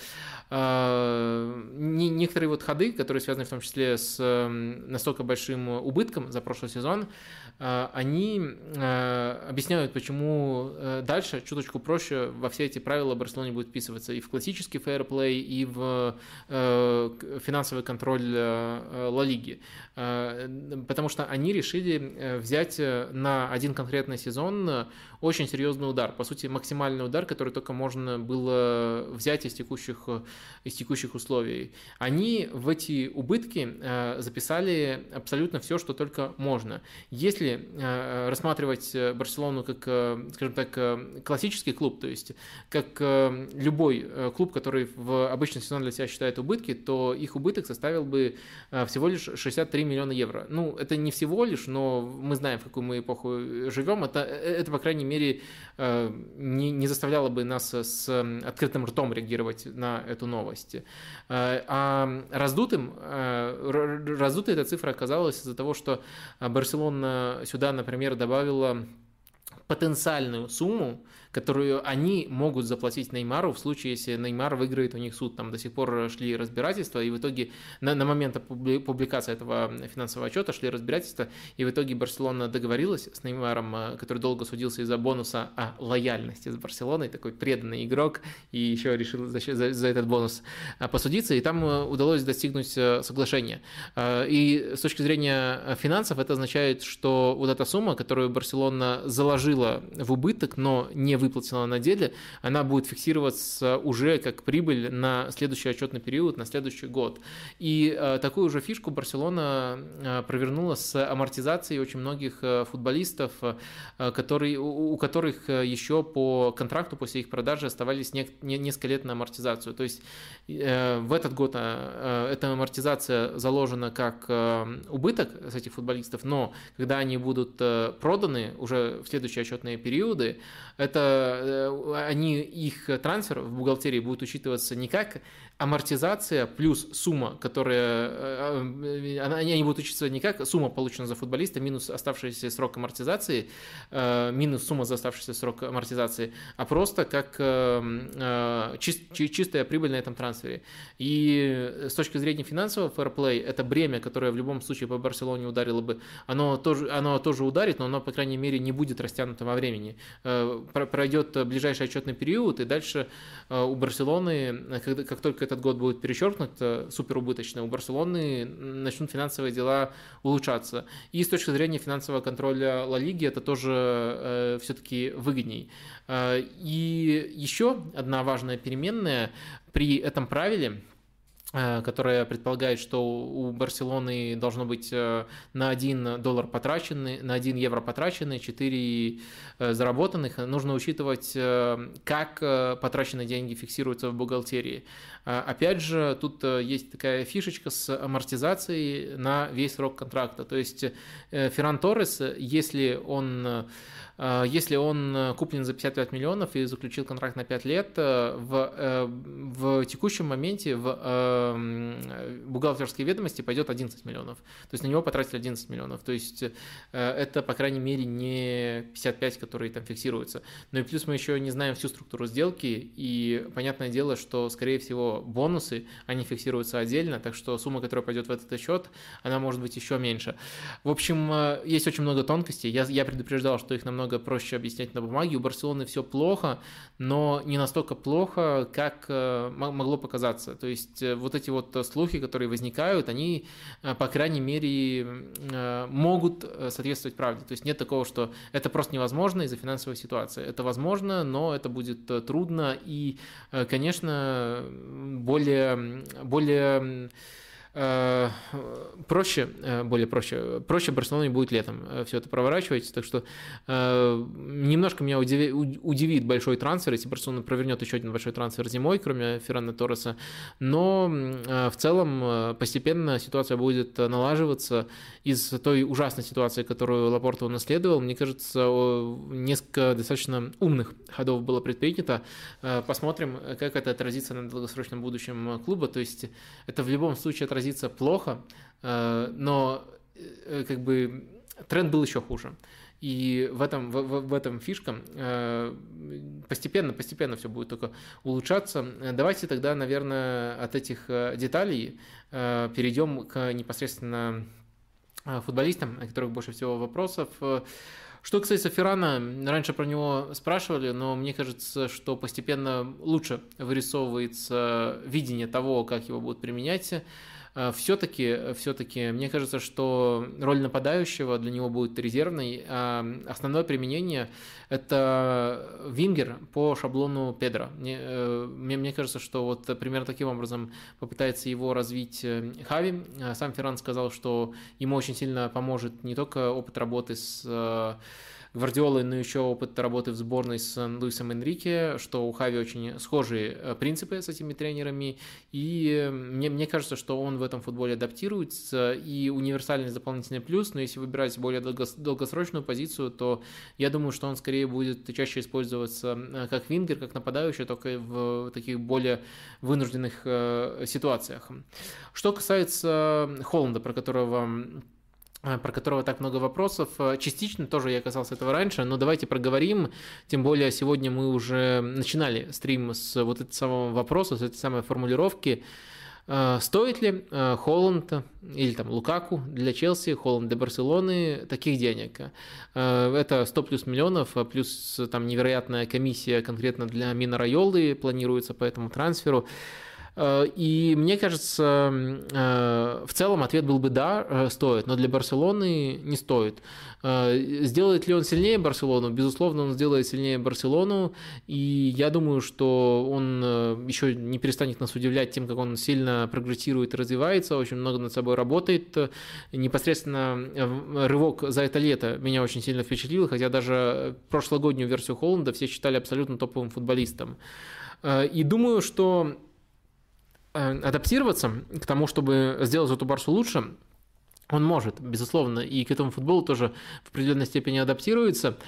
А, некоторые вот ходы, которые связаны в том числе с настолько большим убытком за прошлый сезон, а, они а, объясняют, почему э, дальше чуточку проще во все эти правила Барселоне будет вписываться и в классический фейерплей, и в э, финансовый контроль э, Ла Лиги. Потому что они решили взять на один конкретный сезон очень серьезный удар, по сути максимальный удар, который только можно было взять из текущих, из текущих условий. Они в эти убытки записали абсолютно все, что только можно. Если Э, рассматривать э, Барселону как, э, скажем так, классический клуб, то есть как любой клуб, который в обычный сезон для себя считает убытки, то их убыток составил бы всего лишь 63 миллиона евро. Ну, это не всего лишь, но мы знаем, в какую мы эпоху живем. Это, это по крайней мере, не, не заставляло бы нас с открытым ртом реагировать на эту новость. А раздутым, раздутой эта цифра оказалась из-за того, что Барселона сюда, например, добавила потенциальную сумму, которую они могут заплатить Неймару в случае, если Неймар выиграет у них суд. Там до сих пор шли разбирательства, и в итоге на, на момент публикации этого финансового отчета шли разбирательства, и в итоге Барселона договорилась с Неймаром, э, который долго судился из-за бонуса о лояльности с Барселоной, такой преданный игрок, и еще решил за, за, за этот бонус э, посудиться, и там э, удалось достигнуть соглашения. И с точки зрения финансов это означает, что вот эта сумма, которую Барселона заложила в убыток, но не выплатила на деле, она будет фиксироваться уже как прибыль на следующий отчетный период, на следующий год. И э, такую же фишку Барселона э, провернула с амортизацией очень многих э, футболистов, которые, у которых еще по контракту после их продажи оставались не, не, несколько лет на амортизацию. То есть в этот год эта амортизация заложена как убыток с этих футболистов, но когда они будут проданы уже в следующие отчетные периоды, это они, их трансфер в бухгалтерии будет учитываться не как амортизация плюс сумма, которая... Э, э, они будут учиться не как сумма, получена за футболиста, минус оставшийся срок амортизации, минус сумма за оставшийся срок амортизации, а просто как чистая прибыль на этом трансфере. И с точки зрения финансового фэрплей, это бремя, которое в любом случае по Барселоне ударило бы, оно тоже, оно тоже ударит, но оно, по крайней мере, не будет растянуто во времени. Пройдет ближайший отчетный период, и дальше у Барселоны, как только этот год будет перечеркнут э, суперубыточно, у Барселоны начнут финансовые дела улучшаться. И с точки зрения финансового контроля Ла Лиги это тоже э, все-таки выгодней. Э, и еще одна важная переменная при этом правиле которая предполагает, что у Барселоны должно быть э, на 1 доллар потрачены, на 1 евро потрачены, 4 э, заработанных. Нужно учитывать, как потраченные деньги фиксируются в бухгалтерии. Опять же, тут есть такая фишечка с амортизацией на весь срок контракта. То есть Ферран Торрес, если он Э, если он э, куплен за 55 миллионов и заключил контракт на 5 лет, э, в, в текущем моменте в бухгалтерские ведомости пойдет 11 миллионов. То есть на него потратили 11 миллионов. То есть это, по крайней мере, не 55, которые там фиксируются. Но и плюс мы еще не знаем всю структуру сделки, и понятное дело, что, скорее всего, бонусы, они фиксируются отдельно, так что сумма, которая пойдет в этот счет, она может быть еще меньше. В общем, есть очень много тонкостей. Я, я предупреждал, что их намного намного проще объяснять на бумаге. У Барселоны все плохо, но не настолько плохо, как э, могло показаться. То есть э, вот эти вот слухи, которые возникают, они, э, по крайней мере, могут соответствовать правде. То есть нет такого, что это просто невозможно из-за финансовой ситуации. Это возможно, но это будет трудно и, конечно, более, более Э, проще, э, более проще, проще Барселоне будет летом э, все это проворачивать, так что немножко меня удивит большой трансфер, если Барселона провернет еще один большой трансфер зимой, кроме Феррана Торреса, но в целом постепенно ситуация будет налаживаться. Из той ужасной ситуации, которую Лапорто унаследовал, мне кажется, несколько достаточно умных ходов было предпринято. Посмотрим, как это отразится на долгосрочном будущем клуба, то есть это в любом случае отразится отразится плохо, э, но э, как бы тренд был еще хуже. И в этом, в, в этом фишка. Э, постепенно, постепенно все будет только улучшаться. Давайте тогда, наверное, от этих деталей перейдем к непосредственно футболистам, о которых больше всего вопросов. Что касается Феррана, раньше про него спрашивали, но мне кажется, что постепенно лучше вырисовывается видение того, как его будут применять. Все-таки, все-таки, мне кажется, что роль нападающего для него будет резервной. А основное применение – это вингер по шаблону Педро. Мне, э, мне, мне кажется, что вот примерно таким образом попытается его развить э, Хави. Сам Ферран сказал, что ему очень сильно поможет не только опыт работы с э, Гвардиолы, но еще опыт работы в сборной с Луисом Энрике, что у Хави очень схожие э, принципы с этими тренерами, и мне, мне кажется, что он в этом футболе адаптируется, и универсальный дополнительный плюс, но если выбирать более долгосрочную позицию, то я думаю, что он скорее будет чаще использоваться э, как вингер, как нападающий, только в таких более вынужденных э, ситуациях. Что касается Холланда, про которого про которого так много вопросов. Э, частично тоже я касался этого раньше, но давайте проговорим. Тем более сегодня мы уже начинали стрим с вот этого самого вопроса, с этой самой формулировки. Э, стоит ли Холланд или там Лукаку для Челси, Холланд для Барселоны таких денег? Это 100 плюс миллионов, плюс там невероятная комиссия конкретно для Мина Райолы планируется по этому трансферу. Э, и мне кажется, э, в целом ответ был бы да, э, стоит, но для Барселоны не стоит. Сделает ли он сильнее Барселону? Безусловно, он сделает сильнее Барселону, и я думаю, что он еще не перестанет нас удивлять тем, как он сильно прогрессирует и развивается, очень много над собой работает. Непосредственно рывок за это лето меня очень сильно впечатлил, хотя даже прошлогоднюю версию Холланда все считали абсолютно топовым футболистом. И думаю, что адаптироваться к тому, чтобы сделать эту Барсу лучше, он может, безусловно, и к этому футболу тоже в определенной степени адаптируется.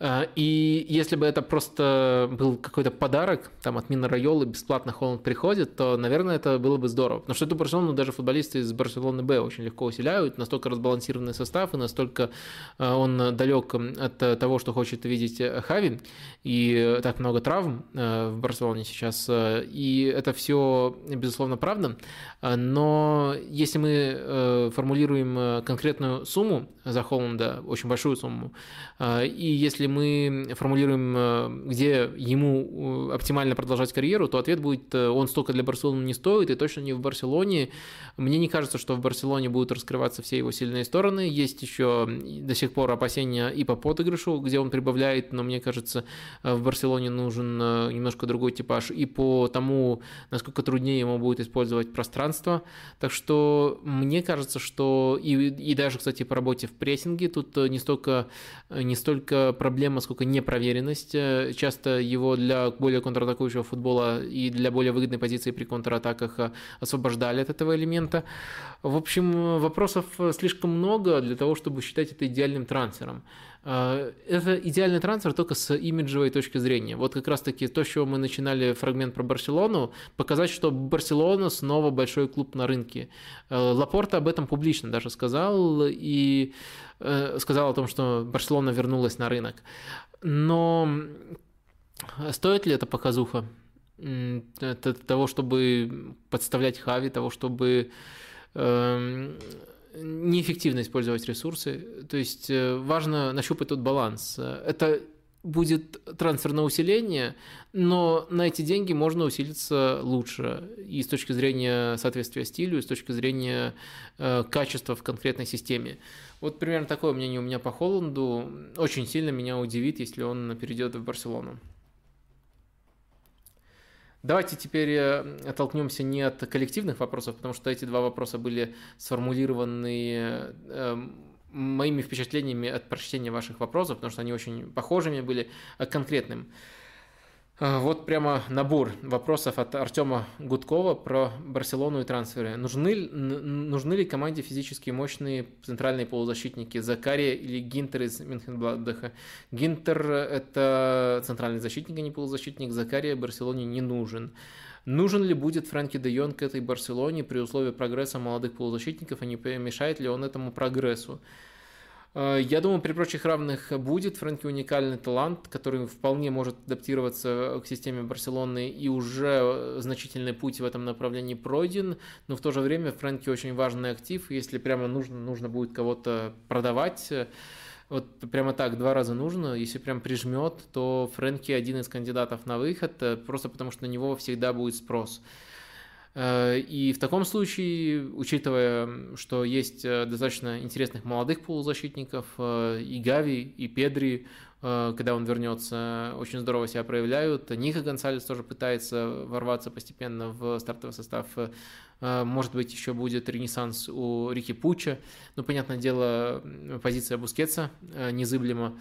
Э, и если бы это просто был какой-то подарок там, от Мина Райолы, бесплатно Холланд приходит, то, наверное, это было бы здорово. Потому что эту Барселону даже футболисты из Барселоны Б очень легко усиляют, настолько разбалансированный состав, и настолько э, он далек от того, что хочет видеть Хави, и так много травм э, в Барселоне сейчас, и это все, безусловно, правда. Но если мы формулируем конкретную сумму за Холланда, очень большую сумму, и если мы формулируем, где ему оптимально продолжать карьеру, то ответ будет, он столько для Барселоны не стоит, и точно не в Барселоне. Мне не кажется, что в Барселоне будут раскрываться все его сильные стороны. Есть еще до сих пор опасения и по подыгрышу, где он прибавляет, но мне кажется, в Барселоне нужен немножко другой типаж. И по тому, насколько труднее ему будет использовать пространство. Так что мне кажется, что и, и даже, кстати, по работе в прессинге тут не столько, не столько проблема, сколько непроверенность. Часто его для более контратакующего футбола и для более выгодной позиции при контратаках освобождали от этого элемента. В общем, вопросов слишком много для того, чтобы считать это идеальным трансфером. А, это идеальный трансфер только с имиджевой точки зрения. Вот как раз-таки то, с чего мы начинали фрагмент про Барселону, показать, что Барселона снова большой клуб на рынке. А, Лапорта об этом публично даже сказал и э, сказал о том, что Барселона вернулась на рынок. Но стоит ли это показуха? Это того, чтобы подставлять Хави, того, чтобы эм, неэффективно использовать ресурсы. То есть э, важно нащупать тот баланс. Это будет трансферное усиление, но на эти деньги можно усилиться лучше и с точки зрения соответствия стилю, и с точки зрения э, качества в конкретной системе. Вот примерно такое мнение у меня по Холланду. Очень сильно меня удивит, если он перейдет в Барселону. Давайте теперь э, оттолкнемся не от коллективных вопросов, потому что эти два вопроса были сформулированы эм, моими впечатлениями от прочтения ваших вопросов, потому что они очень похожими были, а конкретным. А, вот прямо набор вопросов от Артема Гудкова про Барселону и трансферы. Нужны, нужны ли команде физически мощные центральные полузащитники Закария или Гинтер из Мюнхенбладбаха? Гинтер – это центральный защитник, а не полузащитник. Закария Барселоне не нужен. Нужен ли будет Фрэнки де Йонг этой Барселоне при условии прогресса молодых полузащитников, а не мешает ли он этому прогрессу? Э, я думаю, при прочих равных будет. Фрэнки уникальный талант, который вполне может адаптироваться к системе Барселоны, и уже значительный путь в этом направлении пройден, но в то же время Фрэнки очень важный актив, если прямо нужно, нужно будет кого-то продавать, вот прямо так два раза нужно, если прям прижмет, то Фрэнки один из кандидатов на выход, э, просто потому что на него всегда будет спрос. Э, и в таком случае, учитывая, что есть э, достаточно интересных молодых полузащитников, э, и Гави, и Педри, когда он вернется, очень здорово себя проявляют. Ника Гонсалес тоже пытается ворваться постепенно в стартовый состав а, может быть, еще будет ренессанс у Рики Пуча. Ну, понятное дело, позиция Бускетса а, незыблема.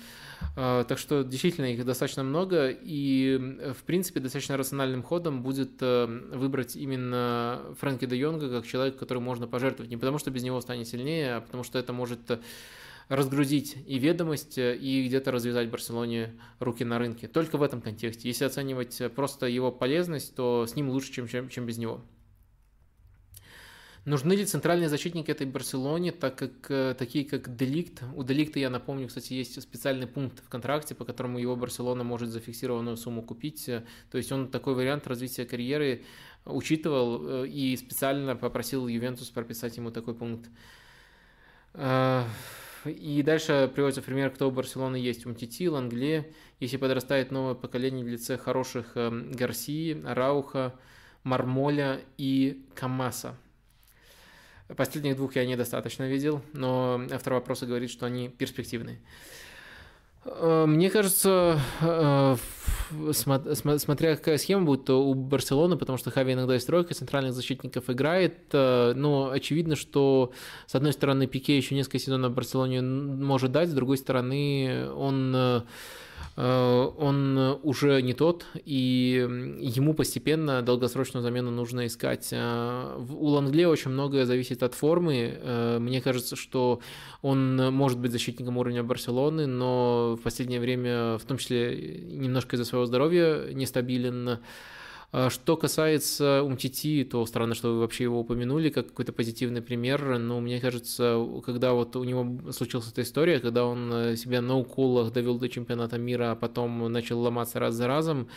Так что действительно их достаточно много. И, в принципе, достаточно рациональным ходом будет выбрать именно Фрэнки де Йонга как человека, который можно пожертвовать. Не потому, что без него станет сильнее, а потому что это может разгрузить и ведомость, и где-то развязать Барселоне руки на рынке. Только в этом контексте. Если оценивать просто его полезность, то с ним лучше, чем, чем, чем без него. Нужны ли центральные защитники этой Барселоне, так как э, такие как Деликт, у Деликта, я напомню, кстати, есть специальный пункт в контракте, по которому его Барселона может зафиксированную сумму купить, то есть он такой вариант развития карьеры учитывал э, и специально попросил Ювентус прописать ему такой пункт. Э, и дальше приводится пример, кто у Барселоны есть. Умтити, Лангле, если подрастает новое поколение в лице хороших Гарсии, Рауха, Мармоля и Камаса – Последних двух я недостаточно видел, но автор вопроса говорит, что они перспективные. Э, мне кажется, смотря какая схема будет, то у Барселоны, потому что Хави иногда из тройка центральных защитников играет, э, но очевидно, что с одной стороны Пике еще несколько сезонов Барселоне может дать, с другой стороны он Э, он уже не тот, и ему постепенно долгосрочную замену нужно искать. Э, у Лангле очень многое зависит от формы. Э, мне кажется, что он может быть защитником уровня Барселоны, но в последнее время, в том числе немножко из-за своего здоровья, нестабилен. А что касается Умтити, то странно, что вы вообще его упомянули как какой-то позитивный пример, но мне кажется, когда вот у него случилась эта история, когда он э, себя на уколах довел до чемпионата мира, а потом начал ломаться раз за разом,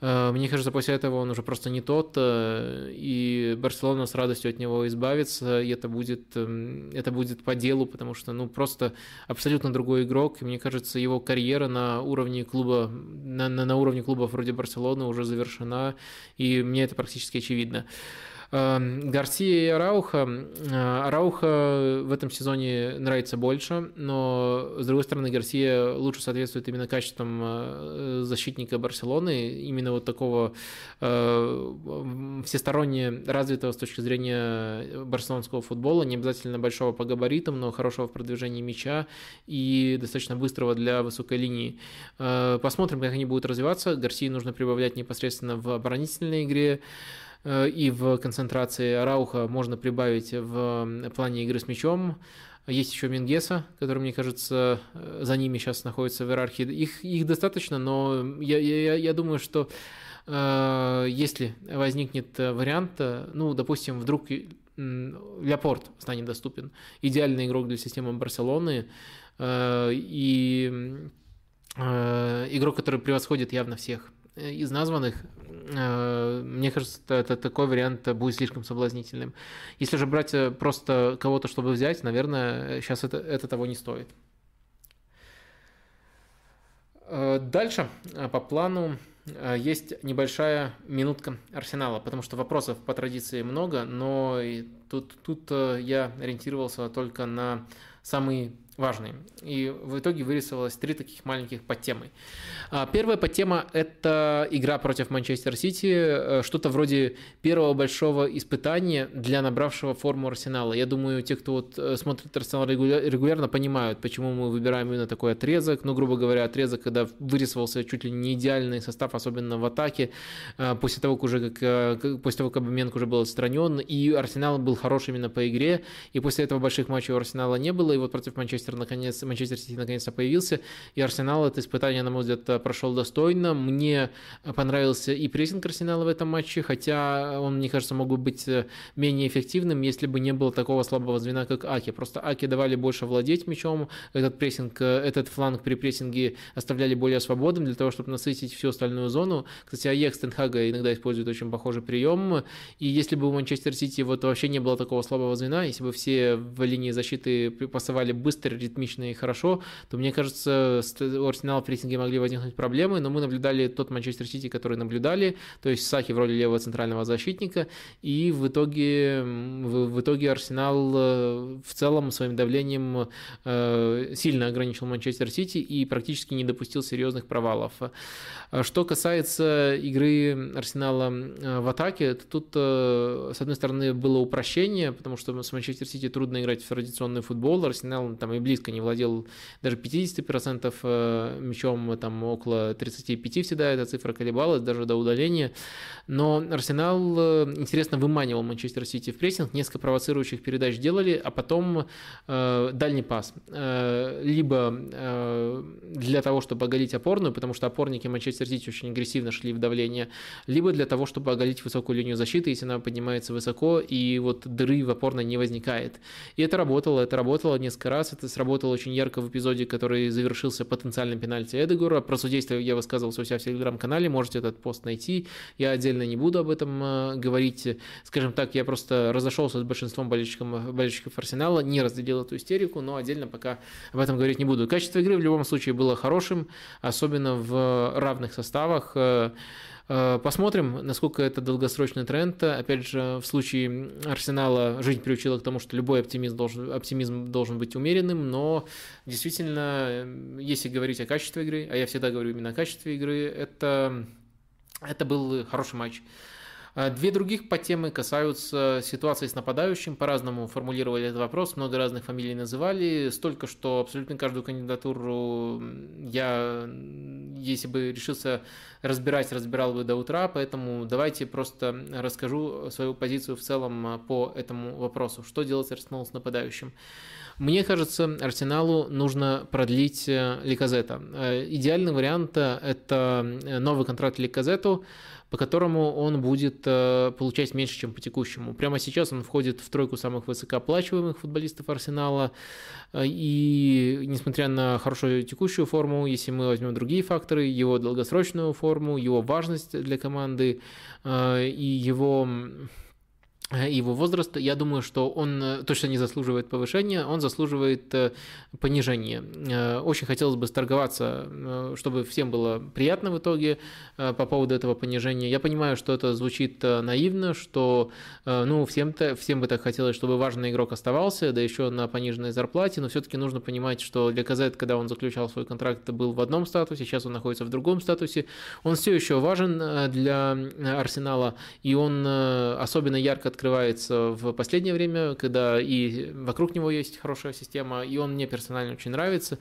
мне кажется, после этого он уже просто не тот, э, и Барселона с радостью от него избавится, и это будет, эм, это будет по делу, потому что, ну, просто абсолютно другой игрок, и мне кажется, его карьера на уровне клуба, на, на, на уровне клубов вроде Барселоны уже завершена, и мне это практически очевидно. Эм, Гарсия и Арауха. Э, Арауха в этом сезоне нравится больше, но, с другой стороны, Гарсия лучше соответствует именно качествам э, защитника Барселоны, именно вот такого э, всесторонне развитого с точки зрения барселонского футбола, не обязательно большого по габаритам, но хорошего в продвижении мяча и достаточно быстрого для высокой линии. Посмотрим, как они будут развиваться. Гарсии нужно прибавлять непосредственно в оборонительной игре. Э, и в концентрации Рауха можно прибавить в плане игры с мячом. Есть еще Мингеса, который, мне кажется, э, за ними сейчас находится в иерархии. Их, их достаточно, но я, я, я думаю, что э, если возникнет вариант, э, ну, допустим, вдруг Ляпорт станет доступен, идеальный игрок для системы Барселоны, э, и э, игрок, который превосходит явно всех из названных, мне кажется, это такой вариант будет слишком соблазнительным. Если же брать э, просто кого-то, чтобы взять, наверное, сейчас это, это того не стоит. Э, дальше по плану есть небольшая минутка Арсенала, потому что вопросов по традиции много, но тут, тут я ориентировался только на самые важные. И в итоге вырисовалось три таких маленьких подтемы. А, первая подтема – это игра против Манчестер Сити, э, что-то вроде первого большого испытания для набравшего форму Арсенала. Я думаю, те, кто вот э, смотрит Арсенал регулярно, понимают, почему мы выбираем именно такой отрезок. Ну, грубо говоря, отрезок, когда вырисовался чуть ли не идеальный состав, особенно в атаке, э, после того, как уже как, после того, как Баменко уже был отстранен, и Арсенал был хорош именно по игре, и после этого больших матчей у Арсенала не было, и вот против Манчестера наконец, Манчестер Сити наконец-то появился, и Арсенал это испытание, на мой взгляд, прошел достойно. Мне понравился и прессинг Арсенала в этом матче, хотя он, мне кажется, мог бы быть э, менее эффективным, если бы не было такого слабого звена, как Аки. Просто Аки давали больше владеть мячом, этот прессинг, э, этот фланг при прессинге оставляли более свободным для того, чтобы насытить всю остальную зону. Кстати, Аекс Тенхага иногда использует очень похожий прием, и если бы у Манчестер Сити вот вообще не было такого слабого звена, если бы все в линии защиты пасовали быстро, ритмично и хорошо, то, мне кажется, у Арсенала в прессинге могли возникнуть проблемы, но мы наблюдали тот Манчестер Сити, который наблюдали, то есть Сахи в роли левого центрального защитника, и в итоге, в, в итоге Арсенал э, в целом своим давлением э, сильно ограничил Манчестер Сити и практически не допустил серьезных провалов. Что касается игры Арсенала э, в атаке, то тут, с одной стороны, было упрощение, потому что с Манчестер Сити трудно играть в традиционный футбол, Арсенал там и близко не владел даже 50% мячом, там около 35 всегда эта цифра колебалась, даже до удаления. Но Арсенал, э, интересно, выманивал Манчестер Сити в прессинг, несколько провоцирующих передач делали, а потом э, дальний пас. Э, либо э, для того, чтобы оголить опорную, потому что опорники Манчестер Сити очень агрессивно шли в давление, либо для того, чтобы оголить высокую линию защиты, если она поднимается высоко, и вот дыры в опорной не возникает. И это работало, это работало несколько раз, это сработало очень ярко в эпизоде, который завершился потенциальным пенальти Эдегора. Про судейство я высказывался у себя в телеграм-канале, можете этот пост найти. Я отдельно не буду об этом э, говорить. Скажем так, я просто разошелся с большинством болельщиков, болельщиков Арсенала, не разделил эту истерику, но отдельно пока об этом говорить не буду. Качество игры в любом случае было хорошим, особенно в равных составах. Э, э, посмотрим, насколько это долгосрочный тренд. Опять же, в случае Арсенала жизнь приучила к тому, что любой оптимизм должен, оптимизм должен быть умеренным, но действительно, если говорить о качестве игры, а я всегда говорю именно о качестве игры, это это был хороший матч. А, две других подтемы касаются ситуации с нападающим. По-разному формулировали этот вопрос, много разных фамилий называли. Столько, что абсолютно каждую кандидатуру я, если бы решился разбирать, разбирал бы до утра. Поэтому давайте просто расскажу свою позицию в целом по этому вопросу. Что делать Арсенал с нападающим? Мне кажется, Арсеналу нужно продлить э, Ликазета. Э, идеальный вариант – это новый контракт Ликазету, по которому он будет получать меньше, чем по текущему. Прямо сейчас он входит в тройку самых высокооплачиваемых футболистов Арсенала, и несмотря на хорошую текущую форму, если мы возьмем другие факторы, его долгосрочную форму, его важность для команды и его Э, его возраст, я думаю, что он э, точно не заслуживает повышения, он заслуживает э, понижения. Очень хотелось бы сторговаться, чтобы всем было приятно в итоге по поводу этого понижения. Я понимаю, что это звучит наивно, что ну, всем-то, всем бы так хотелось, чтобы важный игрок оставался, да еще на пониженной зарплате, но все-таки нужно понимать, что для КЗ, когда он заключал свой контракт, был в одном статусе, сейчас он находится в другом статусе. Он все еще важен для Арсенала, и он особенно ярко открывается в последнее время, когда и вокруг него есть хорошая система, и он мне персонально очень нравится.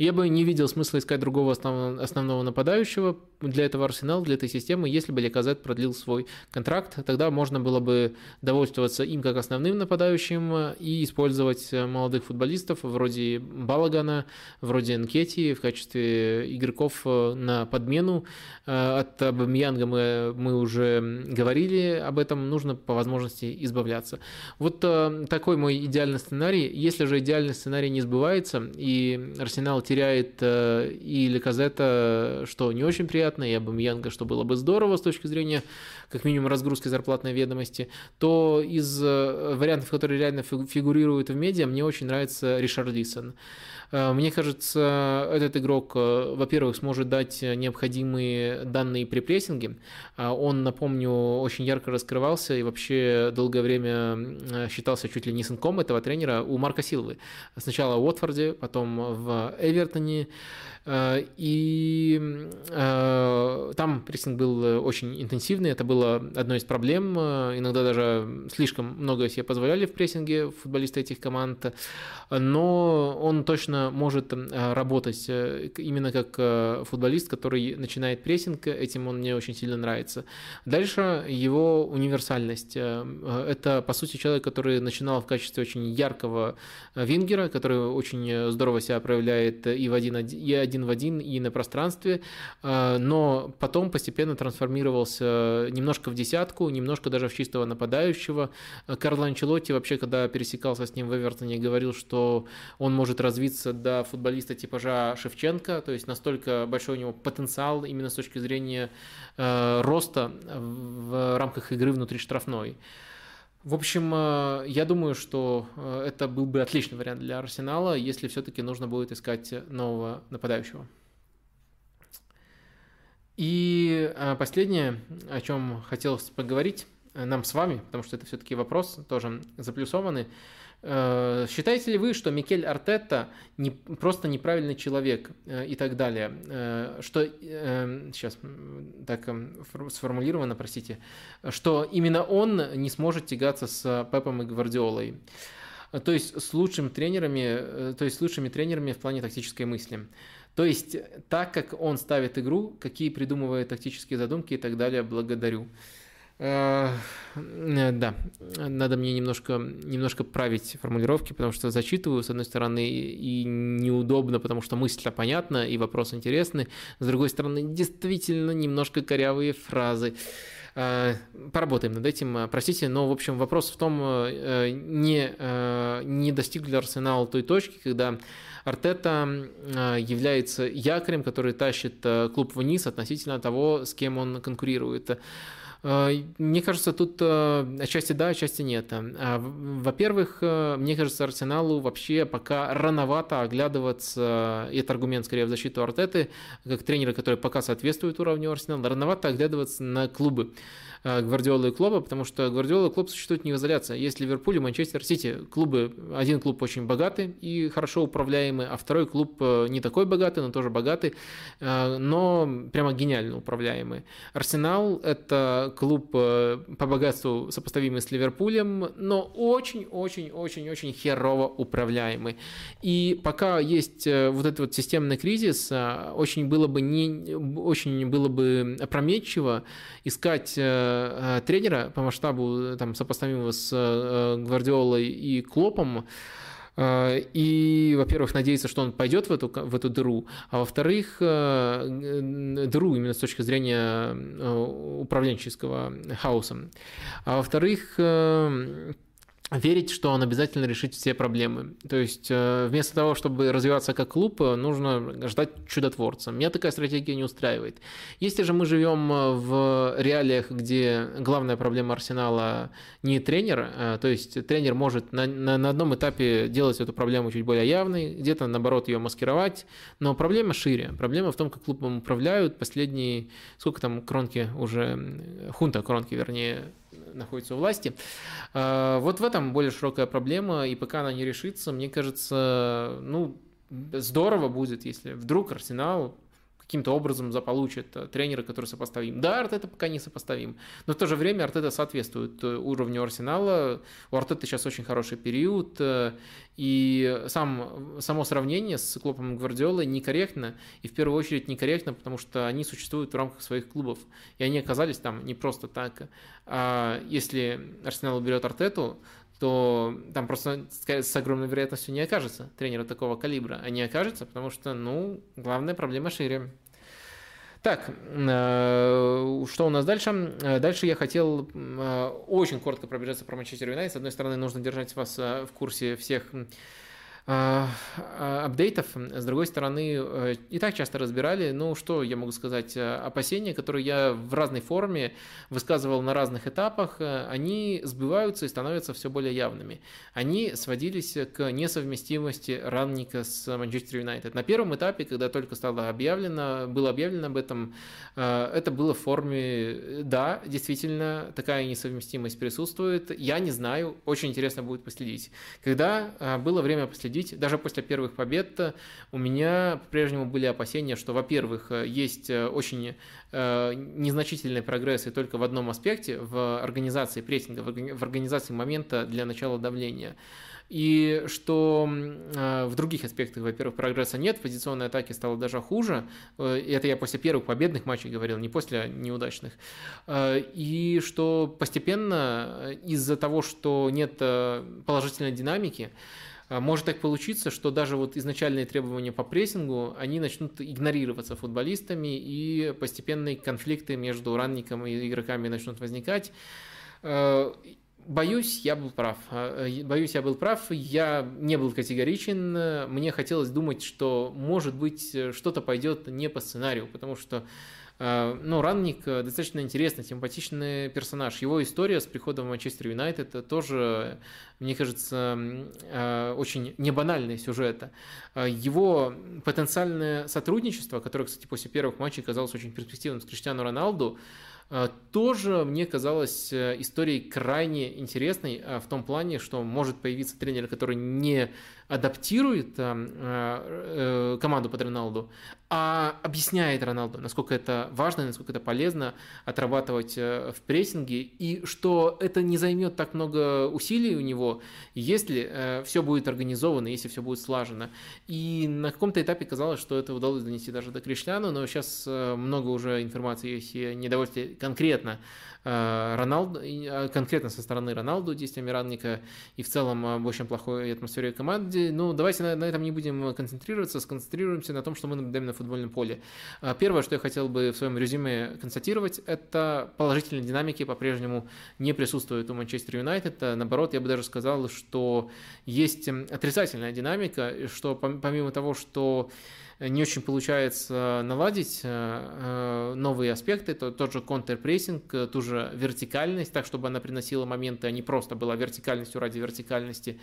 Я бы не видел смысла искать другого основного, основного нападающего для этого арсенала, для этой системы, если бы Леказет продлил свой контракт, тогда можно было бы довольствоваться им как основным нападающим и использовать молодых футболистов вроде Балагана, вроде Нкети в качестве игроков на подмену. От Абамьянга мы, мы уже говорили об этом, нужно по возможности возможности избавляться. Вот э, такой мой идеальный сценарий. Если же идеальный сценарий не сбывается, и Арсенал теряет э, и Леказета, что не очень приятно, и Абамьянга, что было бы здорово с точки зрения как минимум разгрузки зарплатной ведомости, то из э, вариантов, которые реально фигурируют в медиа, мне очень нравится Ришард Лисон. Э, мне кажется, этот игрок, э, во-первых, сможет дать необходимые данные при прессинге. Он, напомню, очень ярко раскрывался и вообще долгое время считался чуть ли не сынком этого тренера у Марка Силвы. Сначала в Уотфорде, потом в Эвертоне. Э, и э, там прессинг был очень интенсивный, это было одной из проблем. Э, иногда даже слишком много себе позволяли в прессинге футболисты этих команд, но он точно может работать именно как футболист, который начинает прессинг, этим он мне очень сильно нравится. Дальше его универсальность. Это, по сути, человек, который начинал в качестве очень яркого вингера, который очень здорово себя проявляет и в один, и один в один и на пространстве, э, но потом постепенно трансформировался немножко в десятку, немножко даже в чистого нападающего. Карло Анчелотти вообще, когда пересекался с ним в Эвертоне, говорил, что он может развиться до футболиста типажа Шевченко, то есть настолько большой у него потенциал именно с точки зрения э, роста в рамках игры внутри штрафной. В общем, э, я думаю, что э, это был бы отличный вариант для Арсенала, если все-таки нужно будет искать нового нападающего. И э, последнее, о чем хотелось поговорить нам с вами, потому что это все-таки вопрос тоже заплюсованный. Э, считаете ли вы, что Микель Артетта не, просто неправильный человек э, и так далее? Э, что, сейчас так сформулировано, простите, что именно он не сможет тягаться с Пепом и Гвардиолой? То есть с лучшими тренерами, то есть с лучшими тренерами в плане тактической мысли. То есть так, как он ставит игру, какие придумывает тактические задумки и так далее, благодарю. Э, да, надо мне немножко, немножко править формулировки, потому что зачитываю, с одной стороны, и неудобно, потому что мысль-то понятна, и вопрос интересный, с другой стороны, действительно немножко корявые фразы. Э, поработаем над этим, простите, но, в общем, вопрос в том, э, не, не достиг ли Арсенал той точки, когда Артета является якорем, который тащит клуб вниз относительно того, с кем он конкурирует. Э, мне кажется, тут э, отчасти да, отчасти нет. А, во-первых, э, мне кажется, Арсеналу вообще пока рановато оглядываться, и это аргумент скорее в защиту Артеты, как тренера, который пока соответствует уровню Арсенала, рановато оглядываться на клубы. Э, Гвардиолы и Клопа, потому что Гвардиола и Клоп существуют не в изоляции. Есть Ливерпуль и Манчестер Сити. Клубы, один клуб очень богатый и хорошо управляемый, а второй клуб э, не такой богатый, но тоже богатый, э, но прямо гениально управляемый. Арсенал – это клуб по богатству сопоставимый с Ливерпулем, но очень-очень-очень-очень херово управляемый. И пока есть вот этот вот системный кризис, очень было бы, не, очень было бы опрометчиво искать Э, тренера по масштабу там, сопоставимого с э, Гвардиолой и Клопом, И, во-первых, надеяться, что он пойдет в эту, в эту дыру, а во-вторых, дыру именно с точки зрения управленческого хаоса. А во-вторых, верить, что он обязательно решит все проблемы. То есть э, вместо того, чтобы развиваться как клуб, э, нужно ждать чудотворца. Меня такая стратегия не устраивает. Если же мы живем э, в реалиях, где главная проблема Арсенала не тренер, то есть тренер может на, на, на одном этапе делать эту проблему чуть более явной, где-то наоборот ее маскировать, но проблема шире. Проблема в том, как клубом управляют последние, сколько там кронки уже, хунта кронки, вернее, находится у власти. А, вот в этом более широкая проблема, и пока она не решится, мне кажется, ну, здорово будет, если вдруг Арсенал каким-то образом заполучит э, тренера, который сопоставим. Да, Артета пока не сопоставим, но в то же время Артета соответствует э, уровню Арсенала. У Артета сейчас очень хороший период, э, и сам, само сравнение с Клопом и Гвардиолой некорректно, и в первую очередь некорректно, потому что они существуют в рамках своих клубов, и они оказались там не просто так. А если Арсенал уберет Артету, то там просто с огромной вероятностью не окажется тренера такого калибра, а не окажется, потому что, ну, главная проблема шире. Так, э, что у нас дальше? Э, дальше я хотел э, очень коротко пробежаться про Манчестер Юнайтед. С одной стороны, нужно держать вас в курсе всех апдейтов. С другой стороны, э, и так часто разбирали, ну что я могу сказать, э, опасения, которые я в разной форме высказывал на разных этапах, э, они сбываются и становятся все более явными. Они сводились к несовместимости ранника с Манчестер Юнайтед. На первом этапе, когда только стало объявлено, было объявлено об этом, это было в форме, да, действительно, такая несовместимость присутствует. Я не знаю, очень интересно будет последить. Когда было время последить, следить. Даже после первых побед у меня по-прежнему были опасения, что, во-первых, есть э, очень э, незначительный прогресс и только в одном аспекте, в организации прессинга, в организации момента для начала давления. И что э, в других аспектах, во-первых, прогресса нет, позиционной атаке стало даже хуже. И это я после первых победных матчей говорил, не после неудачных. И что постепенно из-за того, что нет положительной динамики, может так получиться, что даже вот изначальные требования по прессингу, они начнут игнорироваться футболистами, и постепенные конфликты между ранником и игроками начнут возникать. А, боюсь, я был прав. А, боюсь, я был прав. Я не был категоричен. Мне хотелось думать, что, может быть, что-то пойдет не по сценарию, потому что Э, ну, Ранник э, достаточно интересный, симпатичный персонаж. Его история с приходом в Манчестер Юнайтед тоже, мне кажется, э, очень небанальный сюжет. Его потенциальное сотрудничество, которое, кстати, после первых матчей казалось очень перспективным с Криштиану Роналду, тоже мне казалось историей крайне интересной в том плане, что может появиться тренер, который не адаптирует команду под Роналду, а объясняет Роналду, насколько это важно, насколько это полезно отрабатывать э, в прессинге, и что это не займет так много усилий у него, если э, все будет организовано, если все будет слажено. И на каком-то этапе казалось, что это удалось донести даже до Криштиану, но сейчас э, много уже информации есть и недовольствие конкретно Э, Роналду, а, конкретно со стороны Роналду действиями Ранника и в целом об очень плохой атмосфере команды. Ну, давайте на, на этом не будем концентрироваться, сконцентрируемся на том, что мы наблюдаем на футбольном поле. А, первое, что я хотел бы в своем резюме констатировать, это положительные динамики по-прежнему не присутствуют у Манчестер Юнайтед. Наоборот, я бы даже сказал, что есть отрицательная динамика, что помимо того, что не очень получается наладить э, э, новые аспекты, то тот же контрпрессинг, э, ту же вертикальность, так, чтобы она приносила моменты, а не просто была вертикальностью ради вертикальности.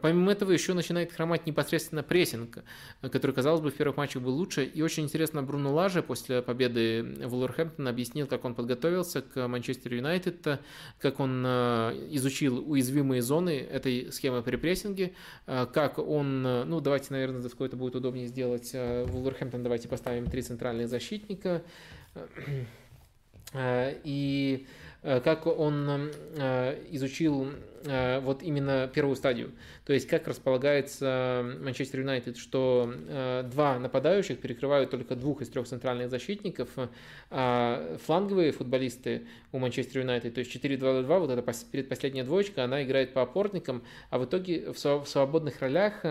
Помимо этого еще начинает хромать непосредственно прессинг, который, казалось бы, в первых матчах был лучше. И очень интересно, Бруно Лаже после победы Вулверхэмптона объяснил, как он подготовился к Манчестер Юнайтед, как он изучил уязвимые зоны этой схемы при прессинге, как он, ну давайте, наверное, за это будет удобнее сделать, Вулверхэмптон давайте поставим три центральных защитника. и как он изучил вот именно первую стадию. То есть как располагается Манчестер Юнайтед, что два нападающих перекрывают только двух из трех центральных защитников, а фланговые футболисты у Манчестер Юнайтед, то есть 4-2-2, вот эта предпоследняя двоечка, она играет по опорникам, а в итоге в свободных ролях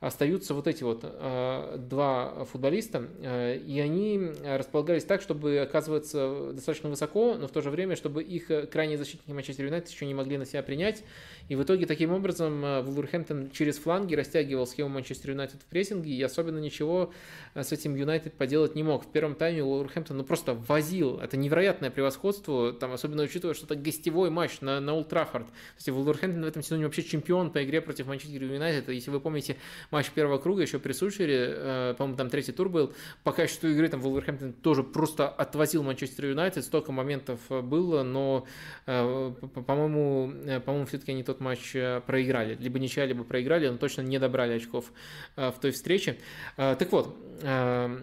остаются вот эти вот э, два футболиста, э, и они располагались так, чтобы оказываться достаточно высоко, но в то же время, чтобы их крайние защитники Манчестер Юнайтед еще не могли на себя принять. И в итоге таким образом э, Вулверхэмптон через фланги растягивал схему Манчестер Юнайтед в прессинге, и особенно ничего с этим Юнайтед поделать не мог. В первом тайме Вулверхэмптон ну, просто возил. Это невероятное превосходство, там, особенно учитывая, что это гостевой матч на, на Олд Траффорд. Кстати, Вулверхэмптон в этом сезоне вообще чемпион по игре против Манчестер Юнайтед. Если вы помните, матч первого круга еще при Сульшере, э, по-моему, там третий тур был, по качеству игры там Вулверхэмптон тоже просто отвозил Манчестер Юнайтед, столько моментов э, было, но, э, по-моему, по-моему, все-таки они тот матч проиграли, либо ничья, либо проиграли, но точно не добрали очков в той встрече. Так вот, Э,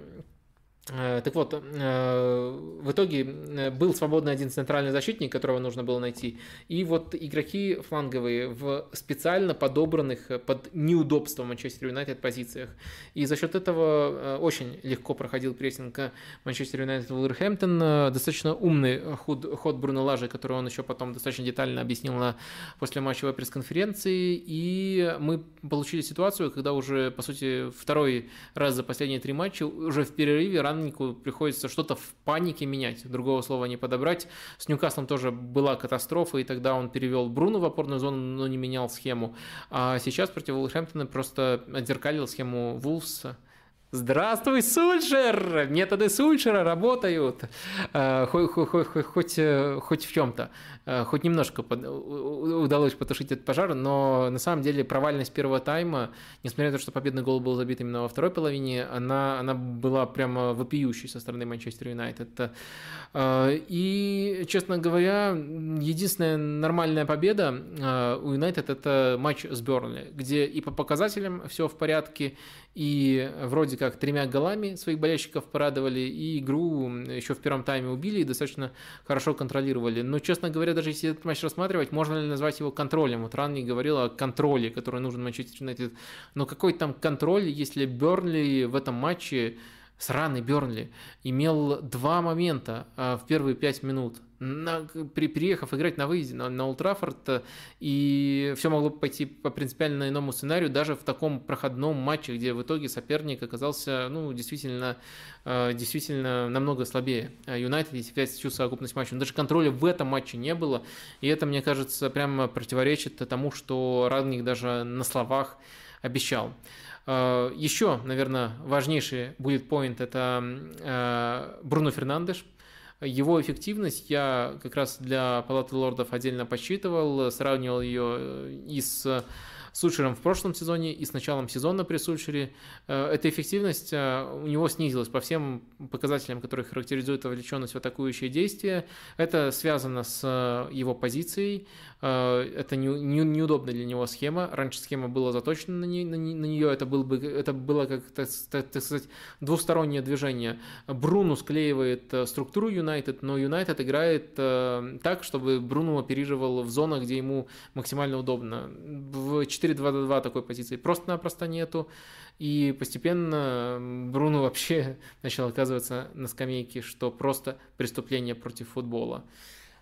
так вот, э, в итоге э, был свободный один центральный защитник, которого нужно было найти, и вот игроки фланговые в специально подобранных под неудобство Манчестер Юнайтед позициях. И за счет этого очень легко проходил прессинг Манчестер Юнайтед Вулверхэмптон. Достаточно умный ход, ход Бруно Лажи, который он еще потом достаточно детально объяснил на после матчевой пресс-конференции. И мы получили ситуацию, когда уже, по сути, второй раз за последние три матча, уже в перерыве рано Раннику приходится что-то в панике менять, другого слова не подобрать. С Ньюкаслом тоже была катастрофа, и тогда он перевел Бруну в опорную зону, но не менял схему. А сейчас против Уолхэмптона просто отзеркалил схему Вулфса, Здравствуй, Сульшер! Методы Сульшера работают. Э, хоть, хоть, хоть, хоть, хоть в чем-то. Э, хоть немножко удалось потушить этот пожар, но на самом деле провальность первого тайма, несмотря на то, что победный гол был забит именно во второй половине, она, она была прямо вопиющей со стороны Манчестер Юнайтед. Э, и, честно говоря, единственная нормальная победа э, у Юнайтед это матч с Бернли, где и по показателям все в порядке, и вроде как тремя голами своих болельщиков порадовали, и игру еще в первом тайме убили и достаточно хорошо контролировали. Но, честно говоря, даже если этот матч рассматривать, можно ли назвать его контролем? Вот Ранни говорил о контроле, который нужен Манчестер Юнайтед. Но какой там контроль, если Бернли в этом матче сраный Бернли имел два момента а, в первые пять минут на, при, приехав играть на выезде на, на Ултрафорд, э, и все могло пойти по принципиально иному сценарию, даже в таком проходном матче, где в итоге соперник оказался, ну, действительно, э, действительно намного слабее. А Юнайтед, если взять всю совокупность матча, даже контроля в этом матче не было, и это, мне кажется, прямо противоречит тому, что Радник даже на словах обещал. Э, Еще, наверное, важнейший будет поинт – это Бруно Фернандеш, его эффективность я как раз для Палаты лордов отдельно подсчитывал, сравнивал ее э, и с Сульшером в прошлом сезоне и с началом сезона при Сульшере. Э, эта эффективность э, у него снизилась по всем показателям, которые характеризуют вовлеченность в атакующие действия. Это связано с его позицией, это не, не, неудобная для него схема. Раньше схема была заточена на, не, на, на нее, это, был бы, это было, как так, так, сказать, двустороннее движение. Бруну склеивает э, структуру Юнайтед, но Юнайтед играет э, так, чтобы Бруну оперировал в зонах, где ему максимально удобно. В 4-2-2 такой позиции просто-напросто нету. И постепенно Бруно вообще начал оказываться на скамейке, что просто преступление против футбола.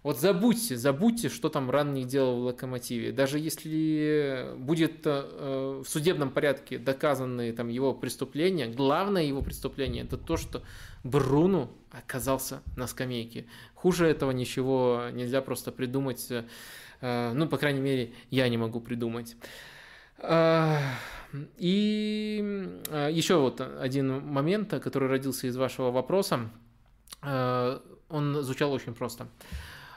Вот забудьте, забудьте, что там Ранник делал в Локомотиве. Даже если будет э, в судебном порядке доказаны там его преступления, главное его преступление это то, что Бруну оказался на скамейке. Хуже этого ничего нельзя просто придумать. Э, ну, по крайней мере, я не могу придумать. Э, и э, еще вот один момент, который родился из вашего вопроса. Э, он звучал очень просто.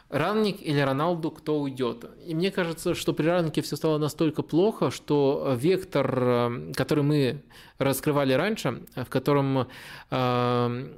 Ранник или Роналду, кто уйдет. И мне кажется, что при Раннике все стало настолько плохо, что вектор, э, который мы раскрывали раньше, в котором Роналду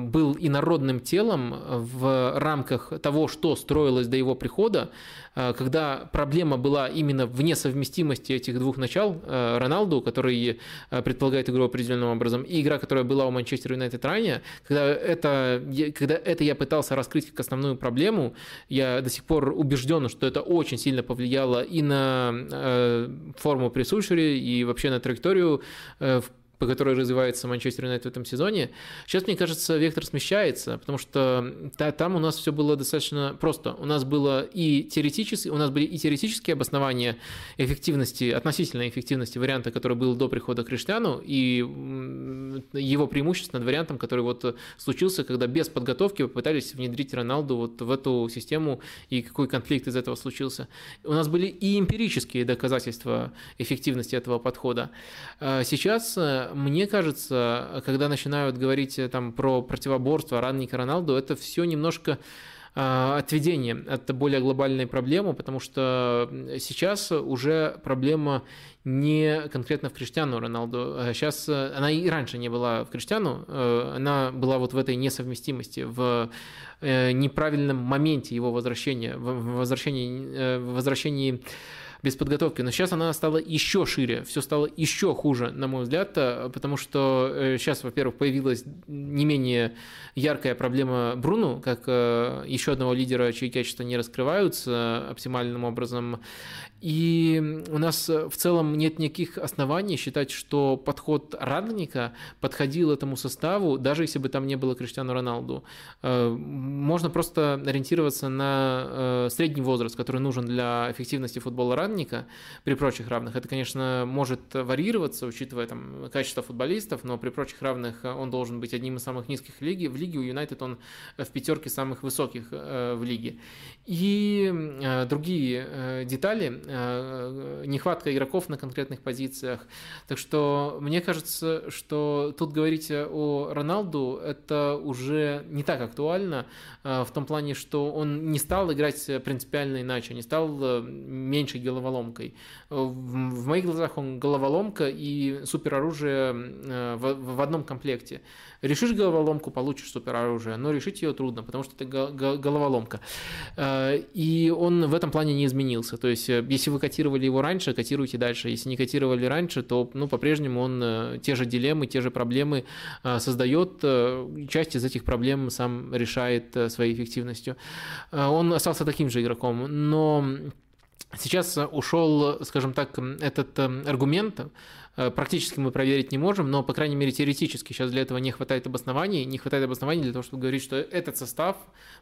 был инородным телом в рамках того, что строилось до его прихода, когда проблема была именно в несовместимости этих двух начал, Роналду, который предполагает игру определенным образом, и игра, которая была у Манчестер Юнайтед ранее, когда это, когда это я пытался раскрыть как основную проблему, я до сих пор убежден, что это очень сильно повлияло и на э, форму Сульшере, и вообще на траекторию э, по которой развивается Манчестер Юнайтед в этом сезоне. Сейчас, мне кажется, вектор смещается, потому что там у нас все было достаточно просто. У нас было и теоретически, у нас были и теоретические обоснования эффективности, относительной эффективности варианта, который был до прихода Криштиану, и его преимущество над вариантом, который вот случился, когда без подготовки попытались внедрить Роналду вот в эту систему, и какой конфликт из этого случился. У нас были и эмпирические доказательства эффективности этого подхода. А сейчас мне кажется, когда начинают говорить э, там про противоборство Ранника Роналду, это все немножко а, отведение от более глобальной проблемы, потому что сейчас уже проблема не конкретно в Криштиану Роналду. Сейчас а э, она и раньше не была в Криштиану, э, она была вот в этой несовместимости, в неправильном моменте его возвращения, в возвращении, в возвращении без подготовки. Но сейчас она стала еще шире, все стало еще хуже, на мой взгляд, э, потому что сейчас, э, во-первых, появилась не менее яркая проблема Бруну, как э, еще одного лидера, чьи качества не раскрываются оптимальным образом. И у нас в целом нет никаких оснований считать, что подход Радника подходил этому составу, даже если бы там не было Криштиану Роналду. Можно просто ориентироваться на средний возраст, который нужен для эффективности футбола Радника, при прочих равных. Это, конечно, может варьироваться, учитывая там, качество футболистов, но при прочих равных он должен быть одним из самых низких в лиге. В лиге у Юнайтед он в пятерке самых высоких э, в лиге. И э, другие э, детали, нехватка игроков на конкретных позициях. Так что мне кажется, что тут говорить о Роналду это уже не так актуально в том плане, что он не стал играть принципиально иначе, не стал меньше головой головоломкой. В моих глазах он головоломка и супероружие э, в одном комплекте. Решишь головоломку, получишь супероружие, но решить ее трудно, потому что это головоломка. Э, и он в этом плане не изменился. То есть, э, если вы котировали его раньше, котируйте дальше. Если не котировали раньше, то ну, по-прежнему он те же дилеммы, те же проблемы создает. Часть из этих проблем сам решает своей эффективностью. Он остался таким же игроком, но Сейчас ушел, скажем так, этот аргумент Э, практически мы проверить не можем, но, по крайней мере, теоретически сейчас для этого не хватает обоснований. Не хватает обоснований для того, чтобы говорить, что этот состав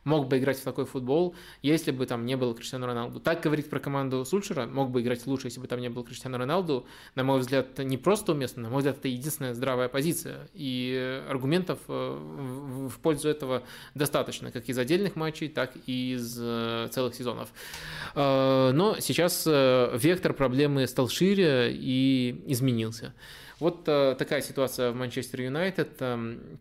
мог бы играть в такой футбол, если бы там не было Криштиану Роналду. Так говорить про команду Сульшера, мог бы играть лучше, если бы там не было Криштиану Роналду, на мой взгляд, не просто уместно, на мой взгляд, это единственная здравая позиция. И аргументов э, в пользу этого достаточно, как из отдельных матчей, так и из э, целых сезонов. Но сейчас вектор проблемы стал шире и изменился изменился. Вот э, такая ситуация в Манчестер Юнайтед. Эм,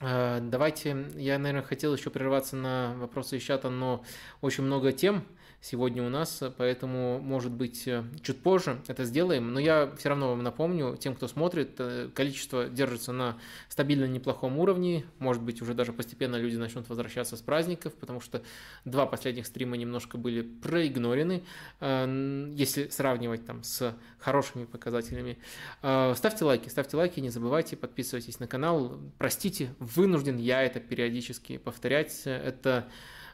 э, давайте, я, наверное, хотел еще прерваться на вопросы из чата, но очень много тем сегодня у нас, поэтому, может быть, э, чуть позже это сделаем. Но я все равно вам напомню, тем, кто смотрит, э, количество держится на стабильно неплохом уровне. Может быть, уже даже постепенно люди начнут возвращаться с праздников, потому что два последних стрима немножко были проигнорены, э, если сравнивать там с хорошими показателями. Ставьте лайки, ставьте лайки, не забывайте, подписывайтесь на канал. Простите, вынужден я это периодически повторять. Это,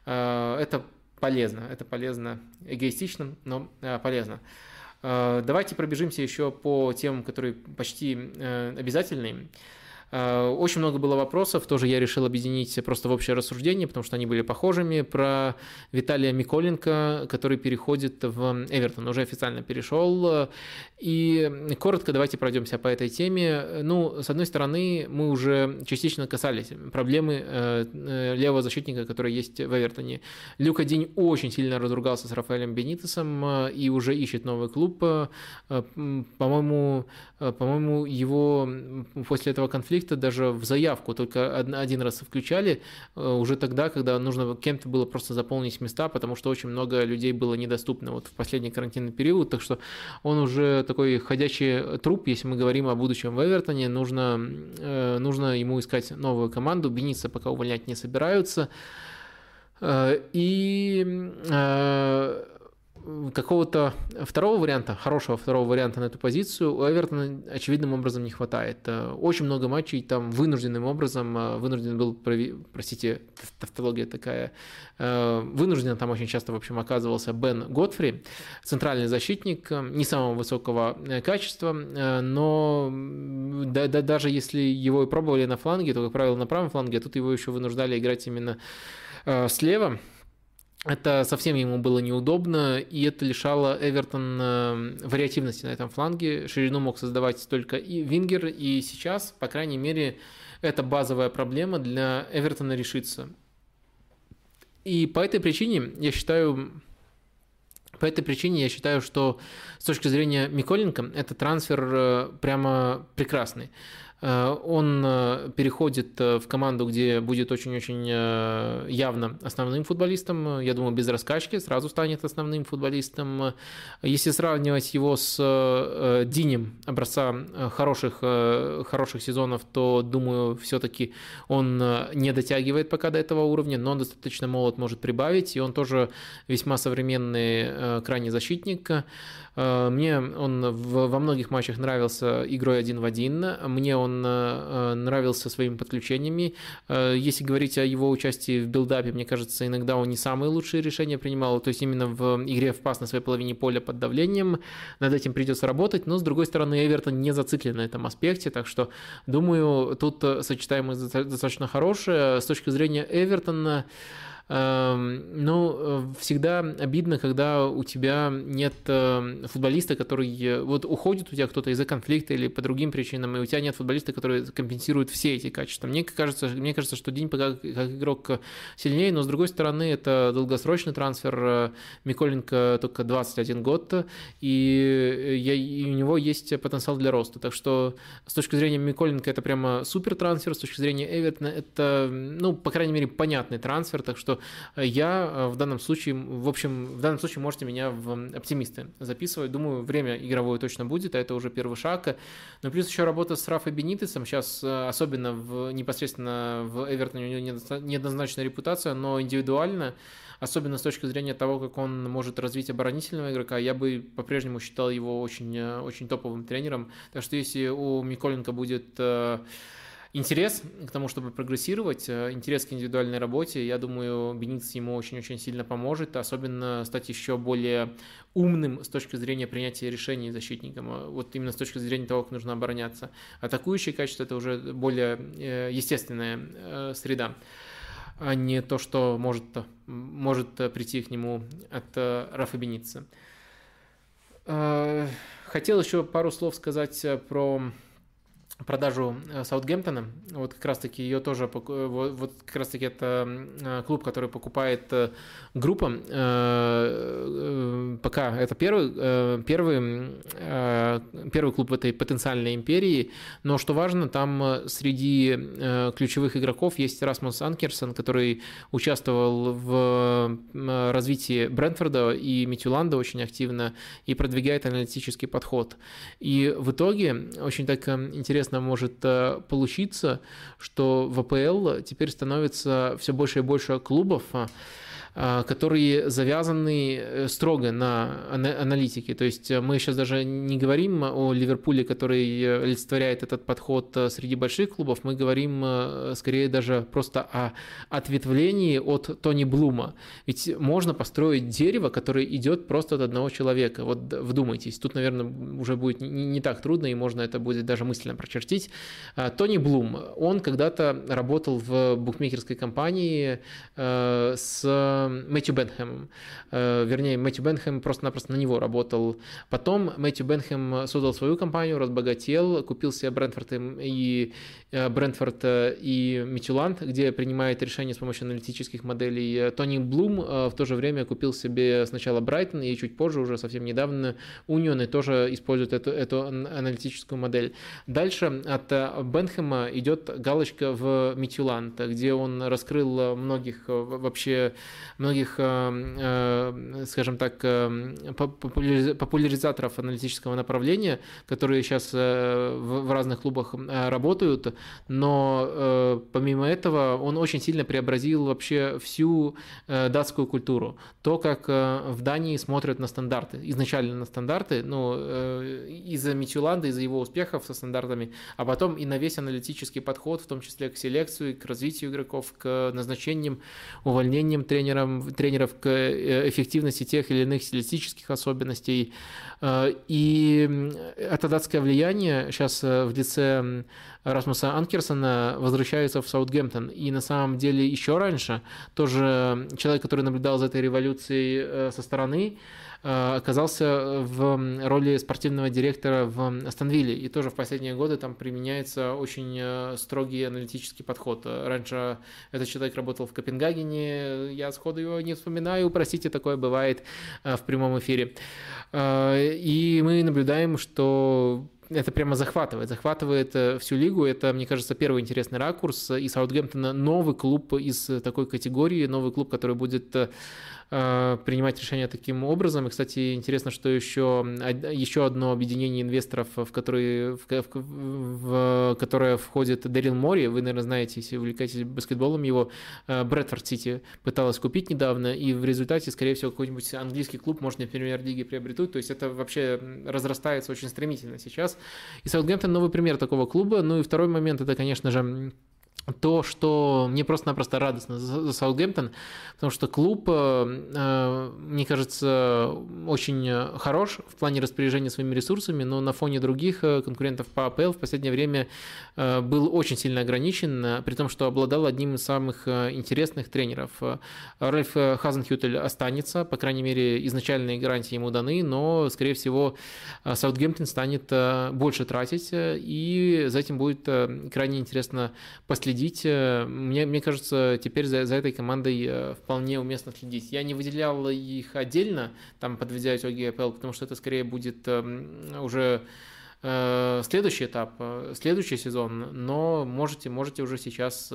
это полезно. Это полезно эгоистично, но э, полезно. Э, давайте пробежимся еще по темам, которые почти э, обязательные. Э, очень много было вопросов, тоже я решил объединить просто в общее рассуждение, потому что они были похожими, про Виталия Миколенко, который переходит в Эвертон, уже официально перешел. И коротко давайте пройдемся по этой теме. Ну, с одной стороны, мы уже частично касались проблемы э, э, левого защитника, который есть в Эвертоне. Люка День очень сильно разругался с Рафаэлем Бенитесом и уже ищет новый клуб. По-моему, по-моему, его после этого конфликта конфликта даже в заявку, только один раз включали, уже тогда, когда нужно кем-то было просто заполнить места, потому что очень много людей было недоступно вот в последний карантинный период, так что он уже такой ходячий труп, если мы говорим о будущем в Эвертоне, нужно, нужно ему искать новую команду, Беница пока увольнять не собираются, и какого-то второго варианта, хорошего второго варианта на эту позицию у Эвертона очевидным образом не хватает. Э, очень много матчей там вынужденным образом, э, вынужден был, простите, тавтология такая, э, вынужден там очень часто, в общем, оказывался Бен Готфри, центральный защитник, не самого высокого качества, но да, да, даже если его и пробовали на фланге, то, как правило, на правом фланге, а тут его еще вынуждали играть именно слева, это совсем ему было неудобно, и это лишало Эвертон э, вариативности на этом фланге. Ширину мог создавать только и Вингер, и сейчас, по крайней мере, эта базовая проблема для Эвертона решится. И по этой причине я считаю, по этой причине я считаю, что с точки зрения Миколенко это трансфер э, прямо прекрасный. Э, он э, переходит э, в команду, где будет очень-очень явно основным футболистом. Я думаю, без раскачки сразу станет основным футболистом. Если сравнивать его с Динем образца хороших, хороших сезонов, то, думаю, все-таки он не дотягивает пока до этого уровня, но он достаточно молод может прибавить, и он тоже весьма современный крайний защитник. Э, мне он во многих матчах нравился игрой один в один. Мне он э, нравился своими подключениями. Э, если говорить о его участии в билдапе, мне кажется, иногда он не самые лучшие решения принимал. То есть именно в игре в пас на своей половине поля под давлением. Над этим придется работать. Но, с другой стороны, Эвертон не зациклен на этом аспекте. Так что, думаю, тут сочетаемость достаточно хорошая. С точки зрения Эвертона, ну, э, всегда обидно, когда у тебя нет э, футболиста, который э, вот уходит у тебя кто-то из-за конфликта или по другим причинам, и у тебя нет футболиста, который компенсирует все эти качества. Мне кажется, мне кажется, что День пока как игрок сильнее, но с другой стороны, это долгосрочный трансфер. Миколенко только 21 год, и, я, и у него есть потенциал для роста. Так что с точки зрения Миколенко это прямо супер трансфер, с точки зрения Эвертона это, ну, по крайней мере, понятный трансфер, так что я э, в данном случае, в общем, в данном случае можете меня в оптимисты записывать. Думаю, время игровое точно будет, а это уже первый шаг. Но плюс еще работа с Рафой Бенитесом. Сейчас, э, особенно в, непосредственно в Эвертоне, у него неоднозначная репутация, но индивидуально особенно с точки зрения того, как он может развить оборонительного игрока, я бы по-прежнему считал его очень, э, очень топовым тренером. Так что если у Миколенко будет интерес к тому, чтобы прогрессировать, э, интерес к индивидуальной работе, я думаю, Бенитс ему очень-очень сильно поможет, особенно стать еще более умным с точки зрения принятия решений защитником, э, вот именно с точки зрения того, как нужно обороняться. Атакующее качество – это уже более э, естественная среда а не то, что может, может прийти к нему от Рафа Беница. Хотел еще пару слов сказать про продажу э, Саутгемптона. Вот как раз-таки ее тоже, э, вот, вот как раз-таки это э, клуб, который покупает группа. Пока это первый, первый, первый клуб в этой потенциальной империи. Но что важно, там среди ключевых игроков есть Расмус Анкерсон, который участвовал в развитии Брентфорда и Митюланда очень активно и продвигает аналитический подход. И в итоге очень так интересно интересно может э, получиться, что в АПЛ теперь становится все больше и больше клубов, а, которые завязаны э, строго на аналитике. То есть э, мы сейчас даже не говорим о Ливерпуле, который э, олицетворяет этот подход среди больших клубов, мы говорим скорее даже просто о ответвлении от Тони Блума. Ведь можно построить дерево, которое идет просто от одного человека. Вот вдумайтесь, тут, наверное, уже будет не так трудно, и можно это будет даже мысленно прочертить. А, Тони Блум, он когда-то работал в букмекерской компании с Мэтью Бенхэмом. Вернее, Мэтью Бенхэм просто-напросто на него работал. Потом Мэтью Бенхэм создал свою компанию, разбогател, купил себе Брентфорд и, Брентфорд и Митюланд, где принимает решения с помощью аналитических моделей. Тони Блум в то же время купил себе сначала Брайтон и чуть позже, уже совсем недавно, Union и тоже использует эту, эту аналитическую модель. Дальше от Бенхэма идет галочка в Митюланд, где он раскрыл многих вообще многих, скажем так, популяризаторов аналитического направления, которые сейчас в разных клубах работают, но помимо этого он очень сильно преобразил вообще всю датскую культуру. То, как в Дании смотрят на стандарты, изначально на стандарты, ну, из-за Мичеланда, из-за его успехов со стандартами, а потом и на весь аналитический подход, в том числе к селекции, к развитию игроков, к назначениям, увольнениям тренерам, тренеров, к э, эффективности тех или иных стилистических особенностей. Э, и это датское влияние сейчас э, в лице Расмуса Анкерсона возвращается в Саутгемптон. И на самом деле еще раньше тоже человек, который наблюдал за этой революцией со стороны, оказался в роли спортивного директора в Астонвилле. И тоже в последние годы там применяется очень э, строгий аналитический подход. Раньше этот человек работал в Копенгагене, я сходу его не вспоминаю, простите, такое бывает э, в прямом эфире. И мы наблюдаем, что это прямо захватывает, захватывает всю лигу. Это, мне кажется, первый интересный ракурс. И Саутгемптона новый клуб из такой категории, новый клуб, который будет Э, принимать решения таким образом. И, кстати, интересно, что еще, еще одно объединение инвесторов, в, которые, в, в, в которое входит Дэрил Мори, вы, наверное, знаете, если увлекаетесь баскетболом, его э, Брэдфорд Сити пыталась купить недавно, и в результате, скорее всего, какой-нибудь английский клуб, может, например, лиги приобретут. То есть это вообще разрастается очень стремительно сейчас. И Саутгемптон новый пример такого клуба. Ну и второй момент, это, конечно же, то, что мне просто-напросто радостно за Саутгемптон, потому что клуб, э, э, мне кажется, очень хорош в плане распоряжения своими ресурсами, но на фоне других э, конкурентов по АПЛ в последнее время был очень сильно ограничен, при том, что обладал одним из самых интересных тренеров. Ральф Хазенхютель останется, по крайней мере, изначальные гарантии ему даны, но, скорее всего, Саутгемптон станет больше тратить, и за этим будет крайне интересно последить следить. Э, мне, мне кажется, теперь за, за этой командой э, вполне уместно следить. Я не выделял их отдельно, там, подведя итоги АПЛ, потому что это скорее будет эм, уже э, следующий этап, следующий сезон, но можете, можете уже сейчас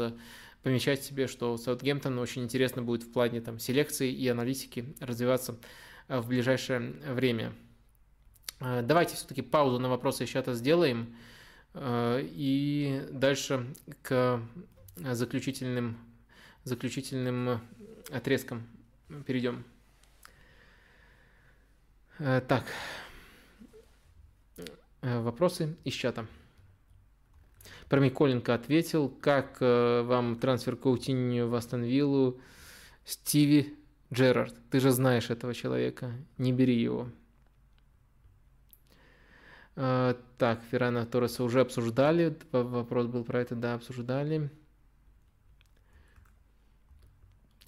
помечать себе, что Саутгемптон очень интересно будет в плане там, селекции и аналитики развиваться в ближайшее время. Давайте все-таки паузу на вопросы чата сделаем. Э, и дальше к заключительным, заключительным отрезкам перейдем. Э, так, э, вопросы из чата. Про Миколенко ответил. Как вам трансфер Каутиньо в Астон? Стиви Джерард, ты же знаешь этого человека, не бери его. А, так, Феррана Торреса уже обсуждали. Вопрос был про это, да, обсуждали.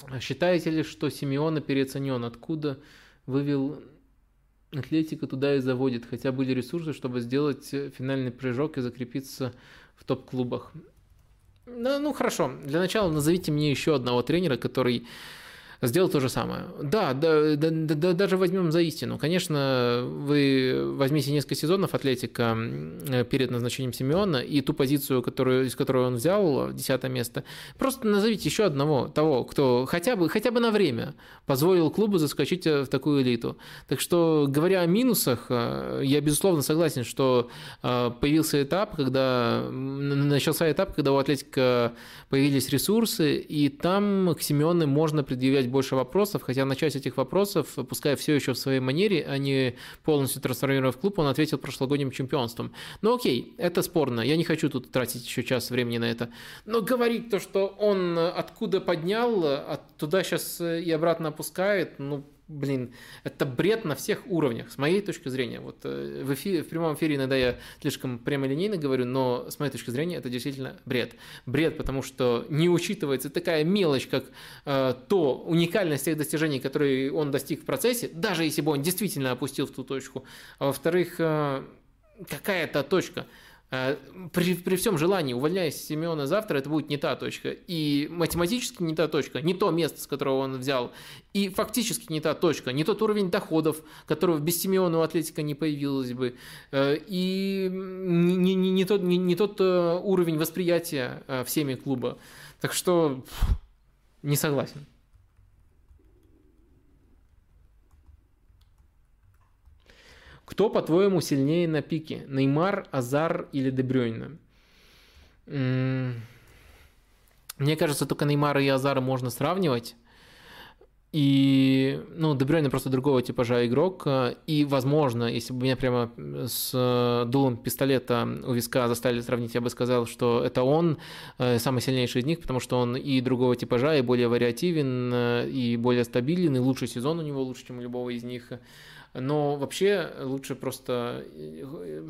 А считаете ли, что Симеона переоценен? Откуда вывел Атлетика туда и заводит? Хотя были ресурсы, чтобы сделать финальный прыжок и закрепиться в топ-клубах. Ну, ну хорошо, для начала назовите мне еще одного тренера, который сделал то же самое. Да, да, да, да даже возьмем за истину. Конечно, вы возьмите несколько сезонов Атлетика перед назначением Симеона и ту позицию, которую, из которой он взял, десятое место, просто назовите еще одного, того, кто хотя бы, хотя бы на время позволил клубу заскочить в такую элиту. Так что, говоря о минусах, э, я безусловно согласен, что э, появился этап, когда начался этап, когда у Атлетика появились ресурсы, и там к Симеоне можно предъявлять больше вопросов, хотя на часть этих вопросов, пускай все еще в своей манере, а не полностью трансформировав клуб, он ответил прошлогодним чемпионством. Ну окей, это спорно, я не хочу тут тратить еще час времени на это. Но говорить то, что он откуда поднял, туда сейчас и обратно опускает, ну, блин, это бред на всех уровнях, с моей точки зрения. Вот э, в, эфире, в прямом эфире иногда я слишком прямолинейно говорю, но с моей точки зрения это действительно бред. Бред, потому что не учитывается такая мелочь, как э, то уникальность тех достижений, которые он достиг в процессе, даже если бы он действительно опустил в ту точку. А во-вторых, э, какая-то точка – при, при всем желании, увольняясь Симеона завтра, это будет не та точка. И математически не та точка, не то место, с которого он взял. И фактически не та точка, не тот уровень доходов, которого без Симеона у Атлетика не появилось бы. Э, и не, не, не, тот, не, не тот э, уровень восприятия всеми клуба. Так что не согласен. Кто, по-твоему, сильнее на пике? Неймар, Азар или Дебрёйна? Мне кажется, только Неймара и Азара можно сравнивать. И, ну, Дебрёйна просто другого типажа игрок. И, возможно, если бы меня прямо с дулом пистолета у виска заставили сравнить, я бы сказал, что это он э, самый сильнейший из них, потому что он и другого типажа, и более вариативен, э, и более стабилен, и лучший сезон у него лучше, чем у любого из них. Но вообще лучше просто,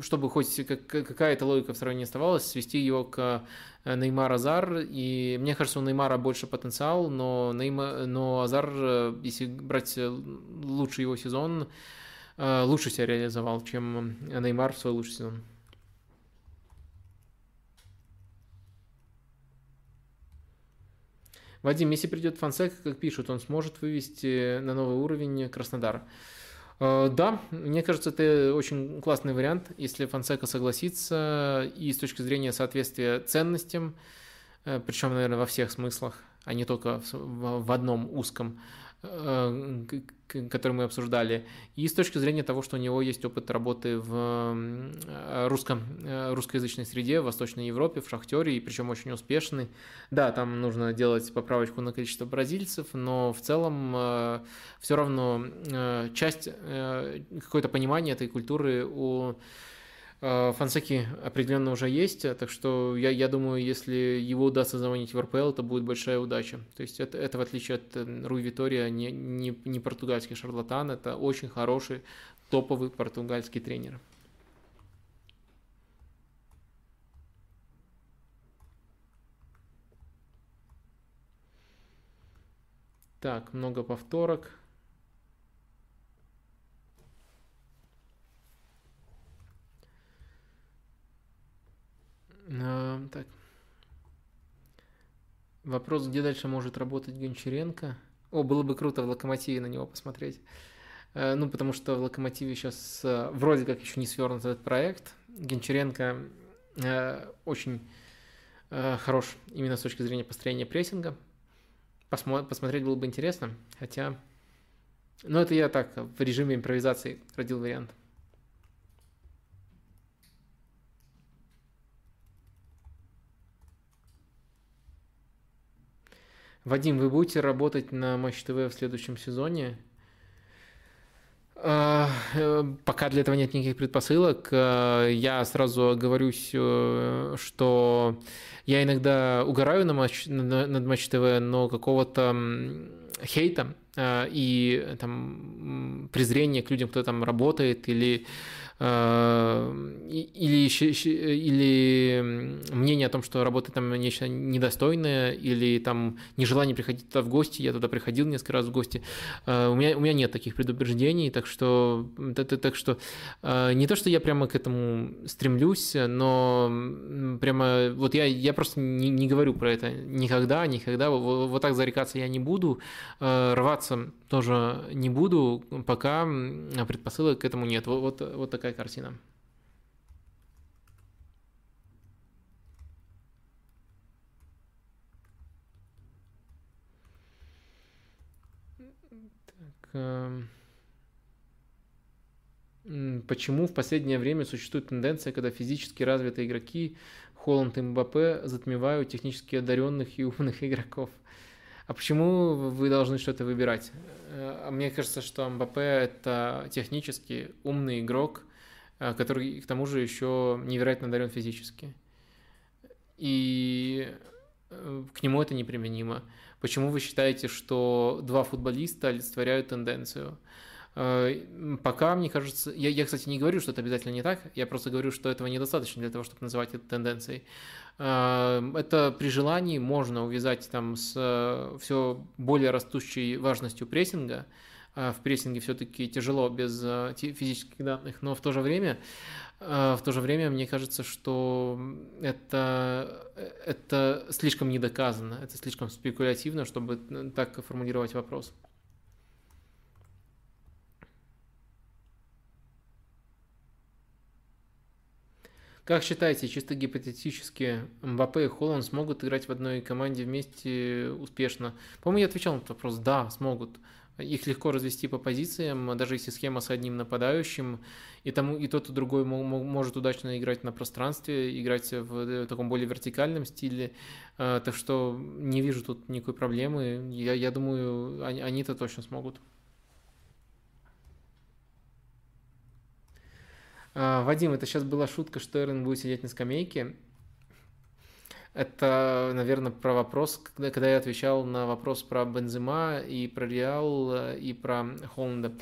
чтобы хоть какая-то логика в сравнении оставалась, свести его к э, Неймар Азар. И мне кажется, у Неймара больше потенциал, но, Нейма, но Азар, э, если брать э, лучший его сезон, лучше себя реализовал, чем Неймар в свой лучший сезон. Вадим, если придет Фансека, как пишут, он сможет вывести на новый уровень Краснодар. Э, да, мне кажется, это очень классный вариант, если Фонсека согласится и с точки зрения соответствия ценностям, э, причем, наверное, во всех смыслах, а не только в одном узком. Э, который мы обсуждали, и с точки зрения того, что у него есть опыт работы в русском, русскоязычной среде, в Восточной Европе, в Шахтере, и причем очень успешный. Да, там нужно делать поправочку на количество бразильцев, но в целом все равно часть, какое-то понимание этой культуры у Э, Фансеки определенно уже есть, так что я, я думаю, если его удастся заманить в РПЛ, это будет большая удача. То есть это, это в отличие от э, Руи Витория, не, не, не португальский шарлатан, это очень хороший, топовый португальский тренер. Так, много повторок. А, так. Вопрос, где дальше может работать Гончаренко? О, было бы круто в Локомотиве на него посмотреть. Э, ну, потому что в Локомотиве сейчас э, вроде как еще не свернут этот проект. Гончаренко э, очень хорош именно с точки зрения построения прессинга. посмотреть было бы интересно, хотя... Ну, это я так, в режиме импровизации родил вариант. Вадим, вы будете работать на Матч ТВ в следующем сезоне? А, э, пока для этого нет никаких предпосылок. А, я сразу оговорюсь, э, что я иногда угораю на матч, над Матч ТВ, но какого-то хейта а, и там презрения к людям, кто там работает, или или, или мнение о том, что работа там нечто недостойное, или там нежелание приходить туда в гости, я туда приходил несколько раз в гости, э, у меня, у меня нет таких предубеждений, так что, так, что э, не то, что я прямо к этому стремлюсь, но прямо вот я, я просто не, не говорю про это никогда, никогда, вот, вот так зарекаться я не буду, рваться тоже не буду, пока предпосылок к этому нет. Вот, вот, вот такая картина. Так, э, почему в последнее время существует тенденция, когда физически развитые игроки Холланд и Мбаппе затмевают технически одаренных и умных игроков? А почему вы должны что-то выбирать? Э, мне кажется, что МБП – это технически умный игрок, который к тому же еще невероятно одарен физически. И к нему это неприменимо. Почему вы считаете, что два футболиста олицетворяют тенденцию? Пока, мне кажется, я, я, кстати, не говорю, что это обязательно не так, я просто говорю, что этого недостаточно для того, чтобы называть это тенденцией. Это при желании можно увязать там с все более растущей важностью прессинга, а, в прессинге все-таки тяжело без а, физических данных, но в то же время, а, в то же время мне кажется, что это, это слишком недоказано, это слишком спекулятивно, чтобы так формулировать вопрос. Как считаете, чисто гипотетически, Мбаппе и Холланд смогут играть в одной команде вместе успешно? По-моему, я отвечал на этот вопрос. Да, смогут. Их легко развести по позициям, даже если схема с одним нападающим, и, тому, и тот, и другой может удачно играть на пространстве, играть в таком более вертикальном стиле. А, так что не вижу тут никакой проблемы. Я, я думаю, они-то точно смогут. А, Вадим, это сейчас была шутка, что Эрен будет сидеть на скамейке. Это, наверное, про вопрос, когда, когда я отвечал на вопрос про Бензема и про Реал э, и про Холланда.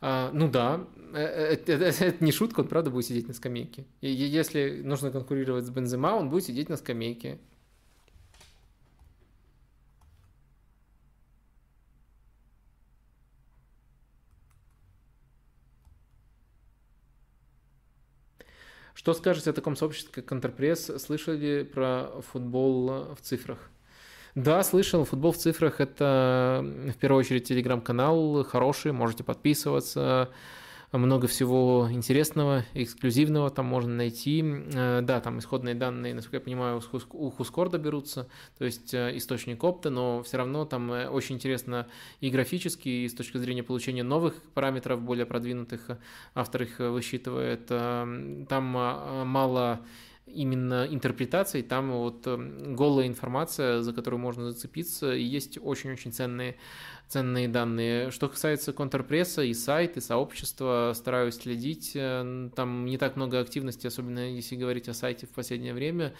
А, ну да, это, это, это не шутка, он правда будет сидеть на скамейке. И если нужно конкурировать с Бензема, он будет сидеть на скамейке. Что скажете о таком сообществе, как Контрпресс? Слышали про футбол в цифрах? Да, слышал. Футбол в цифрах – это в первую очередь телеграм-канал хороший, можете подписываться много всего интересного, эксклюзивного там можно найти. Э, да, там исходные данные, насколько я понимаю, у Хускорда берутся, то есть э, источник опта, но все равно там э, очень интересно и графически, и с точки зрения получения новых параметров, более продвинутых, автор их высчитывает. Там мало именно интерпретаций, там вот голая информация, за которую можно зацепиться, и есть очень-очень ценные ценные данные. Что касается контрпресса и сайт, и сообщества, стараюсь следить. Э, там не так много активности, особенно если говорить о сайте в последнее время.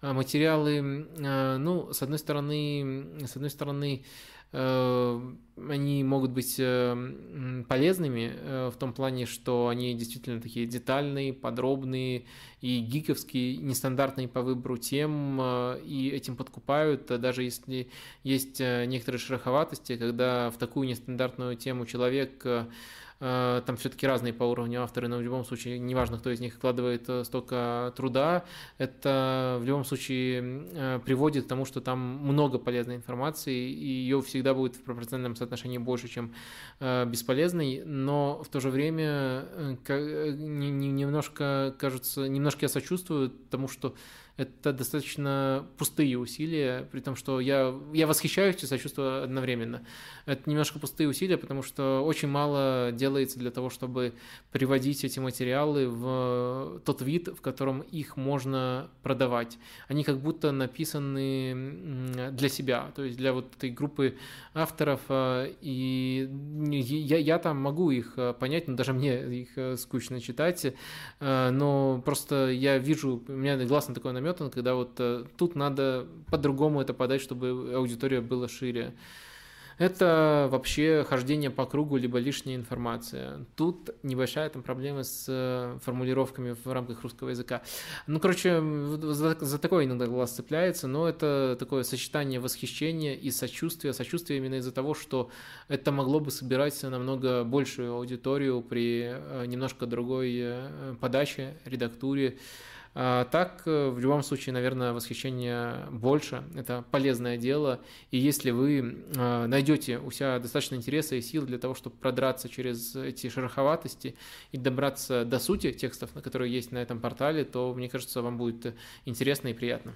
А материалы, э, ну, с одной стороны, с одной стороны, они могут быть э, полезными э, в том плане, что они действительно такие детальные, подробные и гиковские, нестандартные по выбору тем, и этим подкупают, даже если есть некоторые шероховатости, когда в такую нестандартную тему человек Э, там все-таки разные по уровню авторы, но в любом случае, неважно, кто из них вкладывает э, столько труда, это в любом случае э, приводит к тому, что там много полезной информации, и ее всегда будет в пропорциональном соотношении больше, чем бесполезной, но в то же время немножко, кажется, немножко я сочувствую тому, что это достаточно пустые усилия, при том, что я, я восхищаюсь и сочувствую одновременно. Это немножко пустые усилия, потому что очень мало делается для того, чтобы приводить эти материалы в тот вид, в котором их можно продавать. Они как будто написаны для себя, то есть для вот этой группы авторов, а, и я, я там могу их а, понять, но даже мне их а, скучно читать, но просто я вижу, у меня глаз на такое наметан, когда вот э, тут надо по-другому это подать, чтобы аудитория была шире. Это вообще хождение по кругу, либо лишняя информация. Тут небольшая там проблема с э, формулировками в рамках русского языка. Ну, короче, за, за такое иногда глаз цепляется, но это такое сочетание восхищения и сочувствия. Сочувствие именно из-за того, что это могло бы собирать намного большую аудиторию при э, немножко другой подаче, редактуре. А, так, э, в любом случае, наверное, восхищение больше. Это полезное дело. И если вы а, найдете у себя достаточно интереса и сил для того, чтобы продраться через эти шероховатости и добраться до сути текстов, которые есть на этом портале, то, мне кажется, вам будет интересно и приятно.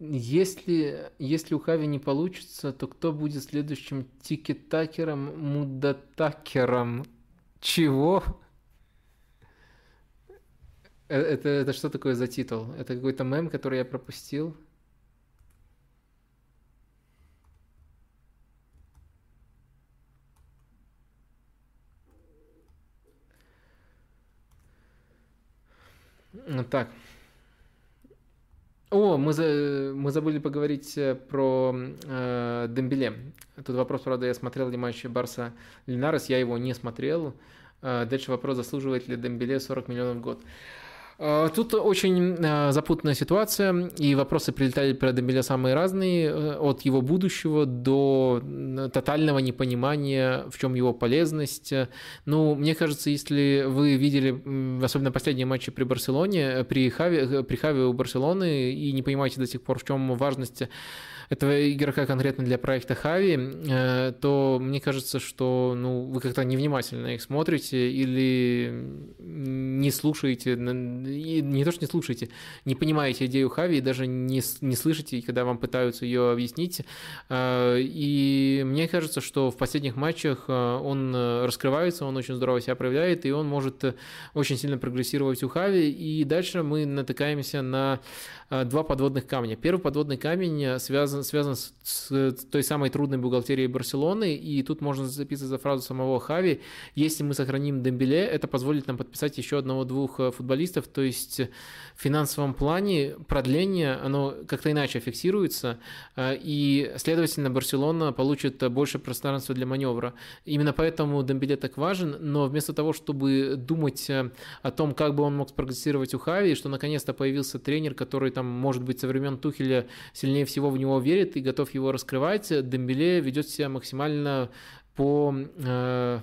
Если, если у Хави не получится, то кто будет следующим тикетакером, мудатакером? Чего? Э, это, это что такое за титул? Это какой-то мем, который я пропустил? Ну Так. О, мы, за, мы забыли поговорить э, про э, Дембеле. Тут вопрос, правда, я смотрел ли матч Барса Линарес, я его не смотрел. Э, дальше вопрос, заслуживает ли Дембеле 40 миллионов в год. Тут очень а, запутанная ситуация, и вопросы прилетали про Дембеля самые разные, э, от его будущего до тотального непонимания, в чем его полезность. Ну, мне кажется, если вы видели, особенно последние матчи при Барселоне, при Хави, э, при Хави у Барселоны, и не понимаете до сих пор, в чем важность этого игрока конкретно для проекта Хави, э, то мне кажется, что ну, вы как-то невнимательно их смотрите или не слушаете, не то, что не слушаете, не понимаете идею Хави и даже не, не слышите, когда вам пытаются ее объяснить. Э, и мне кажется, что в последних матчах э, он раскрывается, он очень здорово себя проявляет, и он может очень сильно прогрессировать у Хави. И дальше мы натыкаемся на два подводных камня. Первый подводный камень связан связан, с, с той самой трудной бухгалтерией Барселоны, и тут можно зацепиться за фразу самого Хави, если мы сохраним Дембеле, это позволит нам подписать еще одного-двух э, футболистов, то есть в финансовом плане продление, оно как-то иначе фиксируется, э, и, следовательно, Барселона получит больше пространства для маневра. Именно поэтому Дембеле так важен, но вместо того, чтобы думать э, о том, как бы он мог спрогрессировать у Хави, что наконец-то появился тренер, который там, может быть, со времен Тухеля сильнее всего в него верит и готов его раскрывать, Дембеле ведет себя максимально по э,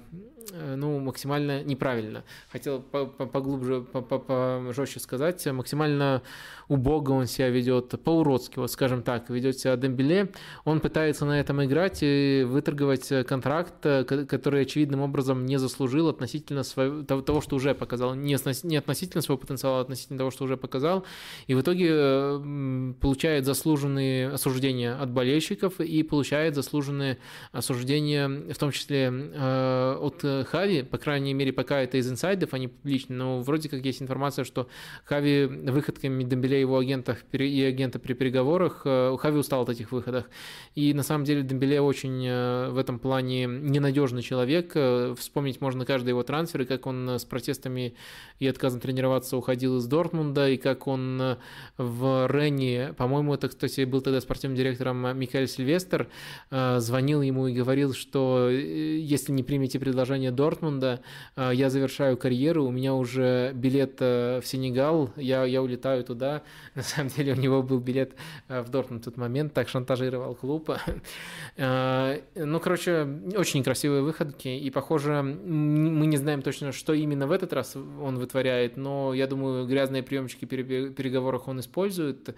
ну, максимально неправильно. Хотел поглубже, пожестче сказать, максимально убого он себя ведет, по-уродски, вот скажем так, ведет себя Дембеле. Он пытается на этом играть и выторговать контракт, э, который очевидным образом не заслужил относительно своего, того, что уже показал. Не, не относительно своего потенциала, а относительно того, что уже показал. И в итоге э, получает заслуженные осуждения от болельщиков и получает заслуженные осуждения, в том числе от Хави, по крайней мере, пока это из инсайдов, а не публично, но вроде как есть информация, что Хави выходками Дембеле и его агентов и агента при переговорах, э, Хави устал от этих выходах. И на самом деле Дембеле очень э, в этом плане ненадежный человек. Э, вспомнить можно каждый его трансфер, и как он с протестами и отказом тренироваться уходил из Дортмунда, и как он в Ренне, по-моему, это, кстати, был тогда спортивным директором Микаэль Сильвестр, звонил ему и говорил, что если не примете предложение Дортмунда, э, я завершаю карьеру, у меня уже билет э, в Сенегал, я, я улетаю туда. На самом деле у него был билет э, в Дортмунд в тот момент, так шантажировал клуб. Ну, короче, очень красивые выходки, и, похоже, мы не знаем точно, что именно в этот раз он вытворяет, но я думаю, грязные приемчики переговорах он использует,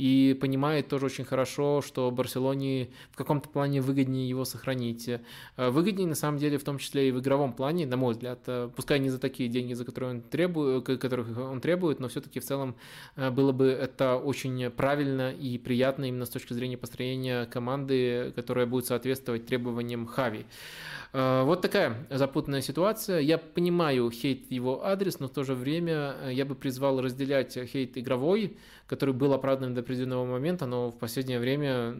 и понимает тоже очень хорошо, что Барселоне в каком-то плане выгоднее его сохранить. Э, выгоднее, на самом деле, в том числе и в игровом плане, на мой взгляд, э, пускай не за такие деньги, за которые он требует, которых он требует, но все-таки в целом э, было бы это очень правильно и приятно именно с точки зрения построения команды, которая будет соответствовать требованиям Хави. Вот такая запутанная ситуация. Я понимаю хейт его адрес, но в то же время я бы призвал разделять хейт игровой, который был оправдан до определенного момента, но в последнее время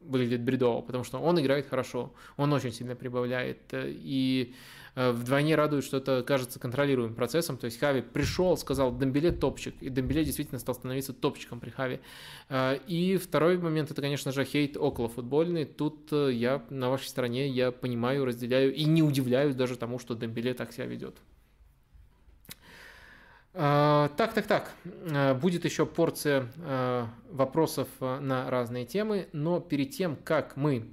выглядит бредово, потому что он играет хорошо, он очень сильно прибавляет, и э, вдвойне радует, что это кажется контролируемым процессом, то есть Хави пришел, сказал, Дембеле топчик, и Дембеле действительно стал становиться топчиком при Хави. Э, и второй момент, это, конечно же, хейт около футбольный, тут э, я на вашей стороне, я понимаю, разделяю и не удивляюсь даже тому, что Дембеле так себя ведет. А, так, так, так. А, будет еще порция а, вопросов на разные темы, но перед тем, как мы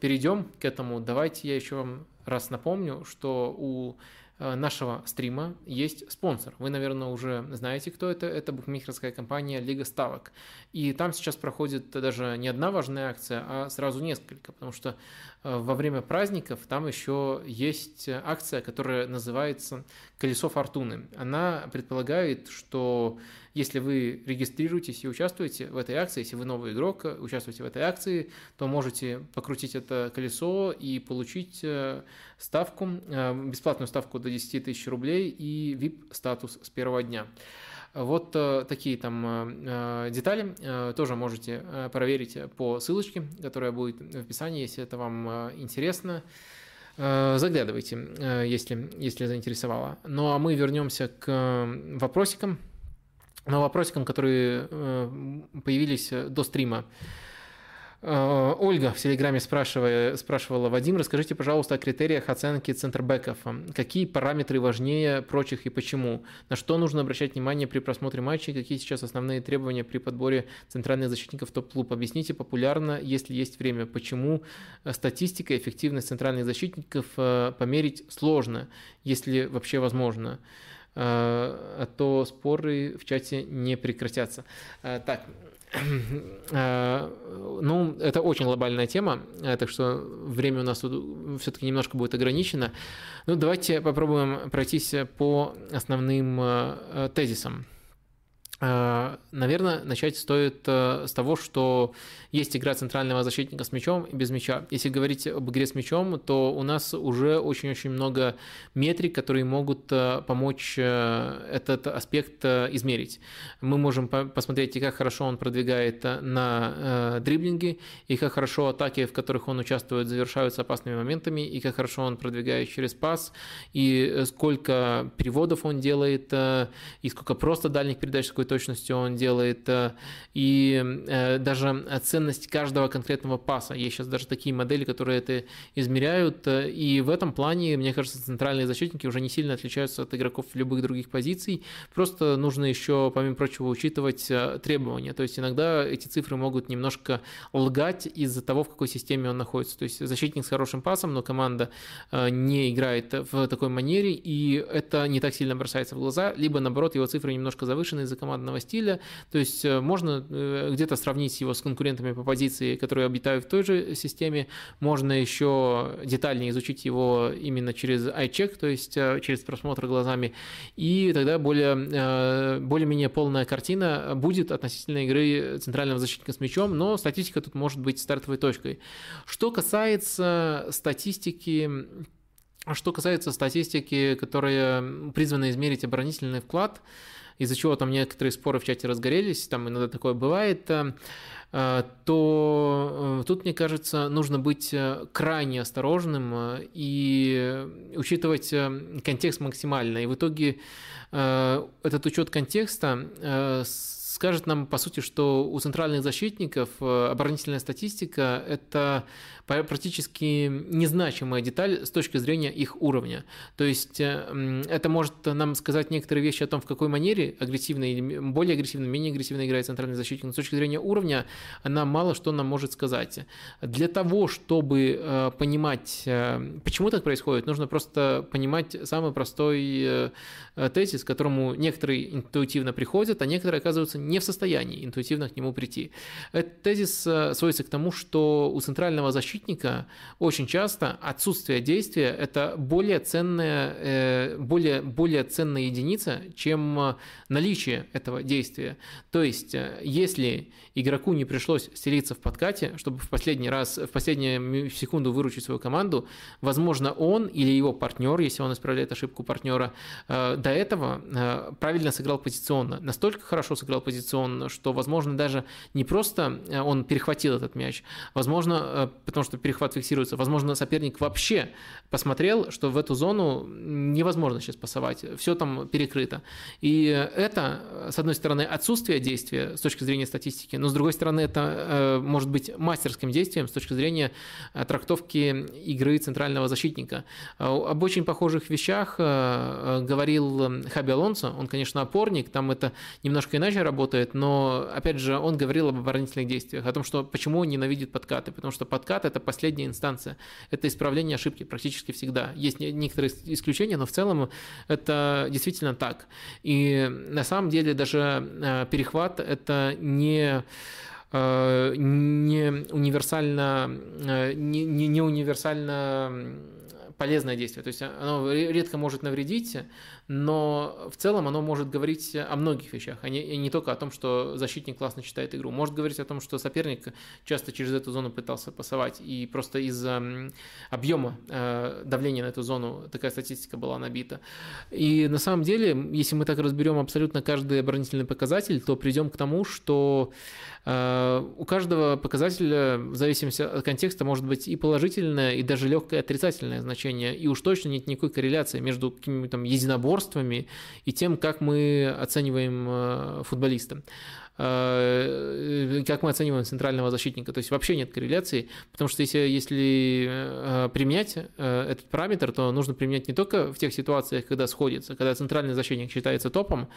перейдем к этому, давайте я еще вам раз напомню, что у нашего стрима есть спонсор. Вы, наверное, уже знаете, кто это. Это букмекерская компания Лига Ставок. И там сейчас проходит даже не одна важная акция, а сразу несколько, потому что Э, во время праздников там еще есть акция, которая называется «Колесо фортуны». Она предполагает, что если вы регистрируетесь и участвуете в этой акции, если вы новый игрок, участвуете в этой акции, то можете покрутить это колесо и получить э, ставку, э, бесплатную ставку до 10 тысяч рублей и VIP-статус с первого дня. Вот э, такие там э, э, детали тоже можете проверить по ссылочке, которая будет в описании, если это вам интересно. Заглядывайте, если, если заинтересовало. Ну а мы вернемся к вопросикам. Но вопросикам, которые появились до стрима. Э, Ольга в Телеграме спрашивала, спрашивала, Вадим, расскажите, пожалуйста, о критериях оценки центрбеков. Какие параметры важнее прочих и почему? На что нужно обращать внимание при просмотре матчей? Какие сейчас основные требования при подборе центральных защитников топ-клуб? Объясните популярно, если есть время. Почему статистика и эффективность центральных защитников э, померить сложно, если вообще возможно? Э, то споры в чате не прекратятся. Так, Э, ну, это очень глобальная тема, э, так что время у нас все-таки немножко будет ограничено. Ну, давайте попробуем пройтись по основным э, тезисам. Наверное, начать стоит с того, что есть игра центрального защитника с мячом и без мяча. Если говорить об игре с мячом, то у нас уже очень-очень много метрик, которые могут э, помочь э, этот аспект э, измерить. Мы можем посмотреть, как хорошо он продвигает на дриблинге, и как хорошо атаки, в которых он участвует, завершаются опасными моментами, и как хорошо он продвигает через пас, и сколько переводов он делает, и сколько просто дальних передач, с какой точностью он делает, и даже оценка ценность каждого конкретного паса. Есть сейчас даже такие модели, которые это измеряют, и в этом плане, мне кажется, центральные защитники уже не сильно отличаются от игроков любых других позиций, просто нужно еще, помимо прочего, учитывать э, требования, то есть иногда эти цифры могут немножко лгать из-за того, в какой системе он находится, то есть защитник с хорошим пасом, но команда э, не играет в такой манере, и это не так сильно бросается в глаза, либо наоборот его цифры немножко завышены из-за командного стиля, то есть э, можно где-то сравнить его с конкурентами по позиции, которые обитают в той же системе. Можно еще детальнее изучить его именно через iCheck, то есть э, через просмотр глазами, и тогда более, э, более-менее полная картина будет относительно игры центрального защитника с мячом, но статистика тут может быть стартовой точкой. Что касается статистики что касается статистики, которая призвана измерить оборонительный вклад, из-за чего там некоторые споры в чате разгорелись, там иногда такое бывает, э, Э, то э, тут, мне кажется, нужно быть крайне осторожным и учитывать контекст максимально. И в итоге этот учет контекста скажет нам, по сути, что у центральных защитников оборонительная статистика – это практически незначимая деталь с точки зрения их уровня. То есть э, это может нам сказать некоторые вещи о том, в какой манере агрессивно или более агрессивно, менее агрессивно играет центральный защитник, но с точки зрения уровня она мало что нам может сказать. Для того, чтобы э, понимать, э, почему так происходит, нужно просто понимать самый простой тезис, к которому некоторые интуитивно приходят, а некоторые оказываются не в состоянии интуитивно к нему прийти. Этот тезис сводится к тому, что у центрального защитника защитника очень часто отсутствие действия – это более ценная, э, более, более ценная единица, чем э, наличие этого действия. То есть, э, если игроку не пришлось стелиться в подкате, чтобы в последний раз, в последнюю секунду выручить свою команду, возможно, он или его партнер, если он исправляет ошибку партнера, до этого правильно сыграл позиционно. Настолько хорошо сыграл позиционно, что, возможно, даже не просто он перехватил этот мяч, возможно, потому что что перехват фиксируется. Возможно, соперник вообще посмотрел, что в эту зону невозможно сейчас пасовать, все там перекрыто. И это, с одной стороны, отсутствие действия с точки зрения статистики, но с другой стороны, это э, может быть мастерским действием с точки зрения э, трактовки игры центрального защитника. Э, об очень похожих вещах говорил Хаби Алонсо, он, конечно, опорник, там это немножко иначе работает, но, опять же, он говорил об оборонительных действиях, о том, что почему он ненавидит подкаты, потому что подкат – это это последняя инстанция. Это исправление ошибки практически всегда. Есть некоторые исключения, но в целом это действительно так. И на самом деле даже э, перехват – это не э, не универсально, э, не, не универсально полезное действие. То есть оно редко может навредить, но в целом оно может говорить о многих вещах, а не, и не только о том, что защитник классно читает игру. Может говорить о том, что соперник часто через эту зону пытался пасовать, и просто из-за объема э, давления на эту зону такая статистика была набита. И на самом деле, если мы так разберем абсолютно каждый оборонительный показатель, то придем к тому, что э, у каждого показателя, в зависимости от контекста, может быть и положительное, и даже легкое отрицательное значение и уж точно нет никакой корреляции между какими-то там единоборствами и тем, как мы оцениваем футболиста. Э, как мы оцениваем центрального защитника. То есть вообще нет корреляции, потому что если, если э, применять э, этот параметр, то нужно применять не только в тех ситуациях, когда сходится, когда центральный защитник считается топом, Э,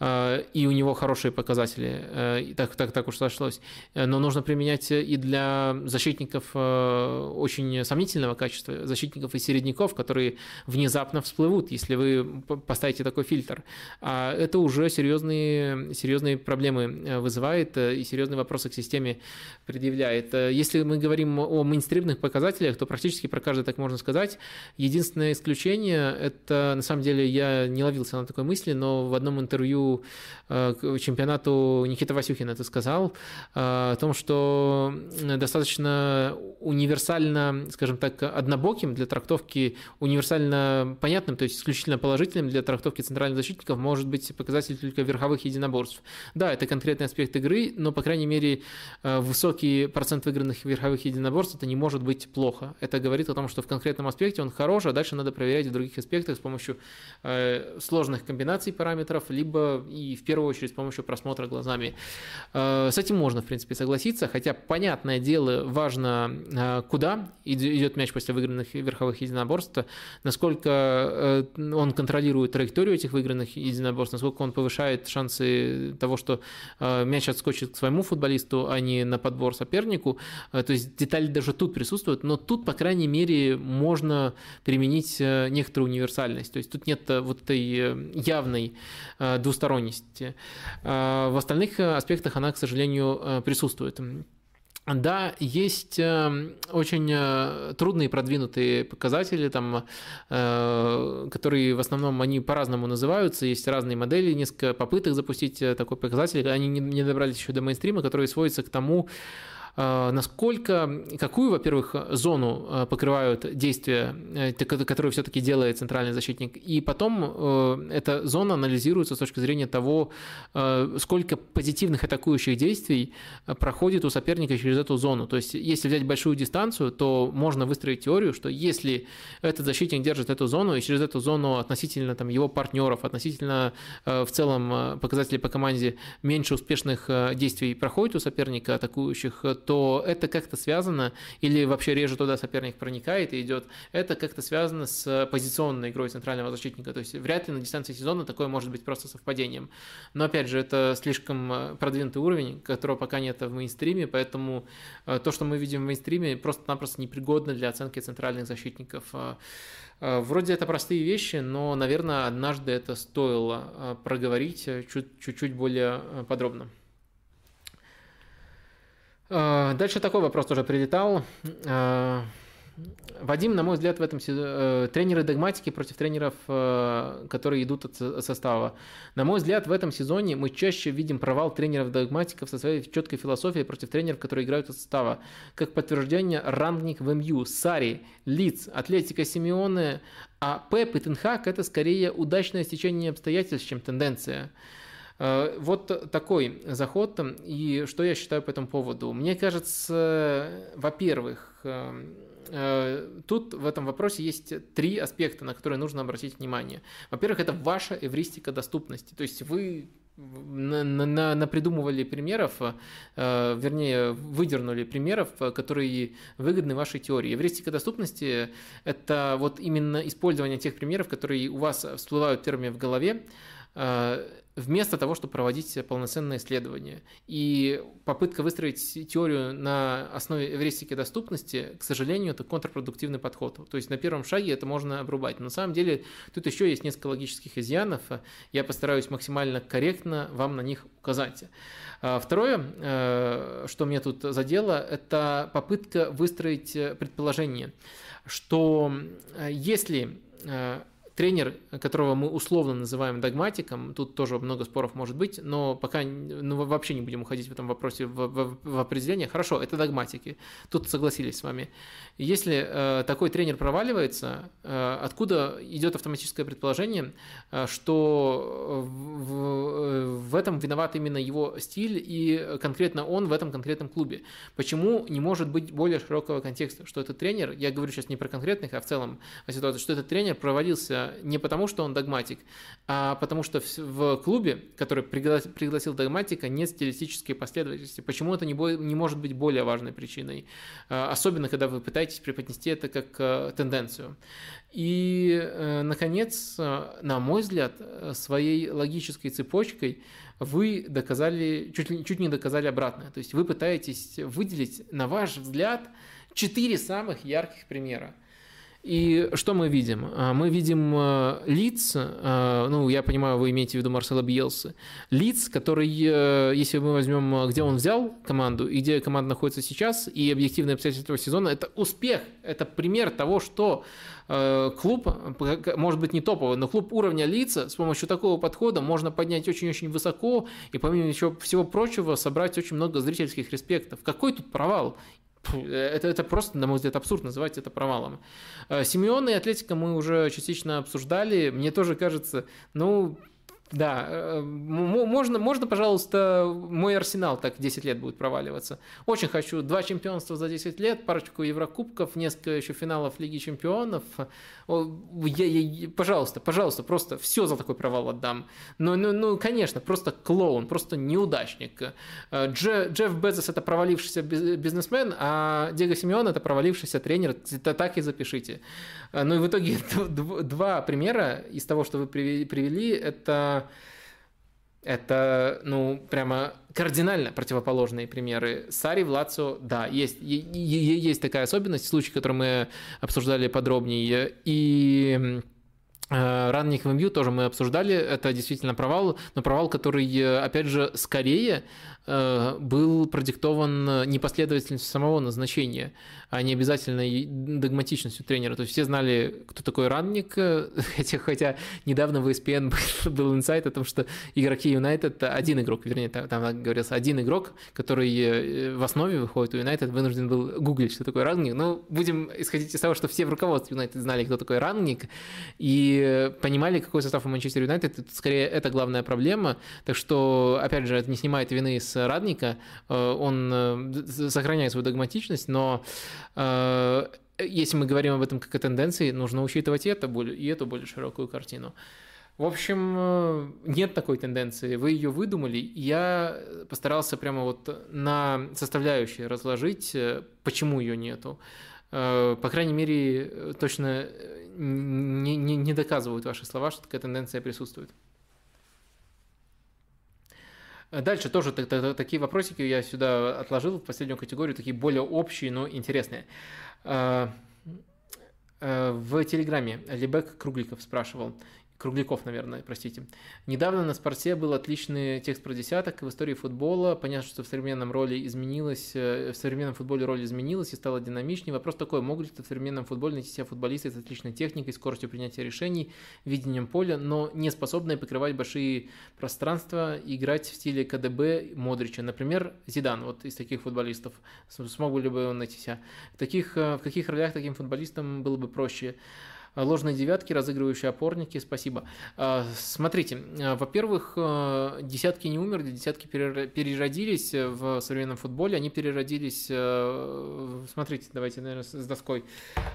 и у него хорошие показатели, э, так, так, так уж сошлось. Э, но нужно применять и для защитников очень сомнительного качества, защитников и середняков, которые внезапно всплывут, если вы поставите такой фильтр. А это уже серьезные, серьезные проблемы вызывает и серьезные вопросы к системе предъявляет. Если мы говорим о мейнстримных показателях, то практически про каждый так можно сказать. Единственное исключение, это на самом деле я не ловился на такой мысли, но в одном интервью Э, чемпионату Никита Васюхин это сказал, э, о том, что достаточно универсально, скажем так, однобоким для трактовки, универсально понятным, то есть исключительно положительным для трактовки центральных защитников может быть показатель только верховых единоборств. Да, это конкретный аспект игры, но, по крайней мере, э, высокий процент выигранных верховых единоборств это не может быть плохо. Это говорит о том, что в конкретном аспекте он хорош, а дальше надо проверять в других аспектах с помощью сложных комбинаций параметров, либо и в первую очередь с помощью просмотра глазами. Э, с этим можно, в принципе, согласиться, хотя, понятное дело, важно, э, куда идет мяч после выигранных верховых единоборств, насколько э, он контролирует траекторию этих выигранных единоборств, насколько он повышает шансы того, что мяч отскочит к своему футболисту, а не на подбор сопернику. То есть детали даже тут присутствуют, но тут, по крайней мере, можно применить некоторую универсальность. То есть тут нет вот этой явной двусторонности двусторонности. А, в остальных э, аспектах она, к сожалению, э, присутствует. Да, есть э, очень трудные продвинутые показатели, там, которые в основном они по-разному называются, есть разные модели, несколько попыток запустить такой показатель, они не добрались еще до мейнстрима, которые сводятся к тому, насколько, какую, во-первых, зону а, покрывают действия, э, которые все-таки делает центральный защитник, и потом э, эта зона анализируется с точки зрения того, э, сколько позитивных атакующих действий проходит у соперника через эту зону. То есть, если взять большую дистанцию, то можно выстроить теорию, что если этот защитник держит эту зону, и через эту зону относительно там, его партнеров, относительно в целом показателей по команде меньше успешных действий проходит у соперника атакующих, то это как-то связано, или вообще реже туда соперник проникает и идет, это как-то связано с позиционной игрой центрального защитника. То есть вряд ли на дистанции сезона такое может быть просто совпадением. Но опять же, это слишком э, продвинутый уровень, которого пока нет в мейнстриме, поэтому э, то, что мы видим в мейнстриме, просто-напросто непригодно для оценки центральных защитников. Э, вроде это простые вещи, но, наверное, однажды это стоило проговорить чуть-чуть более подробно. А, дальше такой вопрос тоже прилетал. А, Вадим, на мой взгляд, в этом э, тренеры догматики против тренеров, э, которые идут от состава. На мой взгляд, в этом сезоне мы чаще видим провал тренеров догматиков со своей четкой философией против тренеров, которые играют от состава. Как подтверждение рангник в МЮ, Сари, Лиц, Атлетика Симеоне, а Пеп и Тенхак это скорее удачное стечение обстоятельств, чем тенденция. Э, вот такой заход. И что я считаю по этому поводу? Мне кажется, во-первых, э, э, тут в этом вопросе есть три аспекта, на которые нужно обратить внимание. Во-первых, это ваша эвристика доступности. То есть вы на, на, на придумывали примеров, э, вернее, выдернули примеров, которые выгодны вашей теории. Эвристика доступности – это вот именно использование тех примеров, которые у вас всплывают первыми в голове, э, вместо того, чтобы проводить полноценное исследование. И попытка выстроить теорию на основе эвристики доступности, к сожалению, это контрпродуктивный подход. То есть на первом шаге это можно обрубать. Но на самом деле тут еще есть несколько логических изъянов. Я постараюсь максимально корректно вам на них указать. А второе, э, что мне тут задело, это попытка выстроить предположение, что э, если э, тренер, которого мы условно называем догматиком, тут тоже много споров может быть, но пока ну, вообще не будем уходить в этом вопросе в, в, в определение. Хорошо, это догматики. Тут согласились с вами. Если э, такой тренер проваливается, э, откуда идет автоматическое предположение, э, что в, в этом виноват именно его стиль и конкретно он в этом конкретном клубе? Почему не может быть более широкого контекста, что этот тренер, я говорю сейчас не про конкретных, а в целом о ситуации, что этот тренер провалился не потому, что он догматик, а потому что в, клубе, который пригласил, догматика, нет стилистической последовательности. Почему это не, не может быть более важной причиной? Особенно, когда вы пытаетесь преподнести это как э, тенденцию. И, э, наконец, э, на мой взгляд, своей логической цепочкой вы доказали, чуть, чуть не доказали обратное. То есть вы пытаетесь выделить, на ваш взгляд, четыре самых ярких примера – и что мы видим? А, мы видим а, лиц, а, ну, я понимаю, вы имеете в виду Марсела Бьелса, лиц, который, э, если мы возьмем, где он взял команду и где команда находится сейчас, и объективные обстоятельства сезона, это успех, это пример того, что э, клуб, может быть, не топовый, но клуб уровня лица с помощью такого подхода можно поднять очень-очень высоко и, помимо еще всего прочего, собрать очень много зрительских респектов. Какой тут провал? Это, это просто, на мой взгляд, абсурд называть это провалом. Э, Симеона и Атлетика мы уже частично обсуждали. Мне тоже кажется, ну, да, э, можно, можно, пожалуйста, мой арсенал так 10 лет будет проваливаться. Очень хочу два чемпионства за 10 лет, парочку Еврокубков, несколько еще финалов Лиги Чемпионов. Я, я, пожалуйста, пожалуйста, просто все за такой провал отдам. Ну, ну, ну конечно, просто клоун, просто неудачник. Э, Дж, Джефф Безос это провалившийся бизнесмен, а Диего Симеон это провалившийся тренер. Это так и запишите. Э, ну и в итоге два примера из того, что вы привели, это это, ну, прямо кардинально противоположные примеры. Сари в Лацо, да, есть, есть такая особенность, случай, который мы обсуждали подробнее. И э, Ранник в МЮ тоже мы обсуждали, это действительно провал, но провал, который, опять же, скорее Э, был продиктован непоследовательностью самого назначения, а не обязательной догматичностью тренера. То есть все знали, кто такой ранник, хотя, хотя недавно в ESPN был, был инсайт о том, что игроки Юнайтед, один игрок, вернее, там, там один игрок, который э, в основе выходит у Юнайтед, вынужден был гуглить, что такое ранник. Ну, будем исходить из того, что все в руководстве Юнайтед знали, кто такой ранник, и понимали, какой состав у Манчестер Юнайтед. Скорее, это главная проблема. Так что, опять же, это не снимает вины с Радника, э, он э, сохраняет свою догматичность, но э, если мы говорим об этом как о тенденции, нужно учитывать и, это, и эту более широкую картину. В общем, нет такой тенденции. Вы ее выдумали. Я постарался прямо вот на составляющие разложить, почему ее нету. По крайней мере, точно не, не, не доказывают ваши слова, что такая тенденция присутствует. Дальше тоже такие вопросики я сюда отложил в последнюю категорию, такие более общие, но интересные. А, а, в Телеграме Лебек Кругликов спрашивал, Кругляков, наверное, простите. Недавно на спорте был отличный текст про десяток в истории футбола. Понятно, что в современном роли изменилась, э, в современном футболе роль изменилась и стала динамичнее. Вопрос такой, могут ли в современном футболе найти себя футболисты с отличной техникой, скоростью принятия решений, видением поля, но не способные покрывать большие пространства играть в стиле КДБ Модрича. Например, Зидан, вот из таких футболистов. Смогу ли бы он найти себя? В, таких, э, в каких ролях таким футболистам было бы проще? Э, ложные девятки, разыгрывающие опорники, спасибо. Э, смотрите, э, во-первых, десятки не умерли, десятки переродились в современном футболе, они переродились, смотрите, давайте, наверное, с доской,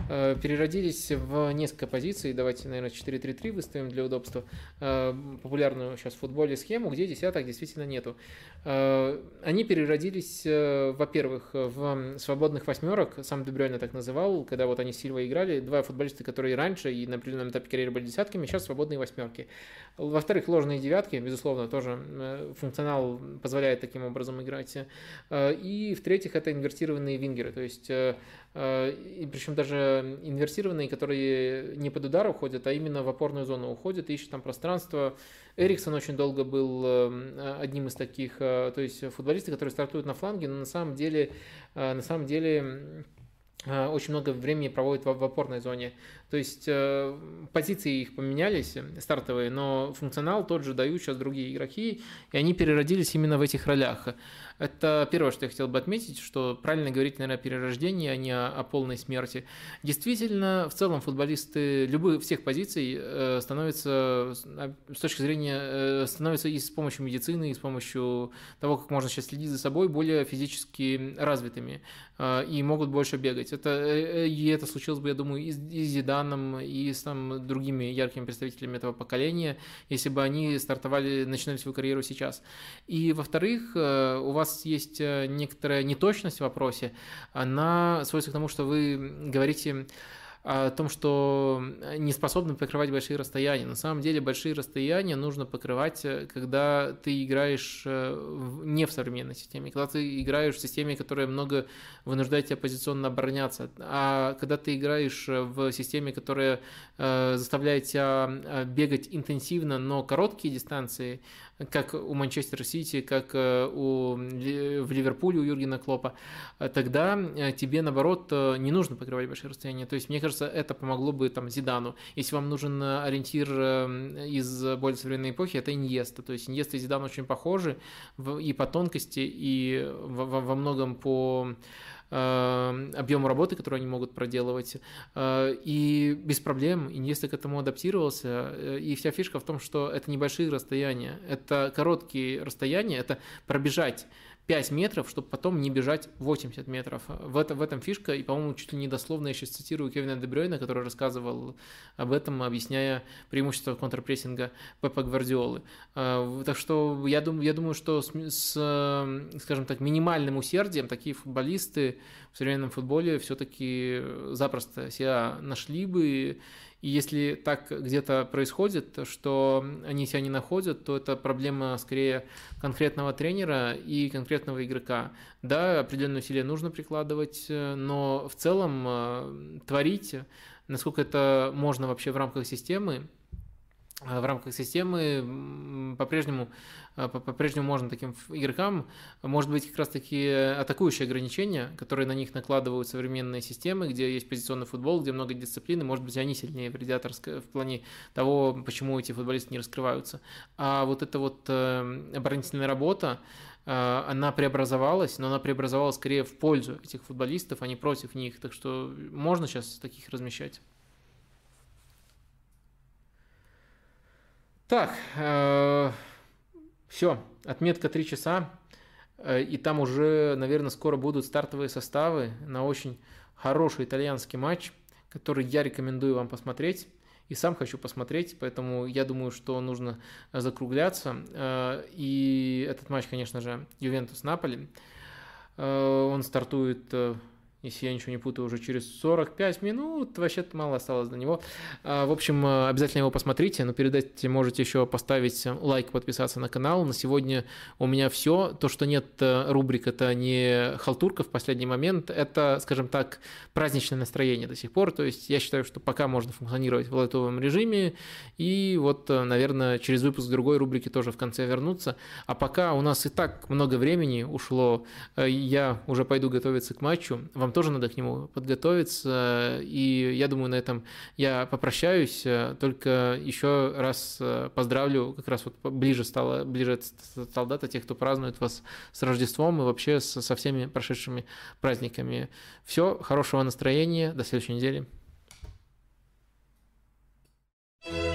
переродились в несколько позиций, давайте, наверное, 4-3-3 выставим для удобства, популярную сейчас в футболе схему, где десяток действительно нету. Они переродились, во-первых, в свободных восьмерок, сам Дебрёйна так называл, когда вот они с Сильвой играли, два футболиста, которые раньше и на определенном этапе карьеры были десятками, сейчас свободные восьмерки. Во-вторых, ложные девятки, безусловно, тоже э, функционал позволяет таким образом играть. Э, и в-третьих, это инвертированные вингеры, то есть э, причем даже инвертированные, которые не под удар уходят, а именно в опорную зону уходят, ищут там пространство. Эриксон очень долго был одним из таких, то есть футболисты, которые стартуют на фланге, но на самом деле, на самом деле очень много времени проводит в опорной зоне. То есть э, позиции их поменялись, стартовые, но функционал тот же дают сейчас другие игроки, и они переродились именно в этих ролях. Это первое, что я хотел бы отметить, что правильно говорить, наверное, о перерождении, а не о, полной смерти. Действительно, в целом футболисты любых всех позиций э, становятся с точки зрения э, становятся и с помощью медицины, и с помощью того, как можно сейчас следить за собой, более физически развитыми э, и могут больше бегать. Это и это случилось бы, я думаю, и и с Зиданом, и с там, другими яркими представителями этого поколения, если бы они стартовали, начинали свою карьеру сейчас. И во-вторых, у вас вас есть э, некоторая неточность в вопросе, она сводится к тому, что вы говорите о том, что не способны покрывать большие расстояния. На самом деле большие расстояния нужно покрывать, э, когда ты играешь э, не в современной системе, когда ты играешь в системе, которая много вынуждает тебя позиционно обороняться, а когда ты играешь в системе, которая заставляет тебя бегать интенсивно, но короткие дистанции, как у Манчестер Сити, как э, у, в Ливерпуле у Юргена Клопа, э, тогда э, тебе, наоборот, не нужно покрывать большие расстояния. То есть, мне кажется, это помогло бы там Зидану. Если вам нужен ориентир из более современной эпохи, это Иньеста. То есть, Иньеста и Зидан очень похожи и по тонкости, и во многом по Э, объему работы, который они могут проделывать. Э, и без проблем Иньеста к этому адаптировался. Э, и вся фишка в том, что это небольшие расстояния, это короткие расстояния, это пробежать 5 метров, чтобы потом не бежать 80 метров. В, это, в этом фишка, и, по-моему, чуть ли не дословно я сейчас цитирую Кевина Дебрёйна, который рассказывал об этом, объясняя преимущество контрпрессинга Пепа Гвардиолы. А, так что я думаю, я думаю что с, с, скажем так, минимальным усердием такие футболисты в современном футболе все-таки запросто себя нашли бы и если так где-то происходит, что они себя не находят, то это проблема скорее конкретного тренера и конкретного игрока. Да, определенные усилия нужно прикладывать, но в целом э, творить, насколько это можно вообще в рамках системы, э, в рамках системы по-прежнему а, по-прежнему можно таким игрокам, может быть, как раз-таки атакующие ограничения, которые на них накладывают современные системы, где есть позиционный футбол, где много дисциплины, может быть, они сильнее вредят в плане того, почему эти футболисты не раскрываются. А вот эта вот э, оборонительная работа, э, она преобразовалась, но она преобразовалась скорее в пользу этих футболистов, а не против них. Так что можно сейчас таких размещать. Так, э, все, отметка 3 часа, э, и там уже, наверное, скоро будут стартовые составы на очень хороший итальянский матч, который я рекомендую вам посмотреть. И сам хочу посмотреть, поэтому я думаю, что нужно закругляться. Э, и этот матч, конечно же, Ювентус-Наполи. Он стартует если я ничего не путаю, уже через 45 минут, вообще мало осталось до него. А, в общем, э, обязательно его посмотрите, но перед этим можете еще поставить лайк, подписаться на канал. На сегодня у меня все. То, что нет э, рубрик, это не халтурка в последний момент, это, скажем так, праздничное настроение до сих пор. То есть я считаю, что пока можно функционировать в лайтовом режиме, и вот, э, наверное, через выпуск другой рубрики тоже в конце вернуться. А пока у нас и так много времени ушло, я уже пойду готовиться к матчу. Вам тоже надо к нему подготовиться. И я думаю, на этом я попрощаюсь. Только еще раз э, поздравлю, как раз вот ближе стало, ближе стал дата тех, кто празднует вас с Рождеством и вообще со всеми прошедшими праздниками. Все, хорошего настроения, до следующей недели. thank you